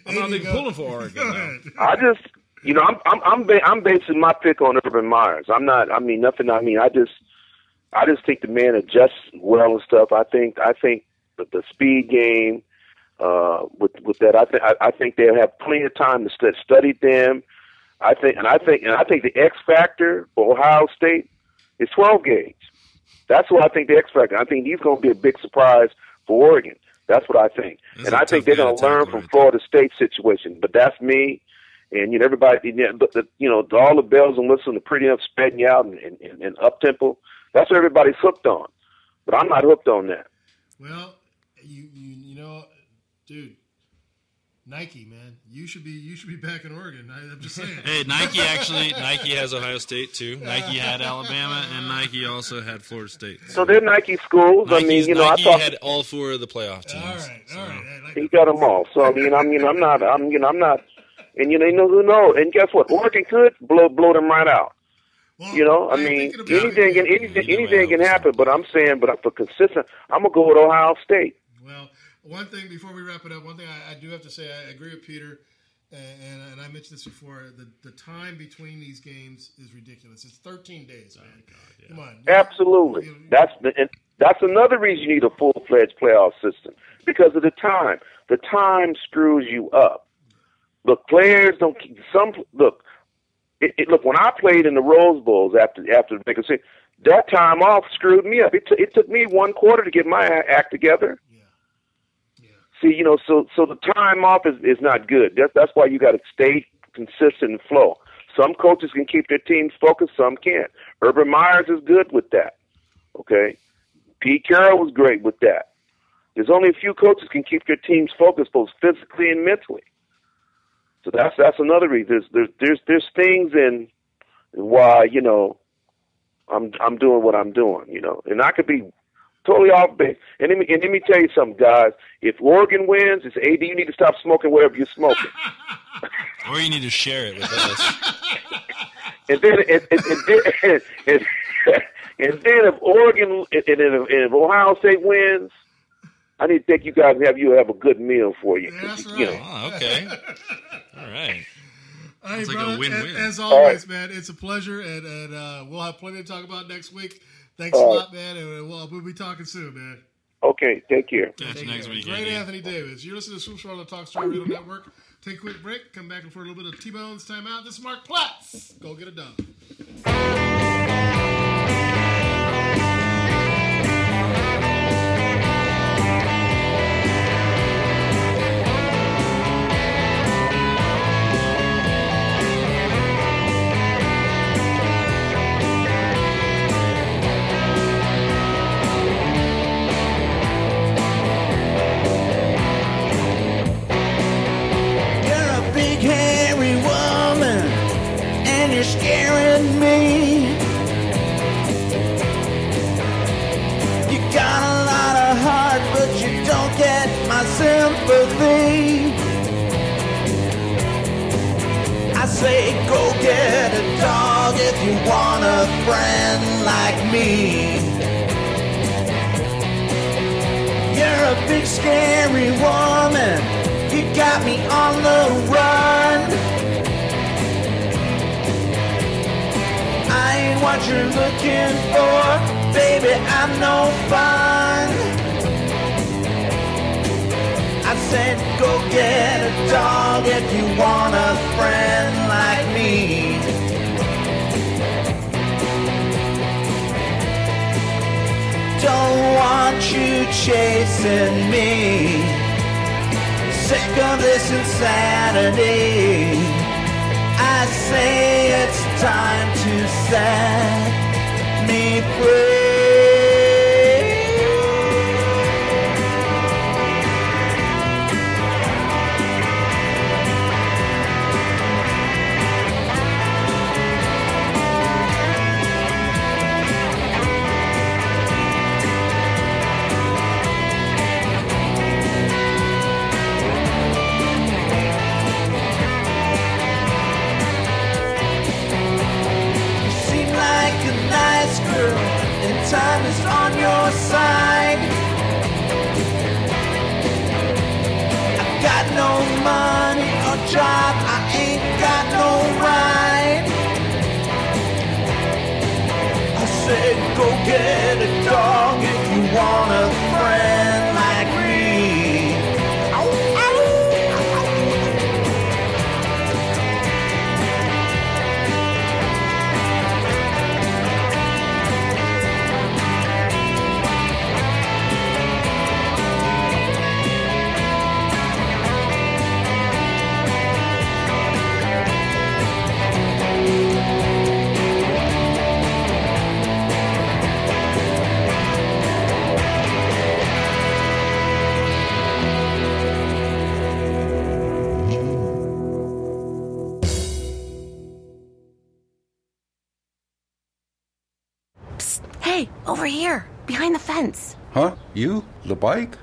I'm There not you even go. pulling for Oregon. Go though. ahead. I just you know I'm I'm I'm, ba- I'm basing my pick on Urban Meyers. I'm not. I mean nothing. I mean I just I just think the man adjusts well and stuff. I think I think the, the speed game uh, with with that. I think I, think they'll have plenty of time to stu- study them. I think and I think and I think the X factor for Ohio State is 12 gauge. That's what I think the X factor. I think he's going to be a big surprise for Oregon. That's what I think, That's and I think they're going to learn from Florida State situation. But that's me, and you know everybody. You know, but the, you know all the bells and whistles, and the pretty up, spreading out, and, and, and, and up tempo. That's what everybody's hooked on. But I'm not hooked on that. Well, you you you know, dude, Nike man, you should be you should be back in Oregon. I, I'm just saying. Hey, Nike actually Nike has Ohio State too. Nike had Alabama, and Nike also had Florida State. So they're Nike schools. I mean, you know, Nike I thought had all four of the playoff teams. All right, he got them all. So I mean, I'm you know I'm not I'm you know I'm not, and you know you know who knows? And guess what? Oregon could blow blow them right out. You know, I mean, anything can anything anything can happen. But I'm saying, but for consistent, I'm gonna go with Ohio State. Well, one thing before we wrap it up, one thing I, I do have to say, I agree with Peter, and, and, and I mentioned this before. The the time between these games is ridiculous. It's 13 days, oh, man. Come on. Absolutely. That's the and that's another reason you need a full fledged playoff system because of the time. The time screws you up. Look, players don't. keep- Some look. It, it, look, when I played in the Rose Bowls after after the big that time off screwed me up. It, t- it took me one quarter to get my act together. See, you know, so so the time off is is not good. That's that's why you got to stay consistent and flow. Some coaches can keep their teams focused, some can't. Urban Meyers is good with that. Okay, Pete Carroll was great with that. There's only a few coaches can keep their teams focused, both physically and mentally. So that's that's another reason. There's there's there's, there's things in why you know I'm I'm doing what I'm doing. You know, and I could be totally off base. And let me and let me tell you something, guys. If Oregon wins, it's AD. You need to stop smoking whatever you're smoking. Or you need to share it with us. and then and, and, and, then, and, then if Oregon and and if Ohio State wins, I need to take you guys and have you have a good meal for you. That's You know, Oh, okay. All right. Hey, like brother, a win-win. As, as always, right. man, it's a pleasure, and, and uh, we'll have plenty to talk about next week. Thanks All a right. lot, man, and we'll, we'll be talking soon, man. Okay, take care. Catch you next week, Great Andy. Anthony Davis. You're listening to Swoops on the Talk Story Radio Network. Take a quick break. Come back for a little bit of T-Bones timeout. This is Mark Platts. Go get it done.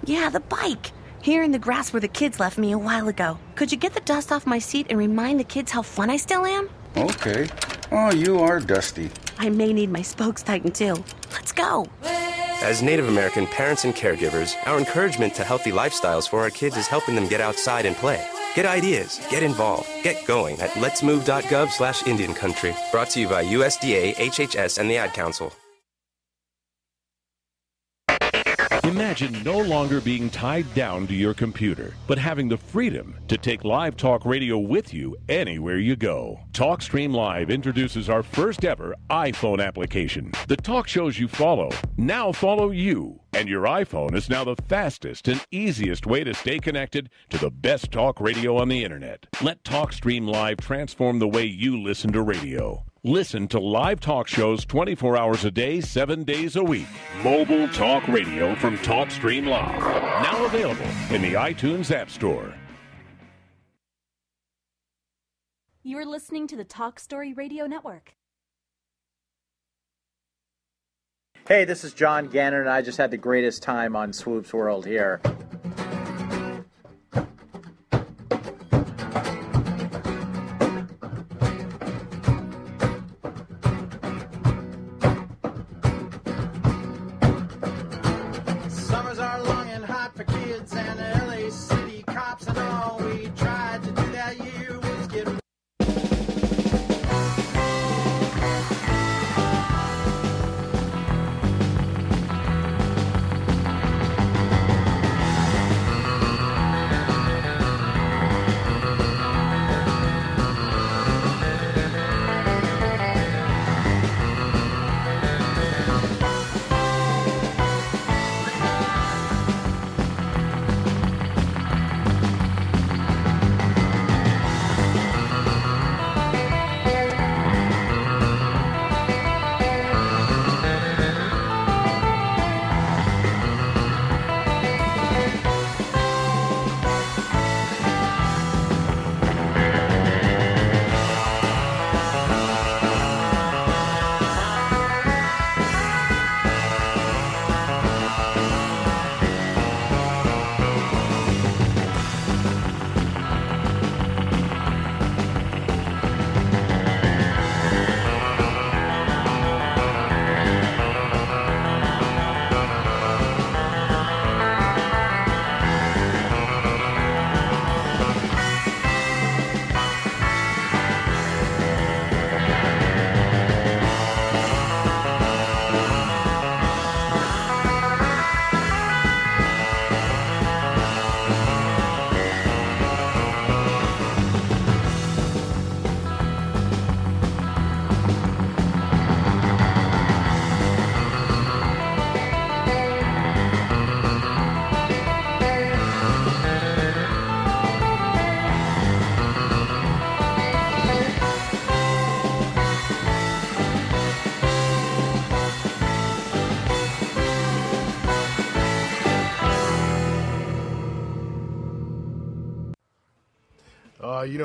Yeah, the bike. Here in the grass where the kids left me a while ago. Could you get the dust off my seat and remind the kids how fun I still am? Okay. Oh, you are dusty. I may need my spokes tightened too. Let's go. As Native American parents and caregivers, our encouragement to healthy lifestyles for our kids is helping them get outside and play. Get ideas, get involved, get going at letsmove.gov slash Indian Country. Brought to you by USDA, HHS, and the Ad Council. Imagine no longer being tied down to your computer, but having the freedom to take live talk radio with you anywhere you go. TalkStream Live introduces our first ever iPhone application. The talk shows you follow now follow you, and your iPhone is now the fastest and easiest way to stay connected to the best talk radio on the internet. Let TalkStream Live transform the way you listen to radio. Listen to live talk shows 24 hours a day, 7 days a week. Mobile talk radio from TalkStream Live. Now available in the iTunes App Store. You are listening to the Talk Story Radio Network. Hey, this is John Gannon, and I just had the greatest time on Swoops World here.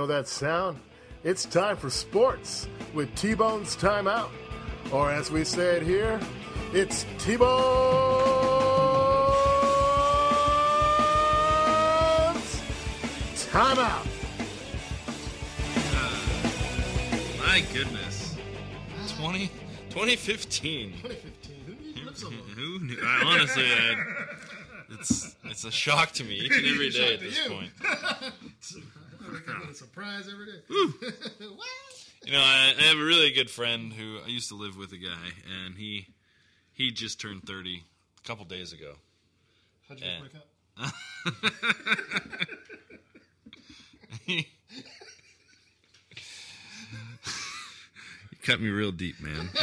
Know that sound? It's time for sports with T Bone's Timeout. Or as we say it here, it's T Bone's Timeout. My goodness. 20, 2015. 2015. Who knew you lived so long? Who knew? I, honestly, I, it's it's a shock to me each and every day at this point. I a surprise every day. You know, I, I have a really good friend who I used to live with a guy, and he he just turned thirty a couple days ago. How'd you And- eh. break up? he, you cut me real deep, man.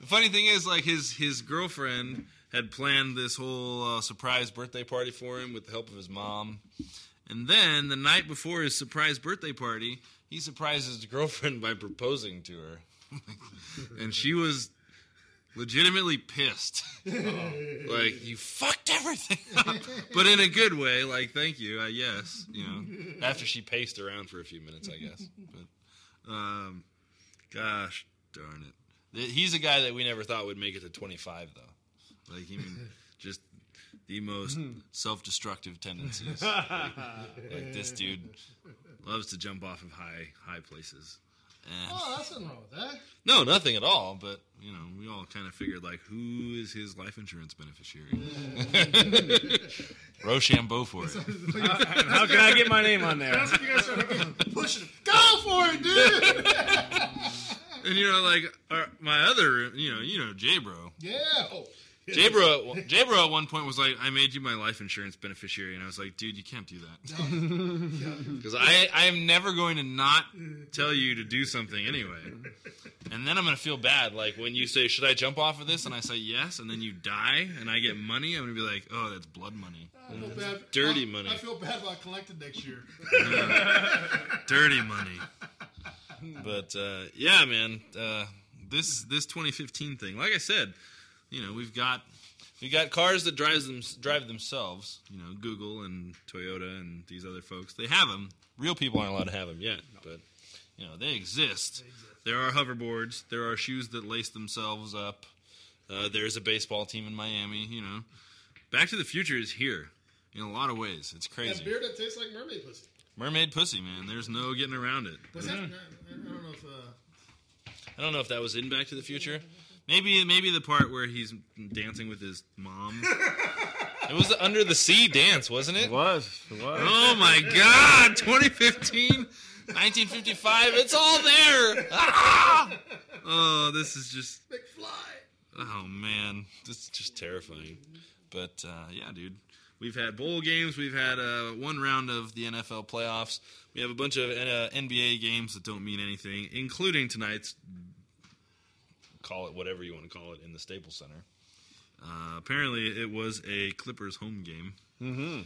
The funny thing is, like his his girlfriend had planned this whole uh, surprise birthday party for him with the help of his mom, and then the night before his surprise birthday party, he surprised his girlfriend by proposing to her, and she was legitimately pissed. like you fucked everything up, but in a good way. Like thank you, uh, yes, you know. After she paced around for a few minutes, I guess. But um, gosh darn it, he's a guy that we never thought would make it to 25, though. Like I mean, just the most hmm. self-destructive tendencies. Like, like this dude loves to jump off of high high places. And Oh, that's nothing wrong with that. no, nothing at all. But you know, we all kind of figured like, who is his life insurance beneficiary? Rochambeau for it. How can I get my name on there? That's what you guys started pushing it. Go for it, dude. And you know, like our, my other, you know, you know, J Bro. yeah. Oh. J Bro, J Bro at one point was like, "I made you my life insurance beneficiary," and I was like, "Dude, you can't do that." Because I, I am never going to not tell you to do something anyway. And then I'm going to feel bad. Like when you say, Should I jump off of this? And I say yes, and then you die, and I get money, I'm going to be like, Oh, that's blood money. I feel bad. Dirty I- money. I feel bad about collecting next year. Dirty money. But uh, yeah, man, uh, this this 2015 thing, like I said, you know, we've got we got cars that drives them drive themselves. You know, Google and Toyota and these other folks, they have them. Real people aren't allowed to have them yet, but you know, they exist. There are hoverboards. There are shoes that lace themselves up. Uh, there's a baseball team in Miami. You know, Back to the Future is here in a lot of ways. It's crazy. That beer that tastes like mermaid pussy. Mermaid pussy, man. There's no getting around it. Was that? I I don't know if. Uh, I don't know if that was in Back to the Future, Maybe maybe the part where he's dancing with his mom. it was the Under the Sea dance, wasn't it? It was. It was. Oh my God! 2015, 1955. It's all there. Ah! Oh, this is just. Oh man, this is just terrifying. But uh, yeah, dude, we've had bowl games. We've had uh, one round of the NFL playoffs. We have a bunch of uh, NBA games that don't mean anything, including tonight's. Call it whatever you want to call it in the Staples Center. Uh, apparently, it was a Clippers home game. Mm-hmm.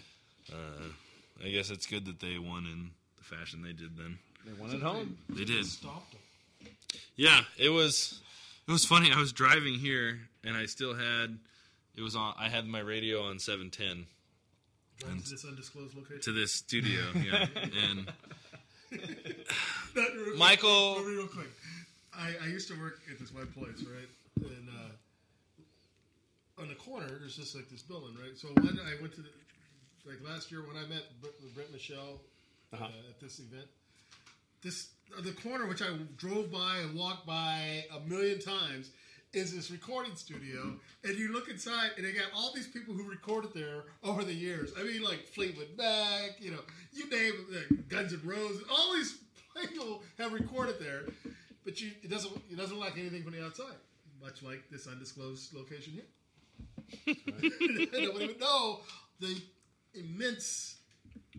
Uh, I guess it's good that they won in the fashion they did. Then They won at home. they did. Stopped them. Yeah, it was. It was funny. I was driving here, and I still had. It was on. I had my radio on seven ten Right to this undisclosed location. to this studio. Yeah, and Mychal- Real, real quick. I, I used to work at this one place, right? And uh, on the corner, there's just like this building, right? So when I went to, the, like last year when I met Brett, with Brett Michelle uh, at this event, this uh, the corner which I drove by and walked by a million times is this recording studio, and you look inside, and they got all these people who recorded there over the years. I mean, like Fleetwood Mac, you know, you name it, like Guns N' Roses, all these people have recorded there, but you it doesn't it doesn't look like anything from the outside, much like this undisclosed location here. Nobody would know the immense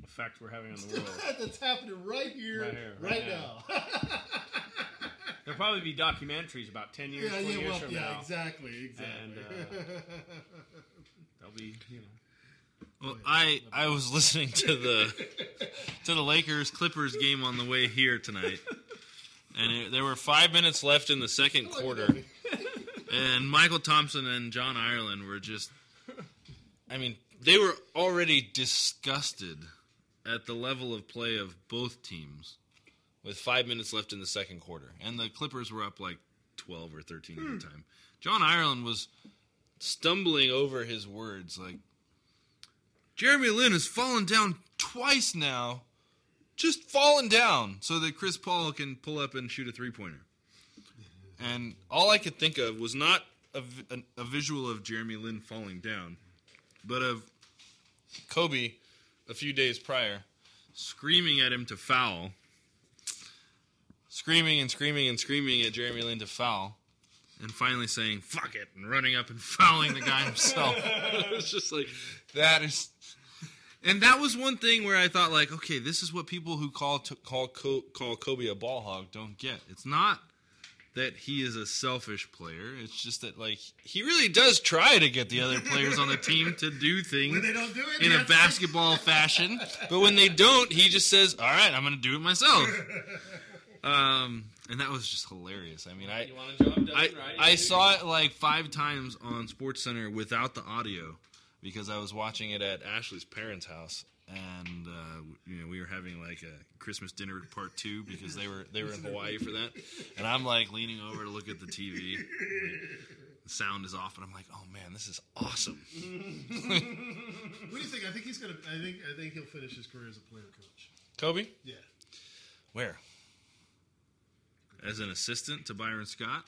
Effect we're having on the world. that's happening right here, Right here, right, right now. There'll probably be documentaries about ten years, yeah, twenty yeah, years well, from yeah, now. exactly, exactly. And uh, they'll be, you know. well, I I was listening to the to the Lakers Clippers game on the way here tonight, and it, there were five minutes left in the second quarter, and Mychal Thompson and John Ireland were just. I mean, they were already disgusted at the level of play of both teams with five minutes left in the second quarter. And the Clippers were up like 12 or 13 at the hmm. time. John Ireland was stumbling over his words like, Jeremy Lin has fallen down twice now. Just fallen down so that Chris Paul can pull up and shoot a three pointer. And all I could think of was not a, a, a visual of Jeremy Lin falling down, but of Kobe a few days prior screaming at him to foul, screaming and screaming and screaming at Jeremy Lin to foul, and finally saying "fuck it" and running up and fouling the guy himself. it was just like that is. And that was one thing where I thought, like, okay, this is what people who call to, call call Kobe a ball hog don't get. It's not that he is a selfish player. It's just that like he really does try to get the other players on the team to do things When they don't do it, in a basketball fashion. But when they don't, he just says, "All right, I'm going to do it myself." Um, and that was just hilarious. I mean, I You want a job done, I, right? I saw it like five times on Sports Center without the audio because I was watching it at Ashley's parents' house, and uh, you know we were having like a Christmas dinner part two because they were they were in Hawaii for that, and I'm like leaning over to look at the TV. The sound is off, and I'm like, "Oh man, this is awesome." what do you think? I think he's gonna. I think. I think he'll finish his career as a player coach. Kobe, Yeah. where? As an assistant to Byron Scott.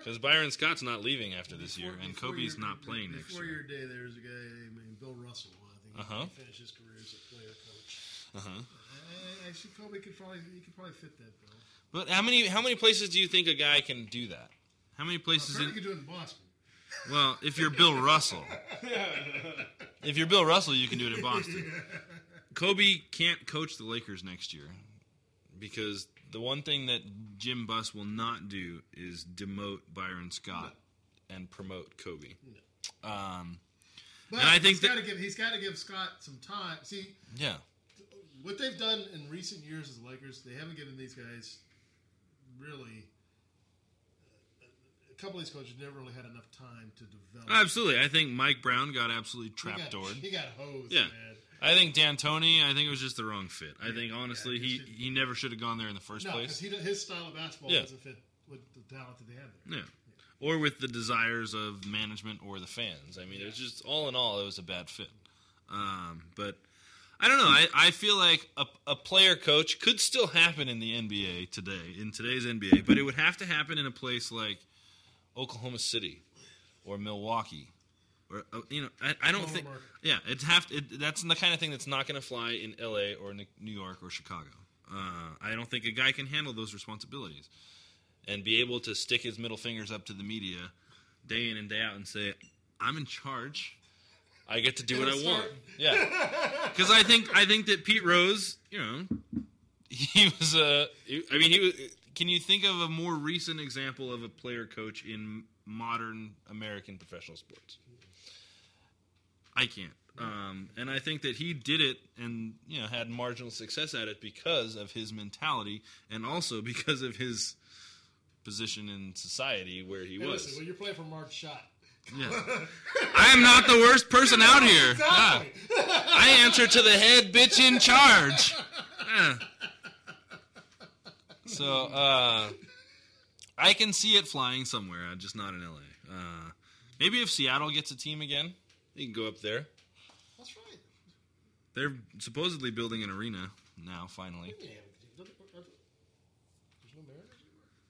Because Byron Scott's not leaving after this year, and Kobe's your- not playing next year. Before your day, there's a guy named Bill Russell. I think Uh-huh. finished his career as a player coach. Uh huh. I, I see Kobe could probably he could probably fit that bill. But how many how many places do you think a guy can do that? How many places? Apparently, In, he could do it in Boston. well, if you're Bill Russell, if you're Bill Russell, you can do it in Boston. Kobe can't coach the Lakers next year because the one thing that Jim Buss will not do is demote Byron Scott and promote Kobe. Um, But and I think he's that got to give he's got to give Scott some time. See yeah, what they've done in recent years as the Lakers. They haven't given these guys really. A couple of these coaches never really had enough time to develop. absolutely. I think Mike Brown got absolutely He got- He got hosed. Yeah. man. I think D'Antoni. I think it was just the wrong fit. I think honestly, he he never should have gone there in the first No, place. because his style of basketball Yeah. doesn't fit with the talent that they have there. Yeah. Or with the desires of management or the fans. I mean, it was just all in all, it was a bad fit. Um, but I don't know. I, I feel like a, a player coach could still happen in the NBA today, in today's NBA, but it would have to happen in a place like Oklahoma City or Milwaukee. Or uh, you know, I, I don't think. Yeah, it's have it, that's the kind of thing that's not going to fly in L.A. or New New York or Chicago. Uh, I don't think a guy can handle those responsibilities and be able to stick his middle fingers up to the media day in and day out and say, "I'm in charge. I get to do what I want." Yeah, because I think I think that Pete Rose, you know, he was a. I mean, he was. Can you think of a more recent example of a player coach in modern American professional sports? I can't. Um, and I think that he did it and you know had marginal success at it because of his mentality and also because of his position in society where he Hey, was. listen, when you're playing for Marge Schott. Yeah. I am not the worst person out here. Exactly. Yeah. I answer to the head bitch in charge. Yeah. So uh, I can see it flying somewhere, uh, just not in LA. Uh, maybe if Seattle gets a team again, you can go up there. That's right. They're supposedly building an arena now. Finally, Yeah, there's no Mariners?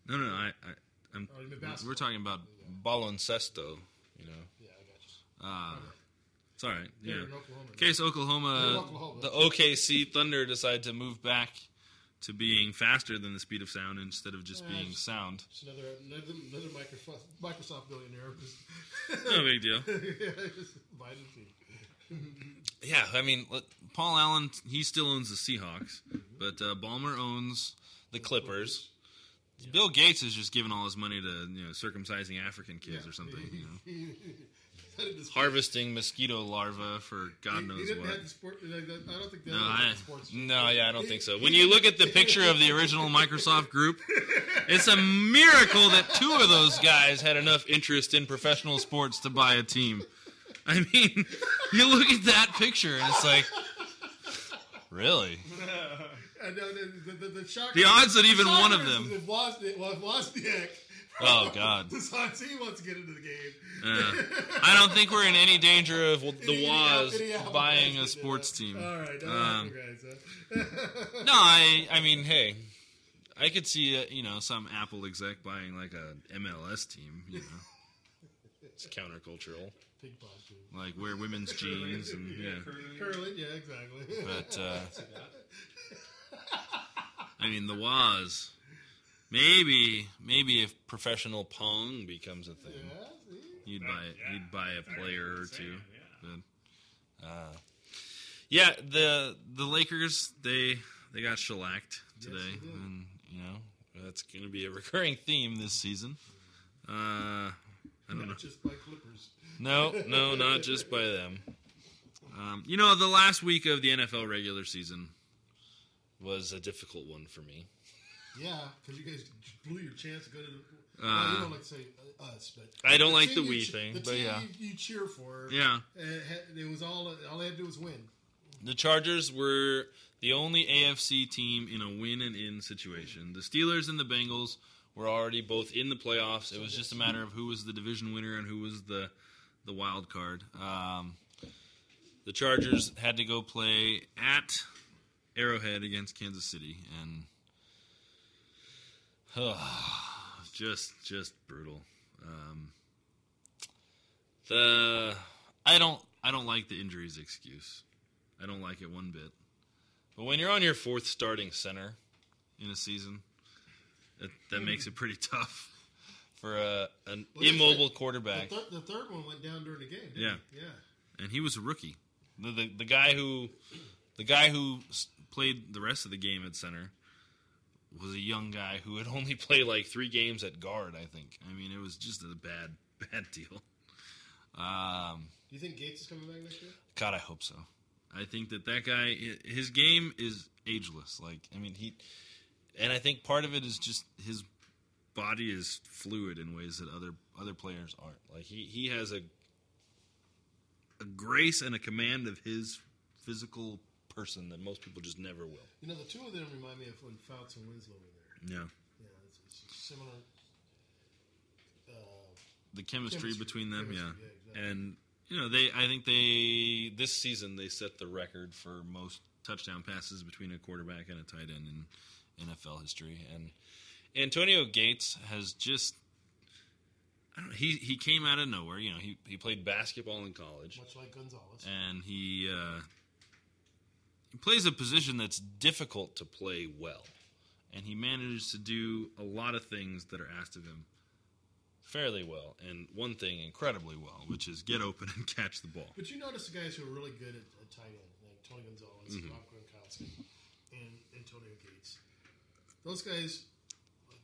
no, no, I, I I'm, Oh, you mean basketball. we're talking about baloncesto. You know. Yeah, I got you. Uh, it's all right. Yeah. Oklahoma, case Oklahoma, Oklahoma. the OKC Thunder decide to move back to being faster than the speed of sound instead of just Yeah, being it's- sound. It's another another, another Microsoft Microsoft billionaire. No big deal. yeah, just. Yeah, I mean, Paul Allen, he still owns the Seahawks, but uh, Ballmer owns the Clippers. Bill Gates is just giving all his money to you know circumcising African kids or something. You know, harvesting mosquito larvae for God he, knows he what. sport. Like, that- I don't think they No, I, the sports. no, yeah, I don't think so. When you look at the picture of the original Microsoft group, it's a miracle that two of those guys had enough interest in professional sports to buy a team. I mean, you look at that picture and it's like, really? And, uh, the, the, the, The odds that even one of them- is If Wozniak, well, Wozniak Oh, God. decides he wants to get into the game. Uh, I don't think we're in any danger of the Waz buying a sports team. All right, no, Um, no, I I mean, hey, I could see uh, you know some Apple exec buying like a MLS team. You know, it's countercultural. Like wear women's jeans and yeah. Curling, yeah, exactly. But uh, I mean, the Waz. Maybe maybe if professional pong becomes a thing, you'd buy you'd buy a player or two. But, uh, yeah, the the Lakers they they got shellacked today, and you know that's going to be a recurring theme this season. Uh, I don't Not know. just by Clippers. No, no, not just by them. Um, you know, the last week of the NFL regular season was a difficult one for me. Yeah, because you guys blew your chance to go to. The, Uh, well, you don't like to say us, but I don't like the we che- thing, The but team yeah. you, you cheer for. Yeah. had- it was all. All they had to do was win. The Chargers were the only AFC team in a win and in situation. The Steelers and the Bengals were already both in the playoffs. It was just a matter of who was the division winner and who was the the wild card. Um, the Chargers had to go play at Arrowhead against Kansas City, and just just brutal. Um, the I don't I don't like the injuries excuse. I don't like it one bit. But when you're on your fourth starting center in a season, that, that makes it pretty tough for a, an Well, immobile quarterback. The, thir- the third one went down during the game. Yeah. It? Yeah. and he was a rookie. The, the the guy who the guy who played the rest of the game at center was a young guy who had only played like three games at guard. I think. I mean, it was just a bad bad deal. Um, Do you think Gates is coming back next year? God, I hope so. I think that that guy, his game is ageless. Like, I mean, he, and I think part of it is just his body is fluid in ways that other other players aren't. Like, he he has a a grace and a command of his physical person that most people just never will. You know, the two of them remind me of when Fouts and Winslow were there. Yeah, Yeah, it's, it's similar. Uh, the chemistry, Chemistry, between them, chemistry, yeah. yeah, exactly. and you know they. I think they this season they set the record for most touchdown passes between a quarterback and a tight end in NFL history, and Antonio Gates has just I don't know, he he came out of nowhere. You know, he he played basketball in college, Much like Gonzalez. and he uh, he plays a position that's difficult to play well, and he manages to do a lot of things that are asked of him fairly well, and one thing incredibly well, which is get open and catch the ball. But you notice the guys who are really good at, at tight end, like Tony Gonzalez, Mhm. Rob Gronkowski, and Antonio Gates. Those guys,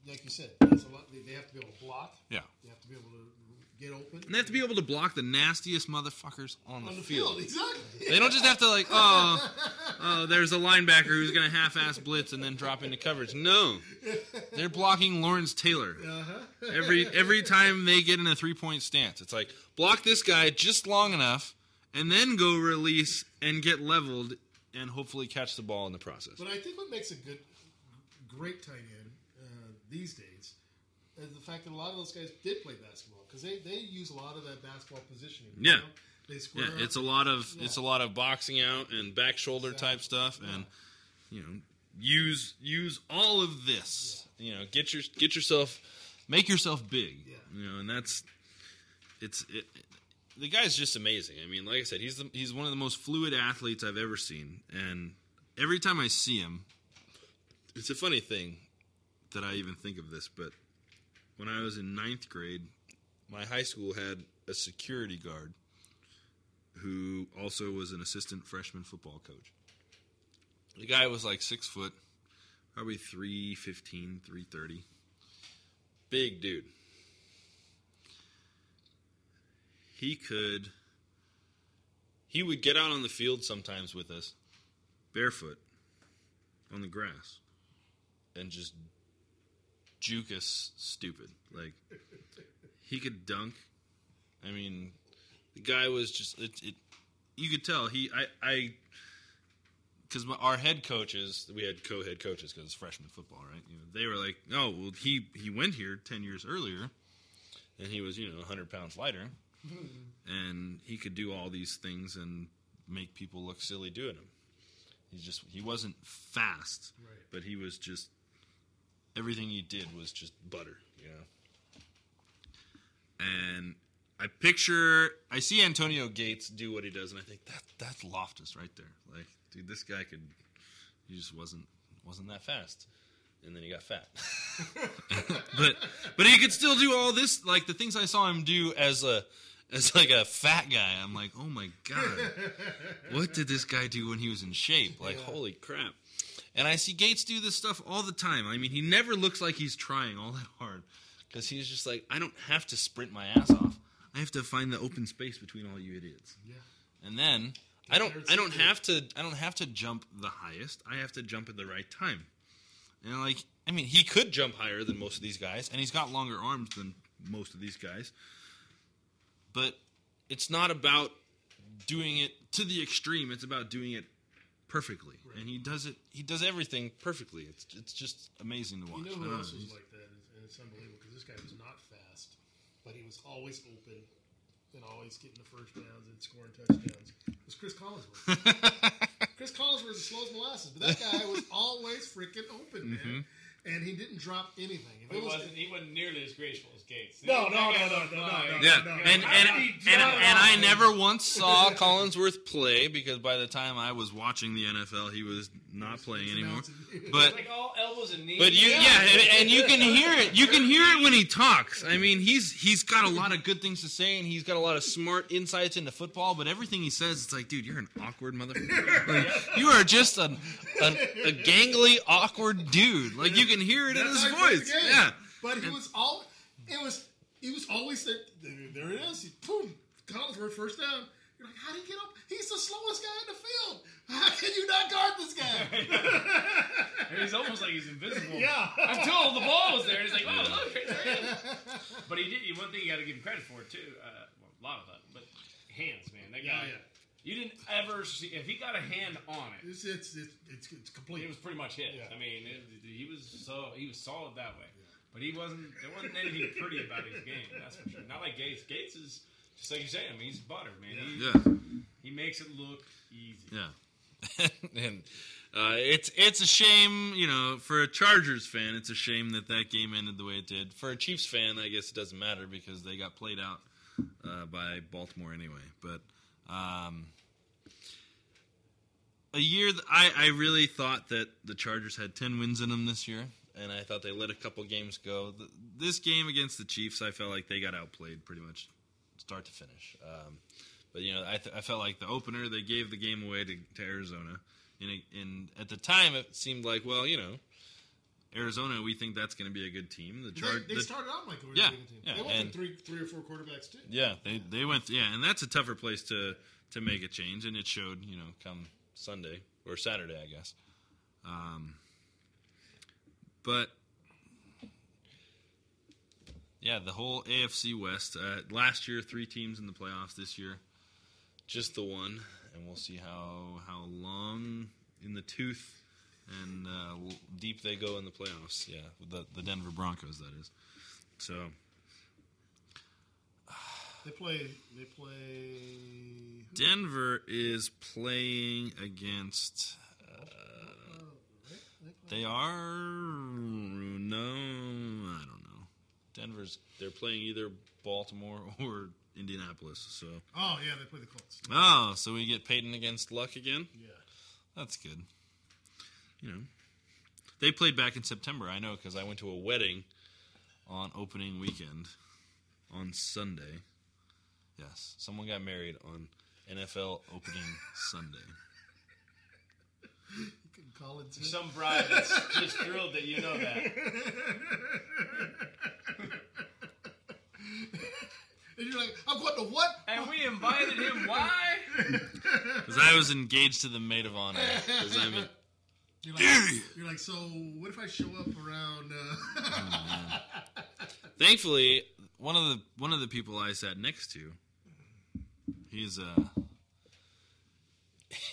like you said, that's a lot. They, they have to be able to block. Yeah. They have to be able to get open. And they have to be able to block the nastiest motherfuckers on the, On the field. field, exactly. They don't just have to like, oh, oh, there's a linebacker who's going to half-ass blitz and then drop into coverage. No, they're blocking Lawrence Taylor Uh-huh. every every time they get in a three-point stance. It's like block this guy just long enough, and then go release and get leveled, and hopefully catch the ball in the process. But I think what makes a good, great tight end uh, these days the fact that a lot of those guys did play basketball because they, they use a lot of that basketball positioning. you Yeah. know? They square Yeah, it's a lot of Yeah. it's a lot of boxing out and back shoulder type stuff, and you know, use use all of this. You know, get your get yourself, make yourself big. You know, and that's it's it, the guy's just amazing. I mean, like I said, he's the, he's one of the most fluid athletes I've ever seen, and every time I see him, it's a funny thing that I even think of this, but when I was in ninth grade, my high school had a security guard who also was an assistant freshman football coach. The guy was like six foot, probably 315, 330. Big dude. He could, he would get out on the field sometimes with us, barefoot, on the grass, and just juke us stupid. Like, he could dunk. I mean, the guy was just it. it you could tell he I I because our head coaches we had co-head coaches because it's freshman football, right? You know, they were like, "Oh, well, he he went here ten years earlier, and he was you know hundred pounds lighter, and he could do all these things and make people look silly doing them. He's just he wasn't fast, Right. but he was just everything he did was just butter, you know. And I picture I see Antonio Gates do what he does, and I think that that's Loftus right there. Like, dude, this guy could. He just wasn't wasn't that fast, and then he got fat. but but he could still do all this, like the things I saw him do as a as like a fat guy. I'm like, oh my god, what did this guy do when he was in shape? Like, holy crap. And I see Gates do this stuff all the time. I mean, he never looks like he's trying all that hard because he's just like, I don't have to sprint my ass off. I have to find the open space between all you idiots. Yeah. And then I don't I don't have to I don't have to jump the highest. I have to jump at the right time. And like I mean, he could jump higher than most of these guys, and he's got longer arms than most of these guys. But it's not about doing it to the extreme. It's about doing it perfectly, and he does it. He does everything perfectly. It's it's just amazing to watch. You know who else know, was like that? And it's unbelievable because this guy was not fast, but he was always open and always getting the first downs and scoring touchdowns. It was Chris Collinsworth. Chris Collinsworth is as slow as molasses, but that guy was always freaking open, man. Mhm. And he didn't drop anything. If he was, wasn't, he wasn't nearly as graceful as Gates. No, no, no, no, no, no, no, Yeah, no, no. and and and, and I never once saw Collinsworth play because by the time I was watching the NFL, he was not playing anymore. But like all elbows and knees. but you yeah, and, and you can hear it. You can hear it when he talks. I mean, he's he's got a lot of good things to say, and he's got a lot of smart insights into football. But everything he says, it's like, dude, you're an awkward motherfucker. Like, you are just a, a a gangly, awkward dude. Like you can hear it in his how he plays voice. Yeah. But he was all. It was. He was always there. There, there it is. He, boom. Collinsworth first down. You're like, how did he get up? He's the slowest guy in the field. How can you not guard this guy? And he's almost like he's invisible. Yeah. Until the ball was there, and he's like, "Oh, look, there." he is." But he did. One thing you got to give him credit for too. Uh, well, a lot of that, but hands, man. That Yeah, guy. yeah. You didn't ever see if he got a hand on it. It's it's it's, it's, it's complete. It was pretty much hit. Yeah. I mean, it, he was so he was solid that way. But he wasn't. There wasn't anything pretty about his game. That's for sure. Not like Gates. Gates is just like you say. I mean, he's butter, man. He, Yeah. He makes it look easy. Yeah. and uh, it's it's a shame, you know, for a Chargers fan, it's a shame that that game ended the way it did. For a Chiefs fan, I guess it doesn't matter because they got played out uh, by Baltimore anyway. But um, a year, I I really thought that the Chargers had ten wins in them this year, and I thought they let a couple games go. Th this game against the Chiefs, I felt like they got outplayed pretty much, start to finish. Um, but you know, I, th- I felt like the opener they gave the game away to, to Arizona, and, it, and at the time it seemed like, well, you know, Arizona, we think that's going to be a good team. The They, Char- they the- started out like they were yeah, a good team. yeah, they went and- three, three or four quarterbacks too. yeah, they they went yeah, and that's a tougher place to to make a change, and it showed you know come Sunday or Saturday, I guess. Um, but yeah, the whole AFC West. Uh, last year, three teams in the playoffs. This year, just the one, and we'll see how how long in the tooth and uh, deep they go in the playoffs. Yeah, the the Denver Broncos, that is. So They play. They play. Denver is playing against. Uh, they are no, I don't know. Denver's they're playing either Baltimore or Indianapolis. So Oh yeah, they play the Colts. oh, so we get Peyton against Luck again. Yeah. That's good. You know, they played back in September. I know because I went to a wedding on opening weekend on Sunday. Yes, someone got married on NFL opening Sunday. You can call it. Some bride that's just thrilled that you know that. And you're like, I'm going to what? And we invited him. Why? Because I was engaged to the maid of honor. Because I'm a- You're like, you're like, so what if I show up around? Uh... Thankfully, one of the one of the people I sat next to, he's uh,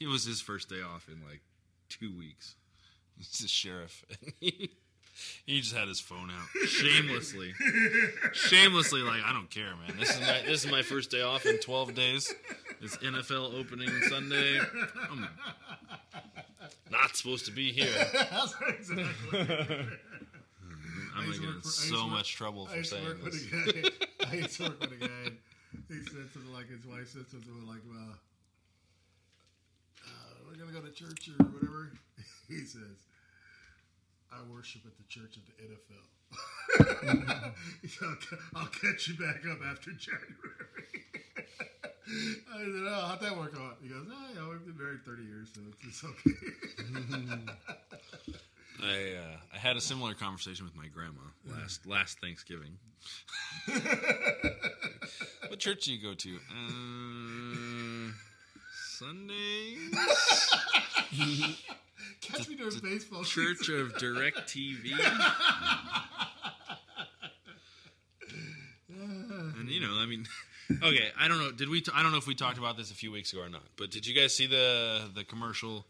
it was his first day off in like two weeks. He's a sheriff. And he, he just had his phone out shamelessly, shamelessly. Like I don't care, man. This is my this is my first day off in twelve days. It's NFL opening Sunday. I'm not supposed to be here. Exactly. I'm I gonna get in so work- much trouble I for to saying work with this. a guy. I used to work with a guy. He said something like his wife said something like, "Well, uh, "We're gonna go to church or whatever." He says, "I worship at the church of the NFL." "I'll, I'll catch you back up after January." I said, "Oh, how'd that work out?" He goes, "Oh, yeah, we've been married thirty years, so it's, it's okay." I uh, I had a similar conversation with my grandma last last Thanksgiving. what church do you go to? Uh, Sundays. Catch me during baseball Church season. of Direct TV. and you know, I mean, okay, I don't know. Did we? T- I don't know if we talked about this a few weeks ago or not. But did you guys see the the commercial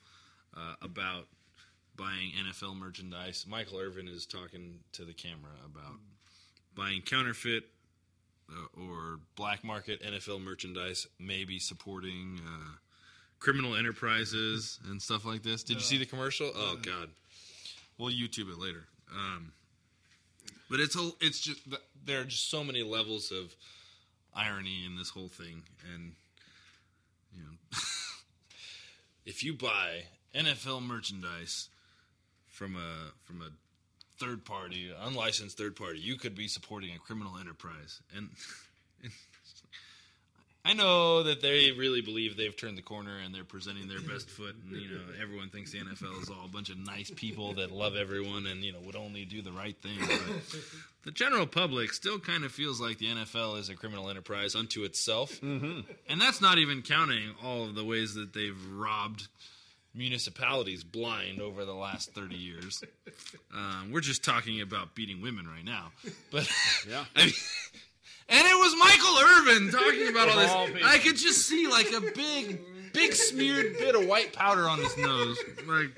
uh, about buying NFL merchandise? Michael Irvin is talking to the camera about buying counterfeit uh, or black market NFL merchandise, maybe supporting uh, criminal enterprises and stuff like this. Did you see the commercial? Oh God, we'll YouTube it later. Um, but it's a, it's just there are just so many levels of irony in this whole thing, and you know, if you buy NFL merchandise from a from a third party, unlicensed third party, you could be supporting a criminal enterprise. And I know that they really believe they've turned the corner and they're presenting their best foot, and you know everyone thinks the NFL is all a bunch of nice people that love everyone and you know would only do the right thing. But the general public still kind of feels like the NFL is a criminal enterprise unto itself, and that's not even counting all of the ways that they've robbed municipalities blind over the last 30 years. Um, we're just talking about beating women right now. But Yeah. I mean, and it was Michael Irvin talking about all Of all this. I could just see like a big, big smeared bit of white powder on his nose. Like,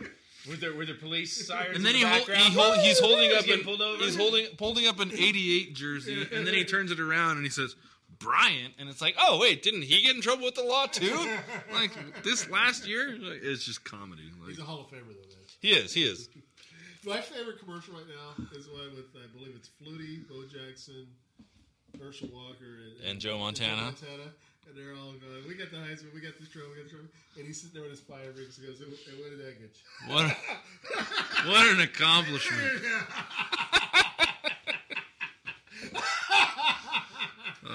With their with their police sirens. and then in he, the hol- background. he hol- he's holding He's up getting an, pulled over. he's holding holding up an 88 jersey and then he turns it around and he says Bryant, and it's like, oh wait, didn't he get in trouble with the law too? like this last year, like, it's just comedy. Like, He's a Hall of Famer, though, man. he is, he is. My favorite commercial right now is one with, I believe it's Flutie, Bo Jackson, Herschel Walker, and, And Joe Montana. Montana. And they're all going, we got the Heisman, we got this trophy, we got the trophy. And he's sitting there with his fire rings and goes, and what did that get you? What, what an accomplishment!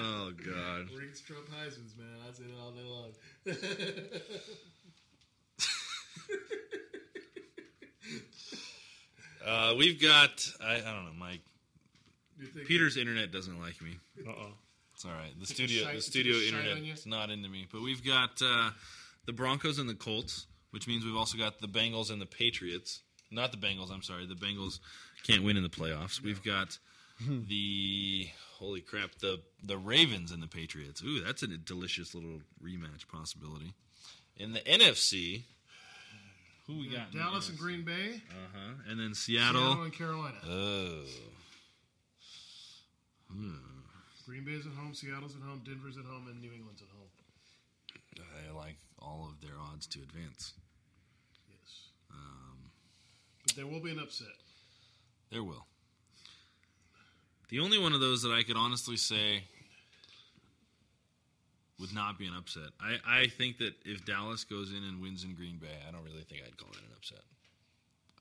Oh God. Rings trump Heisman's, man. I say it all day long. Uh, we've got I, I don't know, Mike. You think- Peter's internet doesn't like me. Uh oh. It's all right. The Took studio, shite- the studio shite internet on you? is not into me. But we've got uh, the Broncos and the Colts, which means we've also got the Bengals and the Patriots. Not the Bengals. I'm sorry. The Bengals can't win in the playoffs. We've got the holy crap the the Ravens and the Patriots. Ooh, that's a delicious little rematch possibility. In the NFC, who we got? Dallas and Green Bay. Uh huh. And then Seattle. Seattle and Carolina. Oh. Hmm. Green Bay's at home, Seattle's at home, Denver's at home, and New England's at home. I like all of their odds to advance. Yes. Um, But there will be an upset. there will. The only one of those that I could honestly say would not be an upset. I, I think that if Dallas goes in and wins in Green Bay, I don't really think I'd call it an upset.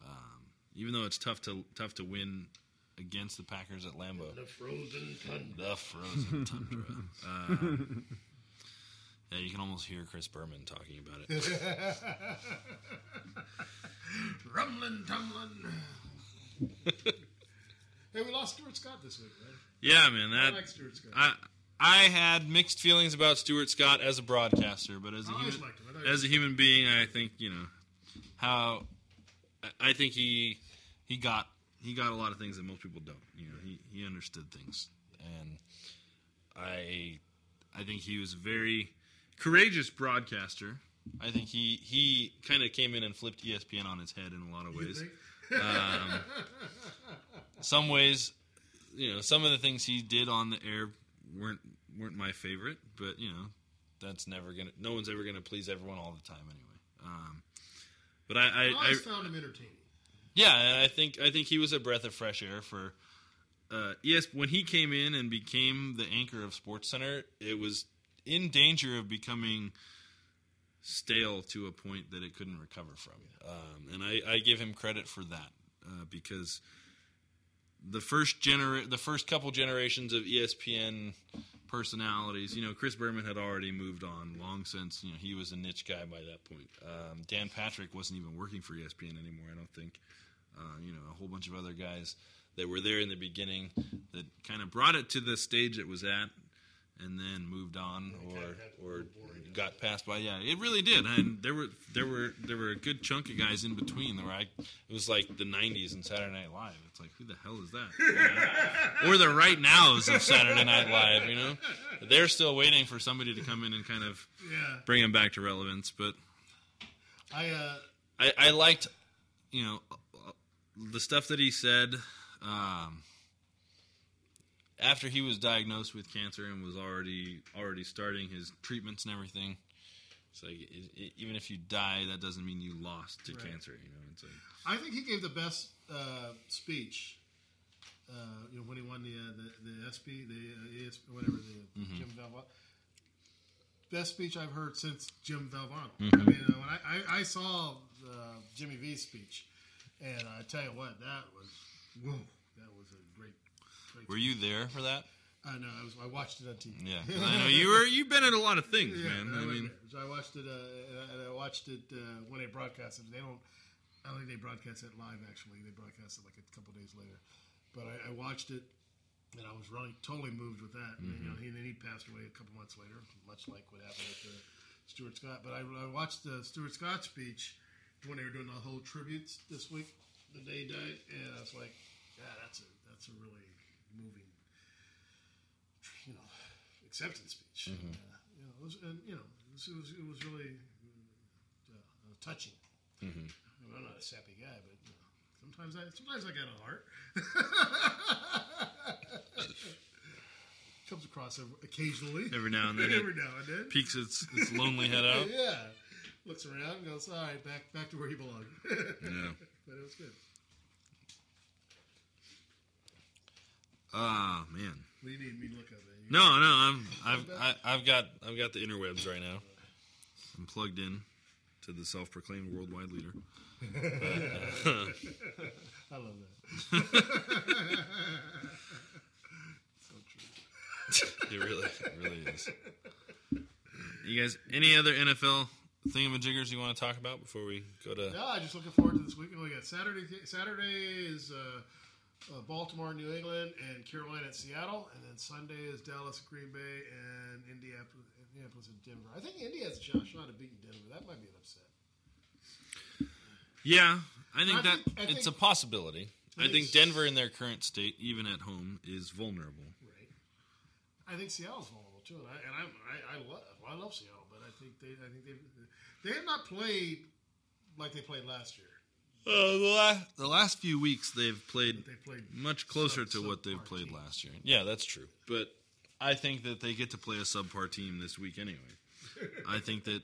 Um, even though it's tough to tough to win against the Packers at Lambeau. The frozen tundra. The frozen tundra. Uh, yeah, you can almost hear Chris Berman talking about it. Rumbling, tumbling. hey, we lost Stuart Scott this week, right? Yeah, man. That I like Stuart Scott. I I had mixed feelings about Stuart Scott as a broadcaster, but as a human, liked him. I thought he as a human being, I think you know how I think he he got he got a lot of things that most people don't. You know, he he understood things, and I I think he was a very courageous broadcaster. I think he he kind of came in and flipped ESPN on its head in a lot of ways. Um, some ways, you know, some of the things he did on the air weren't weren't my favorite, but you know, that's never gonna. No one's ever gonna please everyone all the time anyway. Um, but I, I, I I, found him entertaining. Yeah, I think I think he was a breath of fresh air for. Uh, yes, when he came in and became the anchor of Sports Center, it was in danger of becoming stale to a point that it couldn't recover from. Um, and I, I give him credit for that uh, because the first genera- the first couple generations of ESPN personalities, you know, Chris Berman had already moved on long since. You know, he was a niche guy by that point. Um, Dan Patrick wasn't even working for ESPN anymore. I don't think. Uh, you know, a whole bunch of other guys that were there in the beginning that kind of brought it to the stage it was at, and then moved on or or got passed by. Yeah, it really did. And there were there were there were a good chunk of guys in between. There were I, it was like the '90s and Saturday Night Live. It's like who the hell is that? You know? or the right nows of Saturday Night Live. You know, they're still waiting for somebody to come in and kind of Yeah. bring them back to relevance. But I uh, I, I liked, you know, the stuff that he said um, after he was diagnosed with cancer and was already already starting his treatments and everything. It's like it, it, even if you die, that doesn't mean you lost to Right. cancer. You know, it's like I think he gave the best uh, speech. Uh, you know when he won the uh, the, the SP the uh, ES, whatever the Mhm. Jim Valvano. Best speech I've heard since Jim Valvano. Mhm. I mean, uh, when I, I, I saw uh, Jimmy V's speech, and I tell you what, that was whoa, that was a great. great Were you there for that? I know. I was. I watched it on TV. Yeah, I know you were. You've been at a lot of things, Yeah, man. I, I mean, so I watched it. Uh, and I- watched it uh, when they broadcast it. They don't. I don't think they broadcast it live. Actually, they broadcast it like a couple days later. But I, I watched it, and I was really totally moved with that. And, you know, he, then he passed away a couple months later, much like what happened with uh, Stuart Scott. But I, I watched the Stuart Scott speech when they were doing the whole tributes this week, the day he died, and I was like, yeah, that's a that's a really moving, you know, acceptance speech. Mhm. Uh, you know, it was, and you know, it was, it was, it was really uh, touching. Mhm. I mean, I'm not a sappy guy, but you know, sometimes I sometimes I got a heart. Comes across occasionally. Every now and then, every now and then. peeks its its lonely head out. yeah. Looks around and goes, all right, back back to where you belong. Yeah. But it was good. Ah man. What do you need me to look up, man? No, no, I'm I've I, I've got I've got the interwebs right now. I'm plugged in to the self-proclaimed worldwide leader. But, uh, I love that. so true. it really, it really is. You guys, any other NFL thingamajiggers you want to talk about before we go to? Yeah, I'm just looking forward to this weekend. We got Saturday. Saturday is uh, uh, Baltimore, New England, and Carolina at Seattle, and then Sunday is Dallas, Green Bay, and Indianapolis, Indianapolis and Denver. I think Indy has a shot, at beating Denver. That might be an upset. Yeah, I think I that think- I it's think- a possibility. I I think think Denver, in their current state, even at home, is vulnerable. Right. I think Seattle's vulnerable too, and I and I'm, I I love I love Seattle, I think they I think they they have not played like they played last year. Uh, the, last, the last few weeks they've played, They played much closer sub- to what they've played last year. Yeah, that's true. But I think that they get to play a subpar team this week anyway. I think that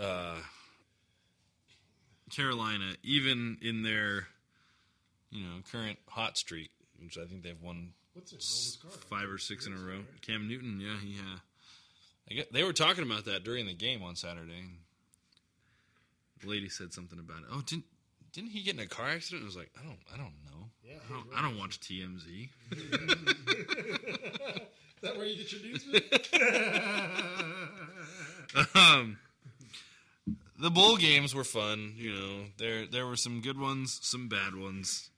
uh, Carolina, even in their you know current hot streak, which I think they've won What's it? five or six in a row. Cam Newton, yeah, he. Uh, they were talking about that during the game on Saturday. The lady said something about it. Oh, didn't didn't he get in a car accident? I was like, I don't, I don't know. Yeah, I don't, he's I don't watch TMZ. Is that where you get your news? man? um, the bowl games were fun. You know, there there were some good ones, some bad ones.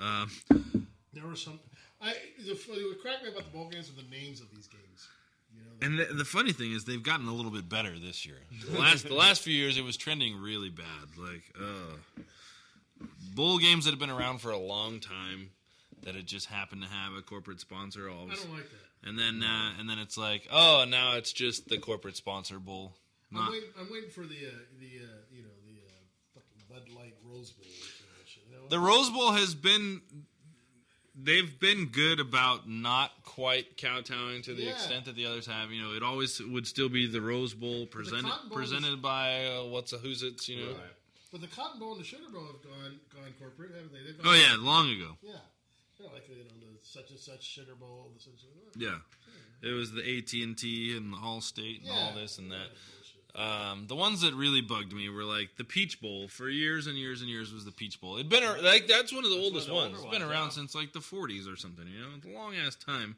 Um, there were some. I the, what cracked me about the bowl games are the names of these games. And the, the funny thing is, they've gotten a little bit better this year. The last the last few years, it was trending really bad. Like, uh, bowl games that have been around for a long time that had just happened to have a corporate sponsor. All of I don't like that. And then uh, and then it's like, oh, now it's just the corporate sponsor bowl. I'm waiting. I'm waiting for the uh, the uh, you know the uh, fucking Bud Light Rose Bowl. or some shit, you know? the Rose Bowl has been. They've been good about not quite kowtowing to the Yeah. extent that the others have. You know, it always would still be the Rose Bowl presented Cotton Bowl is- presented by uh, what's a who's it's you know. Right. But the Cotton Bowl and the Sugar Bowl have gone gone corporate, haven't they? They've Oh gone- yeah, long ago. Yeah, you know, like you know the such and such Sugar Bowl, the such and such. Yeah, it was the AT and T and the Allstate and all this and that. Um, the ones that really bugged me were like the Peach Bowl. For years and years and years was the Peach Bowl. It'd been like that's one of the oldest the ones. It's been ones, around yeah. since like the 40s or something. You know, it's a long ass time.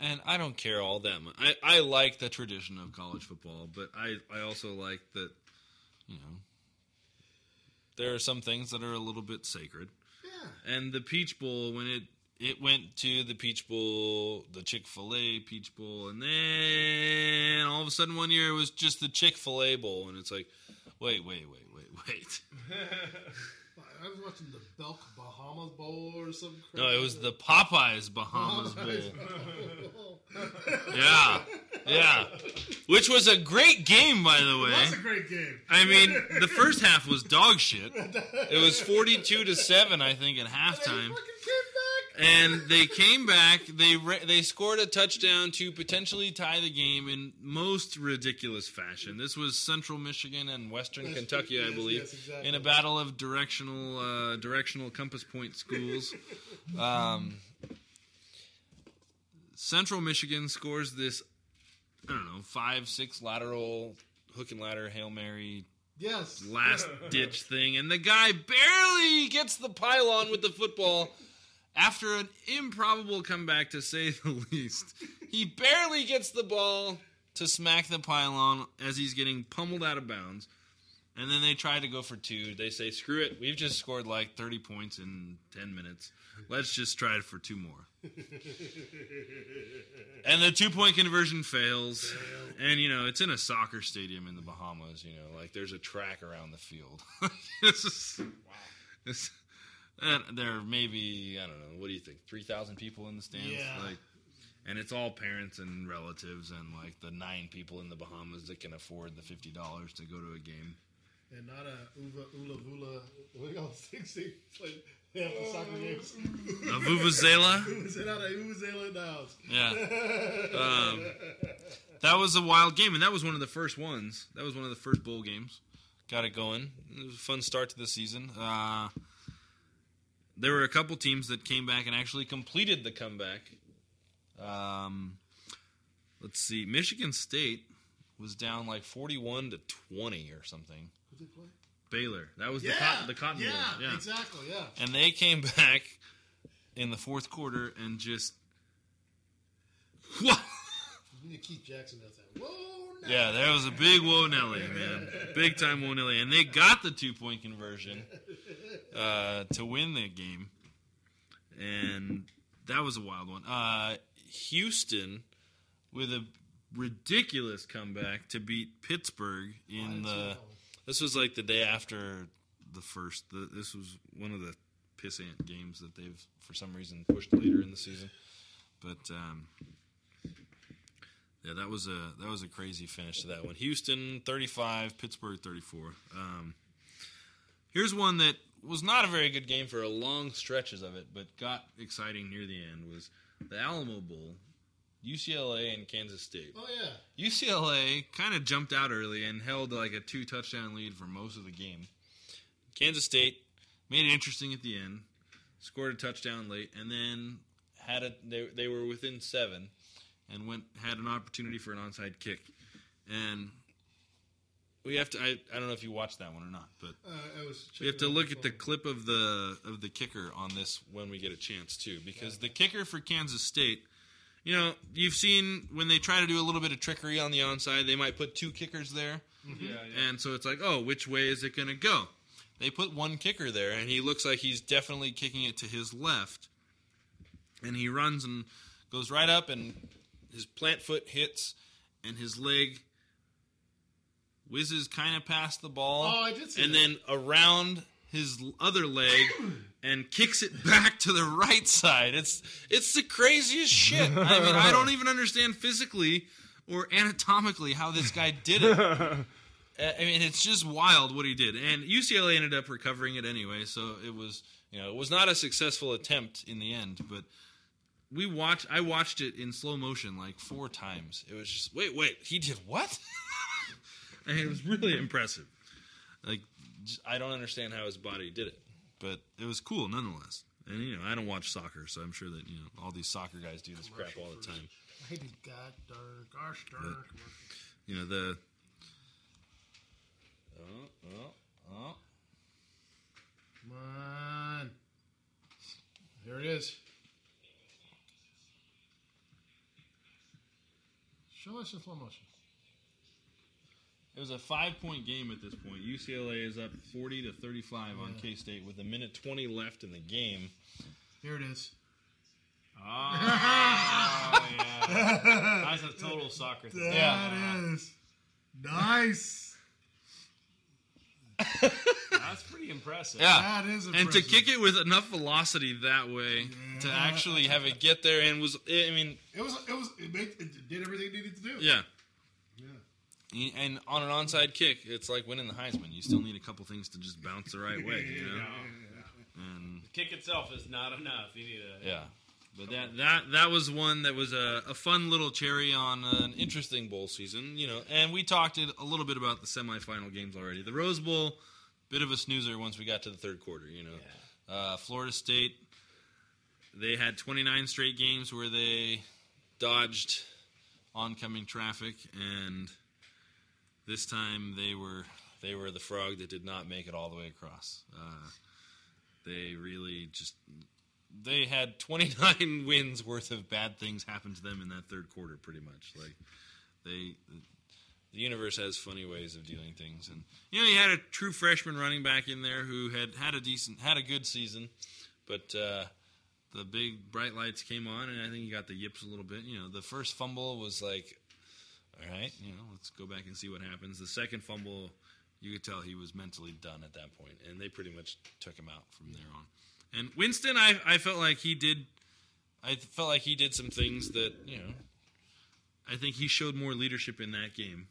And I don't care all that much. I, I like the tradition of college football, but I, I also like that, you know, there are some things that are a little bit sacred. Yeah. And the Peach Bowl, when it it went to the Peach Bowl, the Chick Fil A Peach Bowl, and then all of a sudden one year it was just the Chick Fil A Bowl, and it's like, wait, wait, wait, wait, wait. I was watching the Belk Bahamas Bowl or something. No, it was the Popeyes Bahamas Bowl. Bowl. Yeah, yeah, which was a great game, by the way. That's a great game. I mean, the first half was dog shit. It was forty-two to seven, I think, at halftime. And they came back. They re- they scored a touchdown to potentially tie the game in most ridiculous fashion. This was Central Michigan and Western Yes, Kentucky, I believe, yes, exactly. in a battle of directional uh, directional compass point schools. Um, Central Michigan scores this, I don't know, five six lateral hook and ladder hail mary Yes. last ditch thing, and the guy barely gets the pylon with the football after an improbable comeback, to say the least. He barely gets the ball to smack the pylon as he's getting pummeled out of bounds. And then they try to go for two. They say, screw it. We've just scored like 30 points in 10 minutes. Let's just try it for two more. And the two point conversion fails. And, you know, it's in a soccer stadium in the Bahamas, you know, like there's a track around the field. this is. This, and there may be, I don't know, what do you think? 3,000 people in the stands? Yeah. Like, and it's all parents and relatives and like the nine people in the Bahamas that can afford the $50 to go to a game. And not a Uva Ula Vula. What are those things they play? Yeah, the soccer games. A vuvuzela? Vuvuzela, vuvuzela in the house. Yeah. Um, that was a wild game, and that was one of the first ones. That was one of the first bowl games. Got it going. It was a fun start to the season. Uh, there were a couple teams that came back and actually completed the comeback. Um, let's see. Michigan State was down like forty-one to twenty or something. Who did they play? Baylor. That was yeah, the cotton, the Cotton yeah, Bowl. Yeah, exactly. Yeah. And they came back in the fourth quarter and just what? Keith Jackson does that. Whoa! Yeah, there was a big whoa Nelly, man, big time whoa Nelly, and they got the two point conversion uh, to win the game, and that was a wild one. Uh, Houston with a ridiculous comeback to beat Pittsburgh in the. This was like the day after the first. The, this was one of the pissant games that they've for some reason pushed later in the season, but. Um, yeah, that was a that was a crazy finish to that one. Houston 35, Pittsburgh 34. Um, here's one that was not a very good game for a long stretches of it, but got exciting near the end. Was the Alamo Bowl, UCLA and Kansas State. Oh yeah. UCLA kind of jumped out early and held like a two touchdown lead for most of the game. Kansas State made it interesting at the end, scored a touchdown late, and then had a they they were within seven and went had an opportunity for an onside kick, and we have to. I, I don't know if you watched that one or not, but Uh, I was we have to checking look at the phone. clip of the of the kicker on this when we get a chance too, because the kicker for Kansas State. You know, you've seen when they try to do a little bit of trickery on the onside, they might put two kickers there. Mhm. Yeah, yeah. And so it's like, oh, which way is it going to go? They put one kicker there, and he looks like he's definitely kicking it to his left. And he runs and goes right up, and his plant foot hits, and his leg whizzes kind of past the ball. Oh, I did see And that. then around his other leg and kicks it back to the right side. It's it's the craziest shit. I mean, I don't even understand physically or anatomically how this guy did it. I mean, it's just wild what he did. And UCLA ended up recovering it anyway, so it was, you know, it was not a successful attempt in the end, but we watched I watched it in slow motion like four times. It was just, wait, wait, he did what? and it was really impressive. Like I don't understand how his body did it, but it was cool nonetheless. And you know, I don't watch soccer, so I'm sure that, you know, all these soccer guys do this crap all the time. I hated God darn, gosh darn. You know, the Oh, oh, oh. Come on. Here it is. Show us in slow motion. It was a five point game at this point. UCLA is up 40 to 35 on K State with a minute 20 left in the game. Here it is. Oh, yeah. That's a total soccer thing. That Yeah. is nice. That's pretty impressive. Yeah, That is impressive. and to impressive. kick it with enough velocity that way to actually have it get there and was I mean It was. It was. It, made, it did everything it needed to do. yeah. Yeah. And on an onside kick, it's like winning the Heisman. You still need a couple things to just bounce the right way, you know. And The kick itself is not enough. You need a Yeah, but that that that was one that was a, a fun little cherry on an interesting bowl season, you know. And we talked a little bit about the semifinal games already. The Rose Bowl, bit of a snoozer once we got to the third quarter, you know. Uh, Florida State, they had 29 straight games where they dodged oncoming traffic, and this time they were they were the frog that did not make it all the way across. Uh, they really just they had 29 wins worth of bad things happen to them in that third quarter pretty much. Like they the universe has funny ways of dealing things. And you know you had a true freshman running back in there who had had a decent had a good season. But uh the big bright lights came on and i think he got the yips a little bit. You know the first fumble was like all right you know let's go back and see what happens the second fumble you could tell he was mentally done at that point and they pretty much took him out from there on and Winston, I I felt like he did, I felt like he did some things that you know, I think he showed more leadership in that game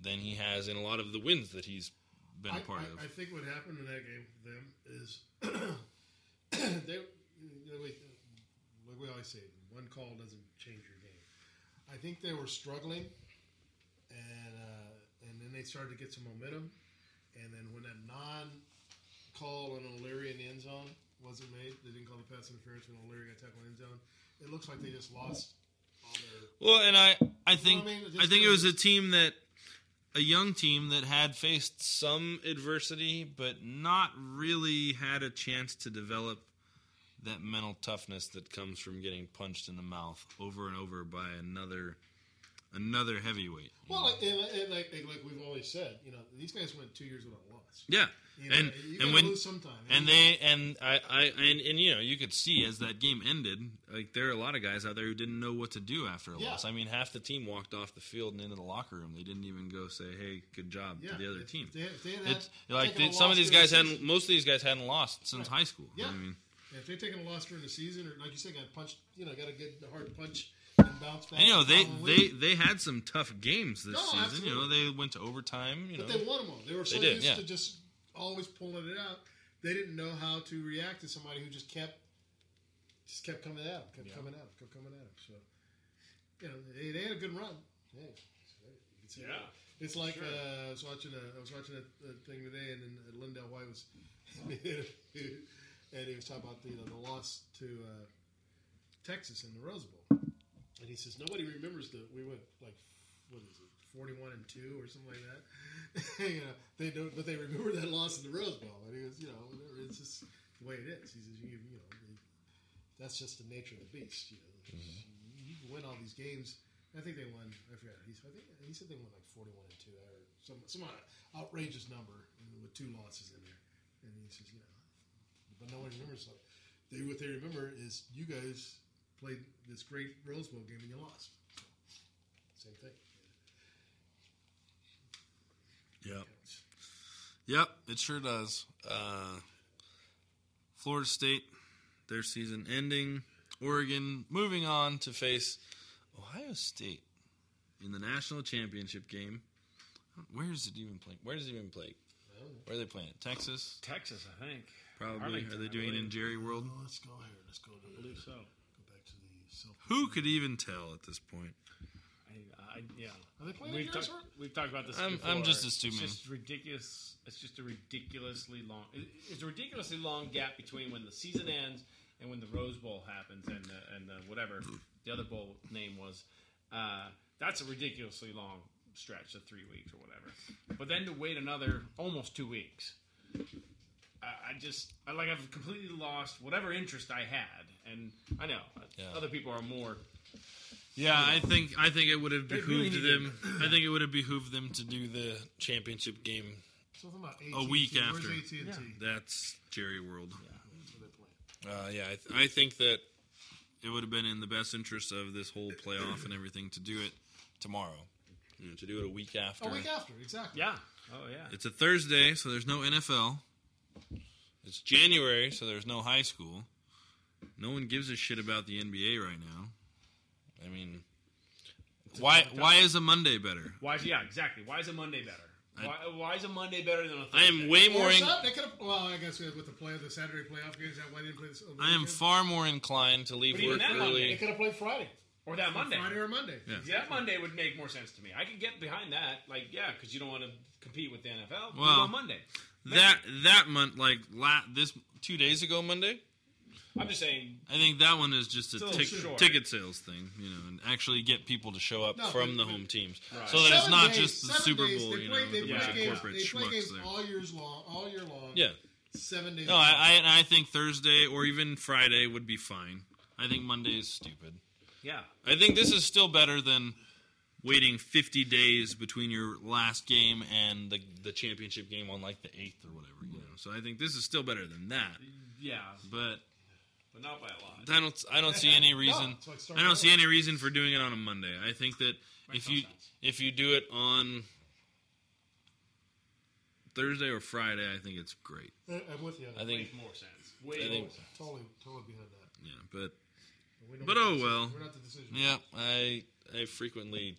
than he has in a lot of the wins that he's been I, a part I, of. I think what happened in that game for them is they, you know, like, like we always say, one call doesn't change your. I think they were struggling, and uh, and then they started to get some momentum, and then when that non-call on O'Leary in the end zone wasn't made, they didn't call the pass interference when O'Leary got tackled in the end zone. It looks like they just lost all their. Well, and I, I You know think, I mean? I, think it was a team that, a young team that had faced some adversity, but not really had a chance to develop that mental toughness that comes from getting punched in the mouth over and over by another, another heavyweight. Well, like, and, and like, like we've always said, you know, these guys went two years without a loss. Yeah, You know, and you and when sometime. and they and I, I and, and you know you could see as that game ended, like there are a lot of guys out there who didn't know what to do after a Yeah. loss. I mean, half the team walked off the field and into the locker room. They didn't even go say, "Hey, good job" Yeah, to the other if- team. if they- if they had It's like they- some of these guys hadn't. Most of these guys hadn't lost since Right. high school. Yeah. I mean, if they're taking a loss during the season, or like you said, got punched, you know, got a good hard punch and bounce back. and you know they they they had some tough games this No, season. You know, they went to overtime. You but know, they won them all. They were so They did, used yeah. to just always pulling it out. They didn't know how to react to somebody who just kept, just kept coming at them, kept Yeah. coming at them, kept coming at them. So, you know, they, they had a good run. Hey, you can see Yeah. that. It's like Sure. uh, I was watching a I was watching a, a thing today, and then uh, LenDale White was, and he was talking about the you know, the loss to uh, Texas in the Rose Bowl, and he says nobody remembers that we went like what is it forty one and two or something like that. you know they don't, but they remember that loss in the Rose Bowl, and he goes you know it's just the way it is. He says you, you know that's just the nature of the beast. You know you win all these games. I think they won. I forgot. He's, I think he said they won like forty-one and two, or some some outrageous number with two losses in there. And he says, you know, but no one remembers. Like, they what they remember is you guys played this great Rose Bowl game and you lost. So, same thing. Yep. Yep, it sure does. Uh, Florida State, their season ending. Oregon moving on to face Ohio State in the national championship game. Where is it even playing? Where does it even play? Where are they playing? Texas? Texas, I think. Probably. Arlington, are they doing it in. Jerry World? Oh, let's go here. Let's go to I believe so. Go back to the self. Who could even tell at this point? I, I, yeah. Are they playing we've, in talked, Jersey? we've talked about this. I'm- before. I'm just assuming. It's just ridiculous. It's just a ridiculously long. it- It's a ridiculously long gap between when the season ends and when the Rose Bowl happens and the, and the whatever the other bowl name was. Uh, that's a ridiculously long stretch of three weeks or whatever. But then to wait another almost two weeks. I, I just I like I've completely lost whatever interest I had, and I know Yeah. other people are more. Yeah, I think I think it would have behooved really them. I think it would have behooved them to do the championship game Something about a week AT&T. Where's after. AT&T? That's Jerry World. Uh, yeah, I, th- I think that it would have been in the best interest of this whole playoff and everything to do it tomorrow. You know, to do it a week after. A week after, exactly. Yeah. Oh yeah. It's a Thursday, so there's no NFL. It's January, so there's no high school. No one gives a shit about the NBA right now. I mean, why why is a Monday better? Why? Is, yeah, exactly. Why is a Monday better? I- Why, why is a Monday better than a Thursday? I am way more. Or In, some- they could have. Well, I guess with the play of the Saturday playoff games, that why they didn't play this. over I am weekend? far more inclined to leave But even work that Monday, early. They could have played Friday or that Monday. Friday or Monday. Yeah. Yeah, that Monday would make more sense to me. I could get behind that. Like, yeah, because you don't want to compete with the NFL. Do Well, on Monday. That that month, like la- this two days ago Monday. I'm just saying. I think that one is just a It's tic- short. ticket sales thing, you know, and actually get people to show up No, from but- the home teams, Right. so that it's Seven not days- just the seven Super days, Bowl, they you play- know, they the play bunch of games- corporate They play schmucks games there. all years long, all year long. Yeah. seven days. No, I, I I think Thursday or even Friday would be fine. I think Monday is stupid. Yeah. I think this is still better than waiting 50 days between your last game and the the championship game on like the 8th or whatever, you know. So I think this is still better than that. Yeah, But but not by a lot. I don't I don't see any reason it's like I don't see any reason for doing it on a Monday. I think that if you if you do it on Thursday or Friday, I think it's great. I- I'm with you. on I think Makes more sense. Way I think- more sense. totally, totally behind that. yeah, but we don't but make oh the well. We're not the decision. Yeah, I I frequently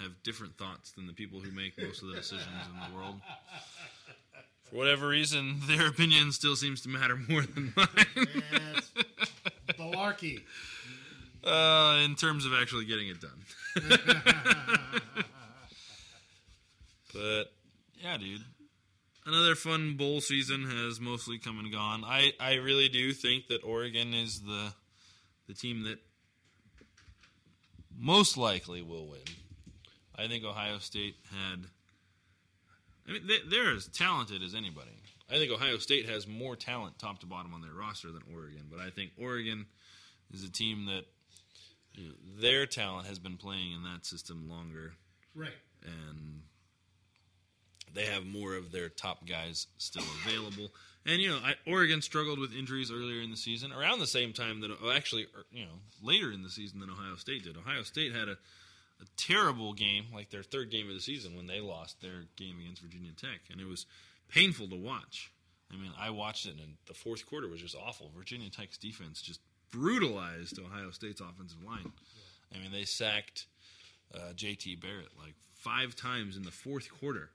have different thoughts than the people who make most of the decisions in the world. For whatever reason, their opinion still seems to matter more than mine. Malarkey. Uh, in terms of actually getting it done. but yeah, dude. Another fun bowl season has mostly come and gone. I, I really do think that Oregon is the the team that most likely will win. I think Ohio State had. I mean, they, they're as talented as anybody. I think Ohio State has more talent top to bottom on their roster than Oregon, but I think Oregon is a team that you know, their talent has been playing in that system longer, Right. and they have more of their top guys still available. And you know, I, Oregon struggled with injuries earlier in the season, around the same time that oh, actually, er, you know, later in the season than Ohio State did. Ohio State had a, a terrible game, like their third game of the season, when they lost their game against Virginia Tech, and it was painful to watch. I mean, I watched it, and the fourth quarter was just awful. Virginia Tech's defense just brutalized Ohio State's offensive line. I mean, they sacked uh, J.T. Barrett like five times in the fourth quarter.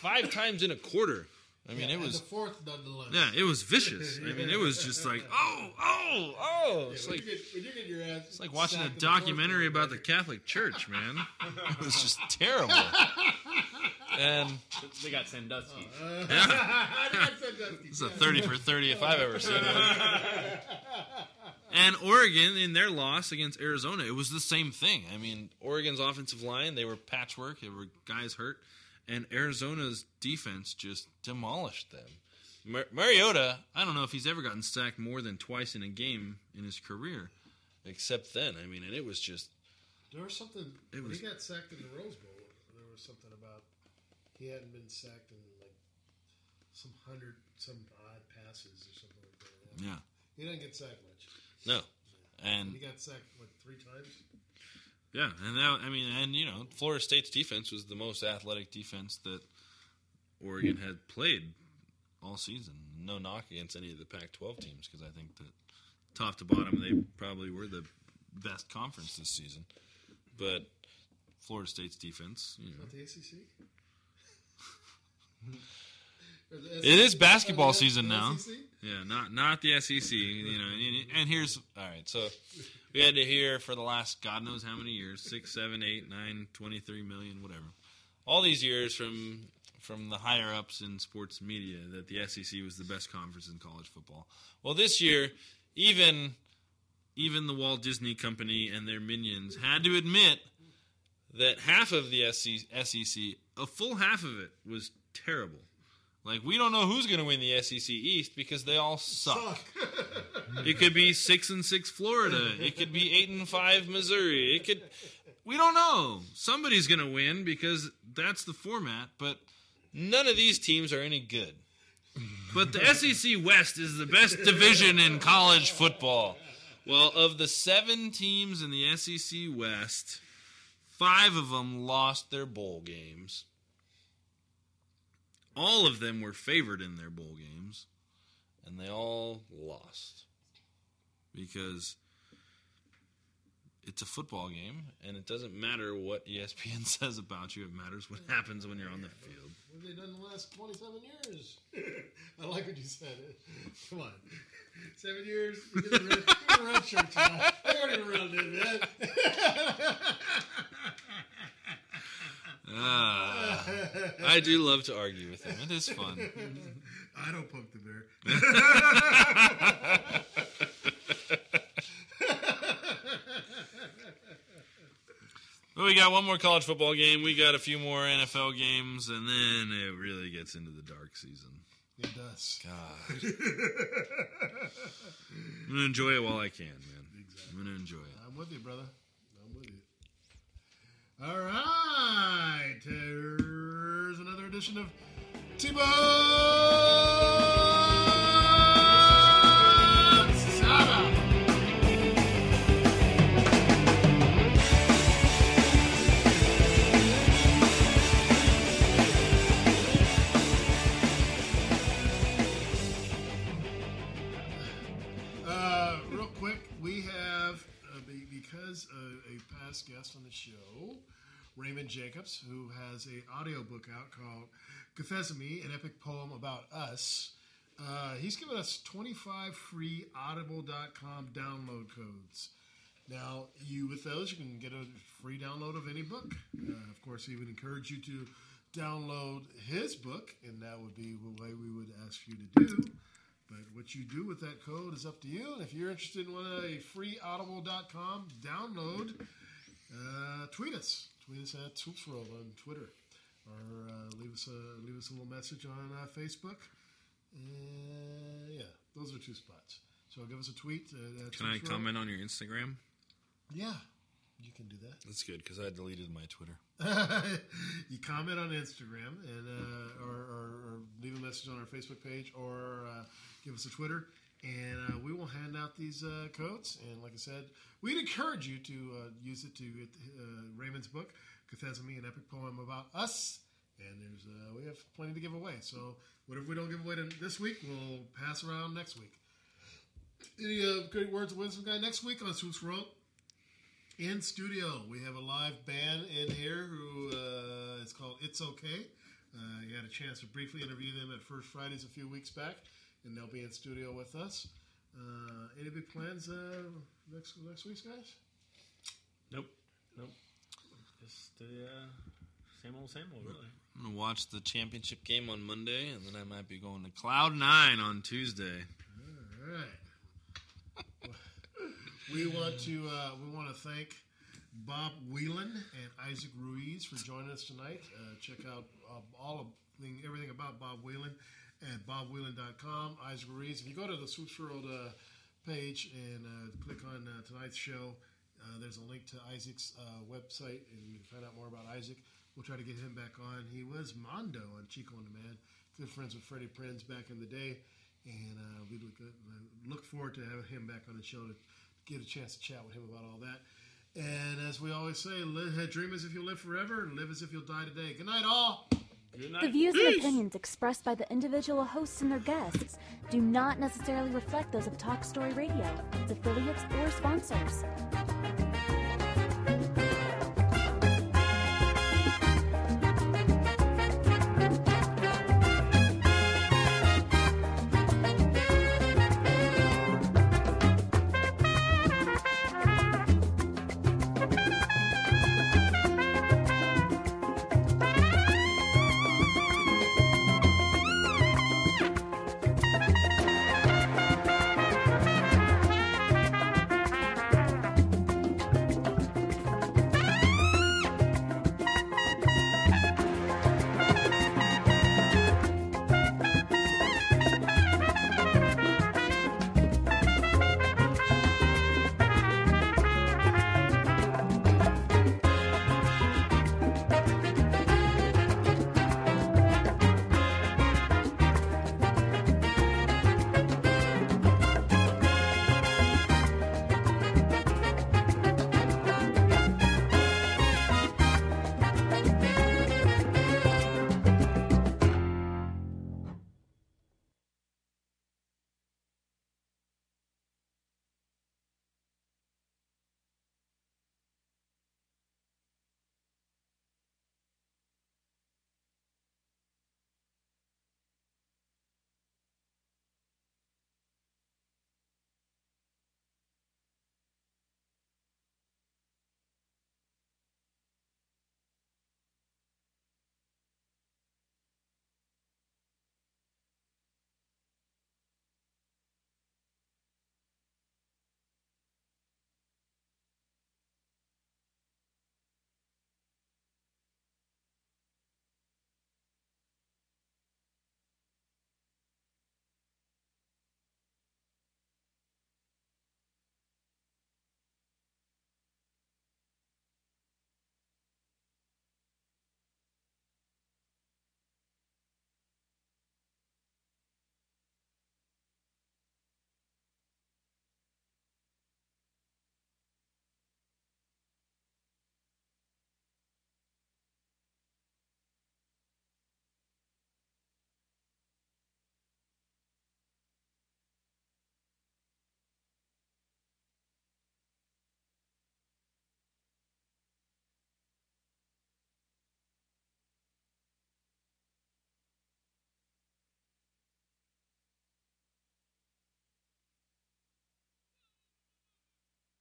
Five times in a quarter. I mean, Yeah, it and was the fourth nonetheless. yeah, it was vicious. I mean, it was just like, oh, oh, oh. It's when like you get, when you get your ass it's like watching a sacked in the documentary about the Catholic Church, man. It was just terrible. And uh, they got Sandusky. it's a thirty for thirty if I've ever seen one. And Oregon, in their loss against Arizona, it was the same thing. I mean, Oregon's offensive line, they were patchwork. There were guys hurt. And Arizona's defense just demolished them. Mar- Mariota, I don't know if he's ever gotten sacked more than twice in a game in his career, except then. I mean, and it was just There was something. It was- he got sacked in the Rose Bowl, there was something about he hadn't been sacked in like some hundred, some odd passes or something like that. Yeah. He didn't get sacked much. no. And he got sacked what three times? Yeah, and that I mean, and you know, Florida State's defense was the most athletic defense that Oregon had played all season. No knock against any of the Pac-12 teams because I think that top to bottom they probably were the best conference this season. But Florida State's defense, you know, Not the ACC. it is basketball season now. Yeah, not not the SEC. You know, and here's all right. So we had to hear for the last God knows how many years six, seven, eight, nine, 23 million, whatever. All these years from from the higher ups in sports media that the SEC was the best conference in college football. Well, this year, even even the Walt Disney Company and their minions had to admit that half of the SEC, a full half of it, was terrible. Like we don't know who's going to win the SEC East because they all suck. it could be six and six Florida. It could be eight and five Missouri. It could. We don't know. Somebody's going to win because that's the format. But none of these teams are any good. But the SEC West is the best division in college football. Well, of the seven teams in the SEC West, five of them lost their bowl games. All of them were favored in their bowl games, and they all lost because it's a football game, and it doesn't matter what ESPN says about you. It matters what happens when you're on the field. What have they done in the last twenty-seven years? I like what you said. Come on, seven years. You get the red, weren't even around then, man. Ah, I do love to argue with him. It is fun. I don't poke the bear. Well, we got one more college football game. We got a few more NFL games, and then it really gets into the dark season. It does. God. I'm gonna enjoy it while I can, man. Exactly. I'm gonna enjoy it. I'm with you, brother. All right, here's another edition of T-Bone because uh, a past guest on the show, Raymond Jacobs, who has a audiobook out called Cthesemy, an epic poem about us. Uh, he's given us 25 free audible.com download codes. Now, you with those, you can get a free download of any book. Uh, of course, he would encourage you to download his book, and that would be the way we would ask you to do. But what you do with that code is up to you. And if you're interested in one of a free audible.com download, uh, tweet us. Tweet us at Swoops World on Twitter, or uh, leave us a leave us a little message on uh, Facebook. Uh, yeah, those are two spots. So give us a tweet. At Can I World. comment on your Instagram? Yeah, you can do that. That's good because I deleted my Twitter. you comment on Instagram and uh, or, or, or leave a message on our Facebook page or uh, give us a Twitter, and uh, we will hand out these uh, codes. And like I said, we'd encourage you to uh, use it to get uh, Raymond's book, Cthesemy, an epic poem about us. And there's uh, we have plenty to give away. So whatever we don't give away to this week, we'll pass around next week. Any uh, great words of wisdom, guy? Next week on Swoops World in studio. We have a live band in here who uh, it's called It's Okay. Uh, you had a chance to briefly interview them at First Fridays a few weeks back, and they'll be in studio with us. Uh, any big plans uh, next next week, guys? Nope. Nope. Just the uh, same old, same old, really. I'm gonna watch the championship game on Monday, and then I might be going to Cloud Nine on Tuesday. All right. We want to uh, we want to thank Bob Wieland and Isaac Ruiz for joining us tonight. Uh, check out uh, all of thing, everything about Bob Wieland at bobwieland.com. Isaac Ruiz. If you go to the Swoops World uh, page and uh, click on uh, tonight's show, uh, there's a link to Isaac's uh, website, and you can find out more about Isaac. We'll try to get him back on. He was Mondo on Chico on Man. Good friends with Freddie Prinze back in the day, and uh, we look, look forward to having him back on the show to get a chance to chat with him about all that. And as we always say, live, dream as if you'll live forever, and live as if you'll die today. Good night, all. Good night. The views and opinions expressed by the individual hosts and their guests do not necessarily reflect those of Talk Story Radio, its affiliates, or sponsors.